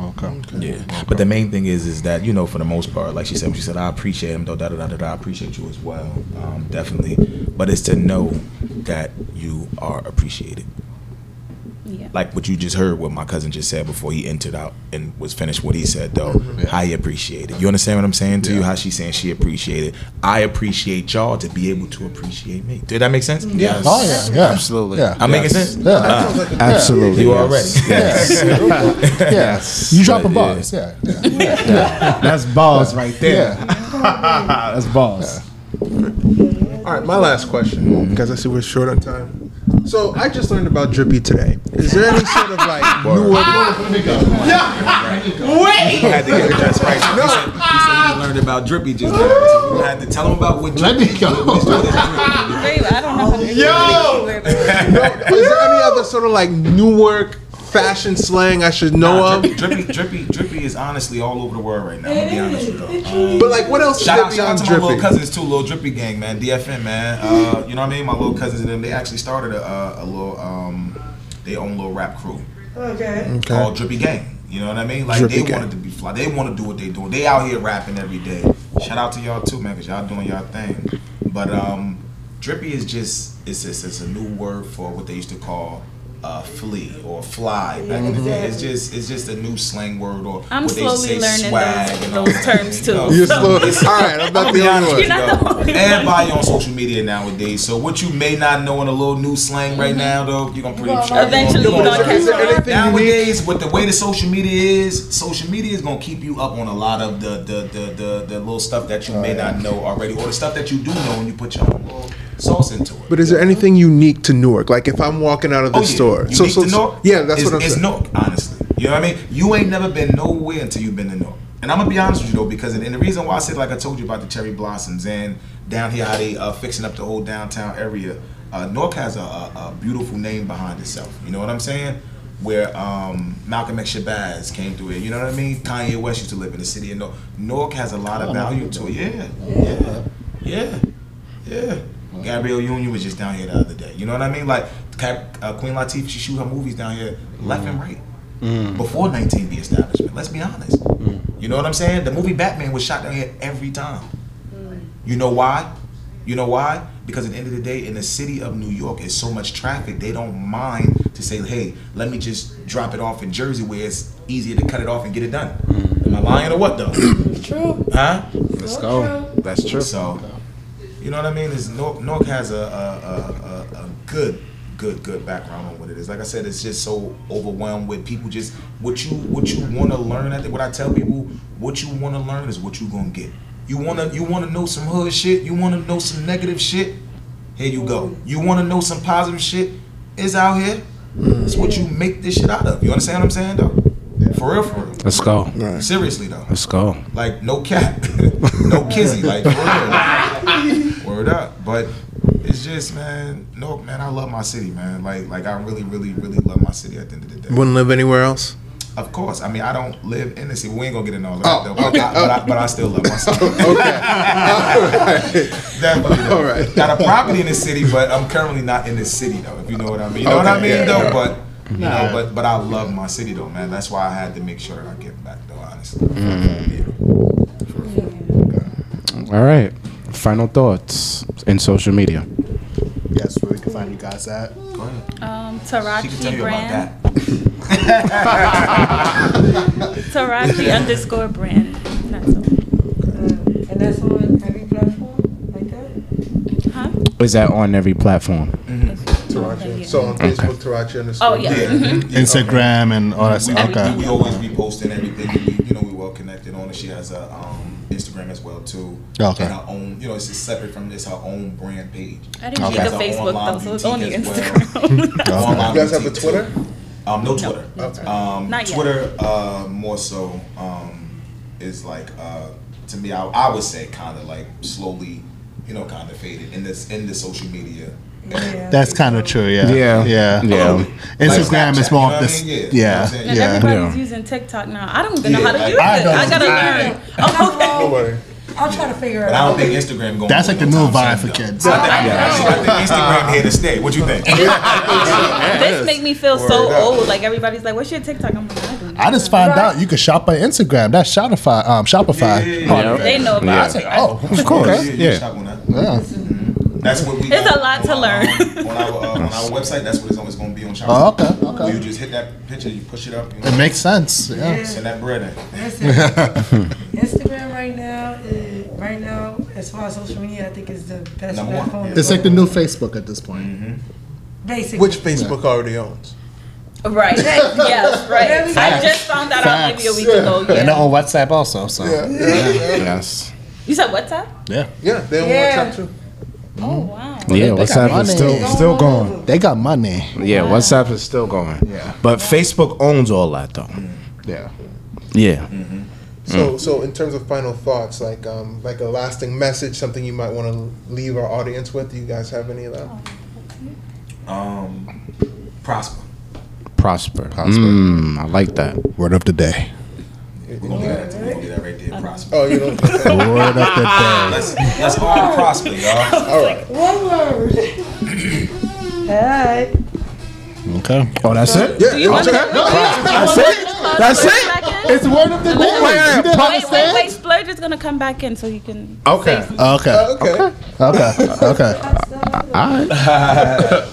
Okay. Yeah, but the main thing is, is that you know, for the most part, like she said, she said, I appreciate him, though, da da da da. da, I appreciate you as well, um, definitely. But it's to know that you are appreciated. Yeah. like what you just heard what my cousin just said before he entered out and was finished what he said though how he appreciated you understand what i'm saying to you how she's saying she appreciated i appreciate y'all to be able to appreciate me did that make sense Yes. Oh yeah. Yeah. Absolutely. Yeah. i'm making sense Yeah. Ah, Absolutely. you yes. already Yes. Yes. You dropping But, yeah. bars. Yeah. Yeah. That's balls right there. Yeah. That's balls. All right, my last question, because I see we're short on time. So I just learned about Drippy today. Is there any sort of like new he had to get it just right no. he, said, he said he learned about drippy just now. So we had to tell him about what Let drippy me go. Very, I don't know how to Yo! Is there any other sort of like new work fashion slang I should know Nah, of? drippy, drippy, drippy, drippy is honestly all over the world right now. I'm be honest with you. Um, But like, what else is Shout there out, shout out beyond to my little Drippy? cousins too, little Drippy Gang, man, DFM, man. Uh, you know what I mean? My little cousins and them, they actually started a, a, a little, um, their own little rap crew Okay. called Drippy Gang. You know what I mean? Like Drippy they Gang. wanted to be fly. They want to do what they doing. They out here rapping every day. Shout out to y'all too, man, cause y'all doing y'all thing. But um, Drippy is just it's, it's it's a new word for what they used to call uh, flee or fly back in the day. It's just it's just a new slang word or I'm what they slowly say learning swag those- and all those terms, too. You know, You're slow. All right, I'm not I'll the be only one. you, You're not the though. only one. Everybody on social media nowadays. So what you may not know in a little new slang right now, though, you're gonna pretty Well, sure. Eventually you're you're gonna gonna catch on. Nowadays, with the way the social media is, social media is gonna keep you up on a lot of the the the the, the little stuff that you may not know already, or the stuff that you do know, when you put your own little sauce into it. But is there anything unique to Newark? Like if I'm walking out of the Oh, yeah. store, Unique to Newark? yeah, that's it's, what I'm it's saying. Newark, honestly. You know what I mean? You ain't never been nowhere until you've been to Newark. And I'm gonna be honest with you though, because and the reason why I said like I told you about the cherry blossoms and down here how they uh, fixing up the whole downtown area. Uh, Newark has a, a, a beautiful name behind itself. You know what I'm saying? Where um, Malcolm X Shabazz came through it. You know what I mean? Kanye West used to live in the city of Newark. Newark has a lot of value to it. Yeah, yeah, yeah, yeah. Gabrielle Union was just down here the other day. You know what I mean? Like uh, Queen Latifah, she shoot her movies down here left and right mm. before 19B establishment. Let's be honest. Mm. You know what I'm saying? The movie Batman was shot down here every time. You know why? You know why? Because at the end of the day, in the city of New York, it's so much traffic. They don't mind to say, "Hey, let me just drop it off in Jersey, where it's easier to cut it off and get it done." Mm. Am I lying or what though? True. huh? Let's go. That's true. So, you know what I mean? Is Newark, Newark has a, a, a, a, a good, good, good background on what it is. Like I said, it's just so overwhelmed with people. Just what you what you want to learn. I think what I tell people, what you want to learn is what you gonna get. You wanna you wanna know some hood shit. You wanna know some negative shit. Here you go. You wanna know some positive shit. It's out here. It's what you make this shit out of. You understand what I'm saying though? For real, for real. Let's go. Seriously though. Let's go. Like no cap, no kizzy, like for real. Word up. But it's just man, no man, I love my city, man. Like like I really, really, really love my city at the end of the day. Wouldn't live anywhere else. Of course. I mean I don't live in the city. We ain't gonna get into all that Oh, though. But. I, but, I, but I still love my city. okay. Definitely. All right. Got a property in the city, but I'm currently not in the city though, if you know what I mean. You know what I mean yeah, though? yeah. But you know, but but I love my city though, man. That's why I had to make sure that I get back though, honestly. Mm-hmm. All right. Final thoughts in social media. Yes, where we can find you guys at. Um, She can tell Tarachi you brand. about that. Tarachi underscore brand. That's all. And that's on every platform like that? Huh? Is that on every platform? Tarachi. So on Facebook, Tarachi underscore. Oh yeah. Yeah. mhm. Instagram and all that stuff. we, Okay. we always be posting everything. We, you know, we well connected on it. She has a um, Instagram as well too. Okay. And her own, you know, it's just separate from this our own brand page. I didn't Okay. get the Facebook online though, so it's boutique only as well. Instagram. Online You guys have a Twitter? too. Um, no No. Twitter. Okay. Um, Not yet. Twitter, uh, more so, um, is like uh, to me. I, I would say kind of like slowly, you know, kind of faded in this in the social media. Yeah. That's kind of true. Yeah. Yeah. Yeah. Yeah. Like Instagram Snapchat, is more you know of I this. mean? Yeah. Yeah. You know what I'm saying? And Yeah. everybody's Yeah. using TikTok now. I don't even know Yeah, how to like- use I it. I gotta I- learn. Oh, okay. Don't worry. I'll try to figure it But I don't think Instagram going. That's like the new no vibe time for soon, though. kids. I think, I think Instagram here to stay. What you think? This make me feel so old. Like everybody's like, "What's your TikTok?" I'm like, I don't know. I just found out you can shop by Instagram. That's Shopify. Um, Shopify. Yeah, yeah, yeah. part. They know Yeah. about it. Oh, of course. Yeah, you Yeah. Shop on that. Yeah. That's what we. There's got a lot to on, learn. Um, on, our, uh, on our website, that's what it's always going to be on Shopify. Oh, okay, okay. Where you just hit that picture, you push it up, you It makes sense. Yeah. send that bread in. Listen, Instagram right now, is, right now, as far as social media, I think is the best Number one, platform. yeah. It's like the new. Facebook at this point. Basically. Which Facebook already owns? Right. yes. Right. I Facts. just found that out maybe a week ago. And they're Yeah. on WhatsApp also. So yeah. Yes. You said WhatsApp? Yeah. Yeah, they own Yeah. WhatsApp too. Oh wow. Yeah, they got WhatsApp is still still going. They got money. Yeah, WhatsApp is still going. Yeah. But Facebook owns all that though. Yeah. Yeah. So, so in terms of final thoughts, like um, like a lasting message, something you might want to leave our audience with. Do you guys have any of that? Um, prosper. Prosper. Prosper. Mm, I like that. Word of the day. We're going to get that, we're gonna get that right prosper. Oh, you don't. Word of the day. Let's, let's all prosper, y'all. All right. One word. Alright. Okay. Oh, that's it? Yeah. You want to? That's it? That's it? It's word of the day. Wait, wait, wait, wait. Splurge is gonna come back in so you can. Okay. say- uh, Okay. Okay. Okay. Okay. All right.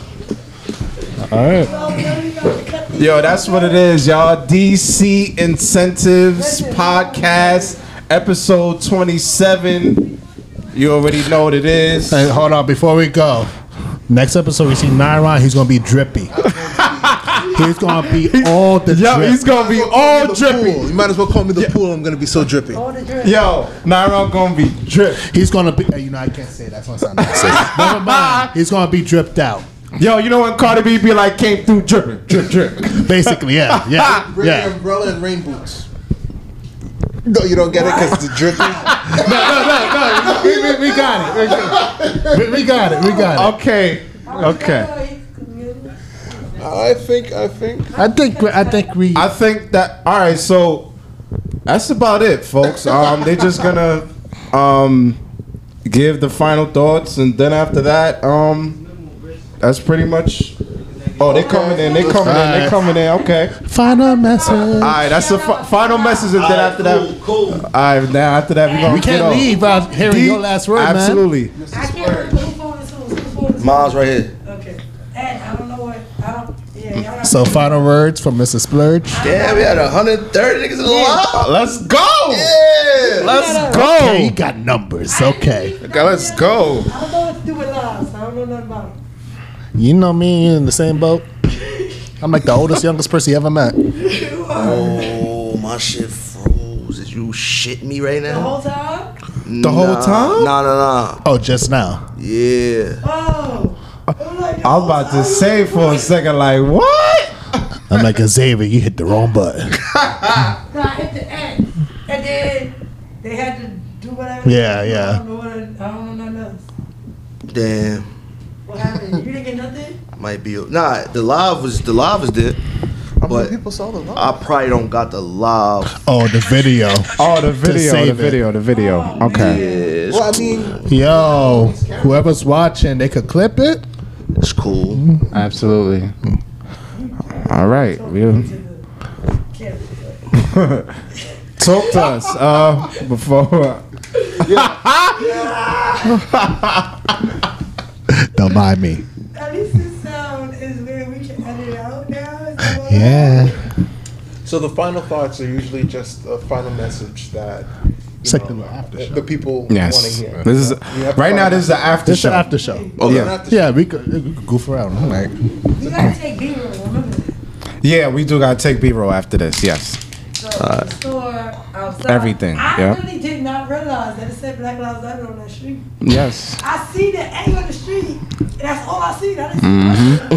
All right. Yo, that's what it is, y'all. DC Incentives Podcast, episode 27. You already know what it is. Hey, hold on, before we go. Next episode, we see Nyron. He's gonna be drippy. he's gonna be all the Yo, drip. he's gonna be all drippy. pool. You might as well call me the pool. I'm gonna be so drippy. All the drip. Yo, Naira gonna be drip. He's gonna be. uh, You know, I can't say that. That's gonna sound nice. Never mind. He's gonna be dripped out. Yo, you know when Cardi B be like came through dripping, drip, drip. Basically, yeah, yeah, Bring yeah. umbrella and rain boots. No, you don't get it because it's drippy. No, no, no, no. We, we, we got it. We, we got it. We got it. Okay, okay. I think. I think. I think. we- I think we. I think that all right. So that's about it, folks. Um, they're just gonna um give the final thoughts, and then after that, um, that's pretty much. Oh, they coming in. They coming in. They coming in. Okay. Final message. All right. That's the fi- final message, and then after that, cool. all right. Now after that, we gonna We get can't off. leave without hearing D- your last word, man. Absolutely. I can't remember who phone is whose. Whose phone is whose. Mine's right here. Okay. And I don't know what. I don't. Yeah. Y'all got So, final words from Mr. Splurge. Damn, we had 130 niggas in the line. Uh, let's go. Yeah. Let's Okay, he got numbers. Okay. Okay, let's go. I don't know what to do with lives. I don't know nothing about them. You know me in the same boat. I'm like the oldest, youngest person you ever met. Oh, my shit froze. Did you shit me right now? The whole time? The whole time? Nah, nah, nah. Oh, just now. Yeah. Oh. oh I'm was about to say for a second, like, what? I'm like Xavier. You hit the wrong button. No, I hit the end. And then they had to do whatever. Yeah, yeah. I don't know what. I don't know nothing else. Damn. What happened? You didn't get nothing? Might be. Nah, the live was the live is there. How many But people saw the live? I probably don't got the live. Oh, the video. Oh, the video, the save it. video, the video. Okay. Yeah, it's, Well, I mean, Yo, whoever's watching, they could clip it. it's cool. Absolutely. All right. We'll talk to us uh, before. Don't mind me. At least the sound is where we can edit out now. Is that Yeah. so the final thoughts are usually just a final message that It's like know, the after show. the people want to hear. This is You have to right now. This is the after This show. the after show. Oh, Yeah. yeah. Yeah, we could, we could goof around. I'm We gotta take B-roll. Yeah, we do gotta take B-roll after this. Yes. So the store outside. Everything, I yeah. really did not realize that it said Black Lives Matter on that street. Yes. I see the A on the street. That's all I see. I didn't mm-hmm.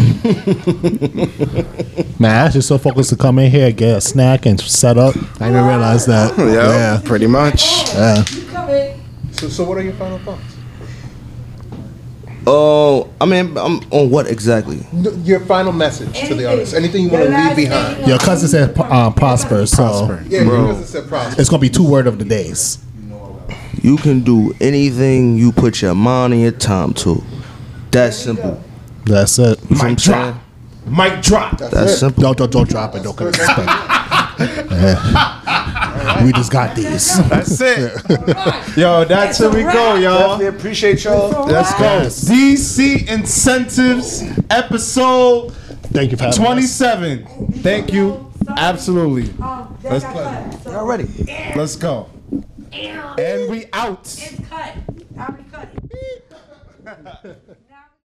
man, I was just so focused to come in here, get a snack, and set up. I didn't realize that. Yeah. Pretty much. Yeah. You come in. So, so what are your final thoughts? Oh, I mean, I'm on what exactly? Your final message to the Anything. audience. Anything you want to leave behind. you Your cousin said um, prosper, so Prosper. Yeah, Bro. because it said prosper. it's gonna be two word of the days. You can do anything you put your mind and your time to. That's simple. That's it. You know what I'm Mic drop. Mic drop. That's simple. Don't don't don't drop it. Don't expect. Yeah. We just got these. That's it. Yo, that's where we go, y'all. appreciate y'all. Let's go. Yes. DC Incentives episode Thank you for having us. 27. Thank you. Absolutely. Um, Let's play. cut. So, Y'all ready? Let's go. And we out. It's cut. I'll cut cutting.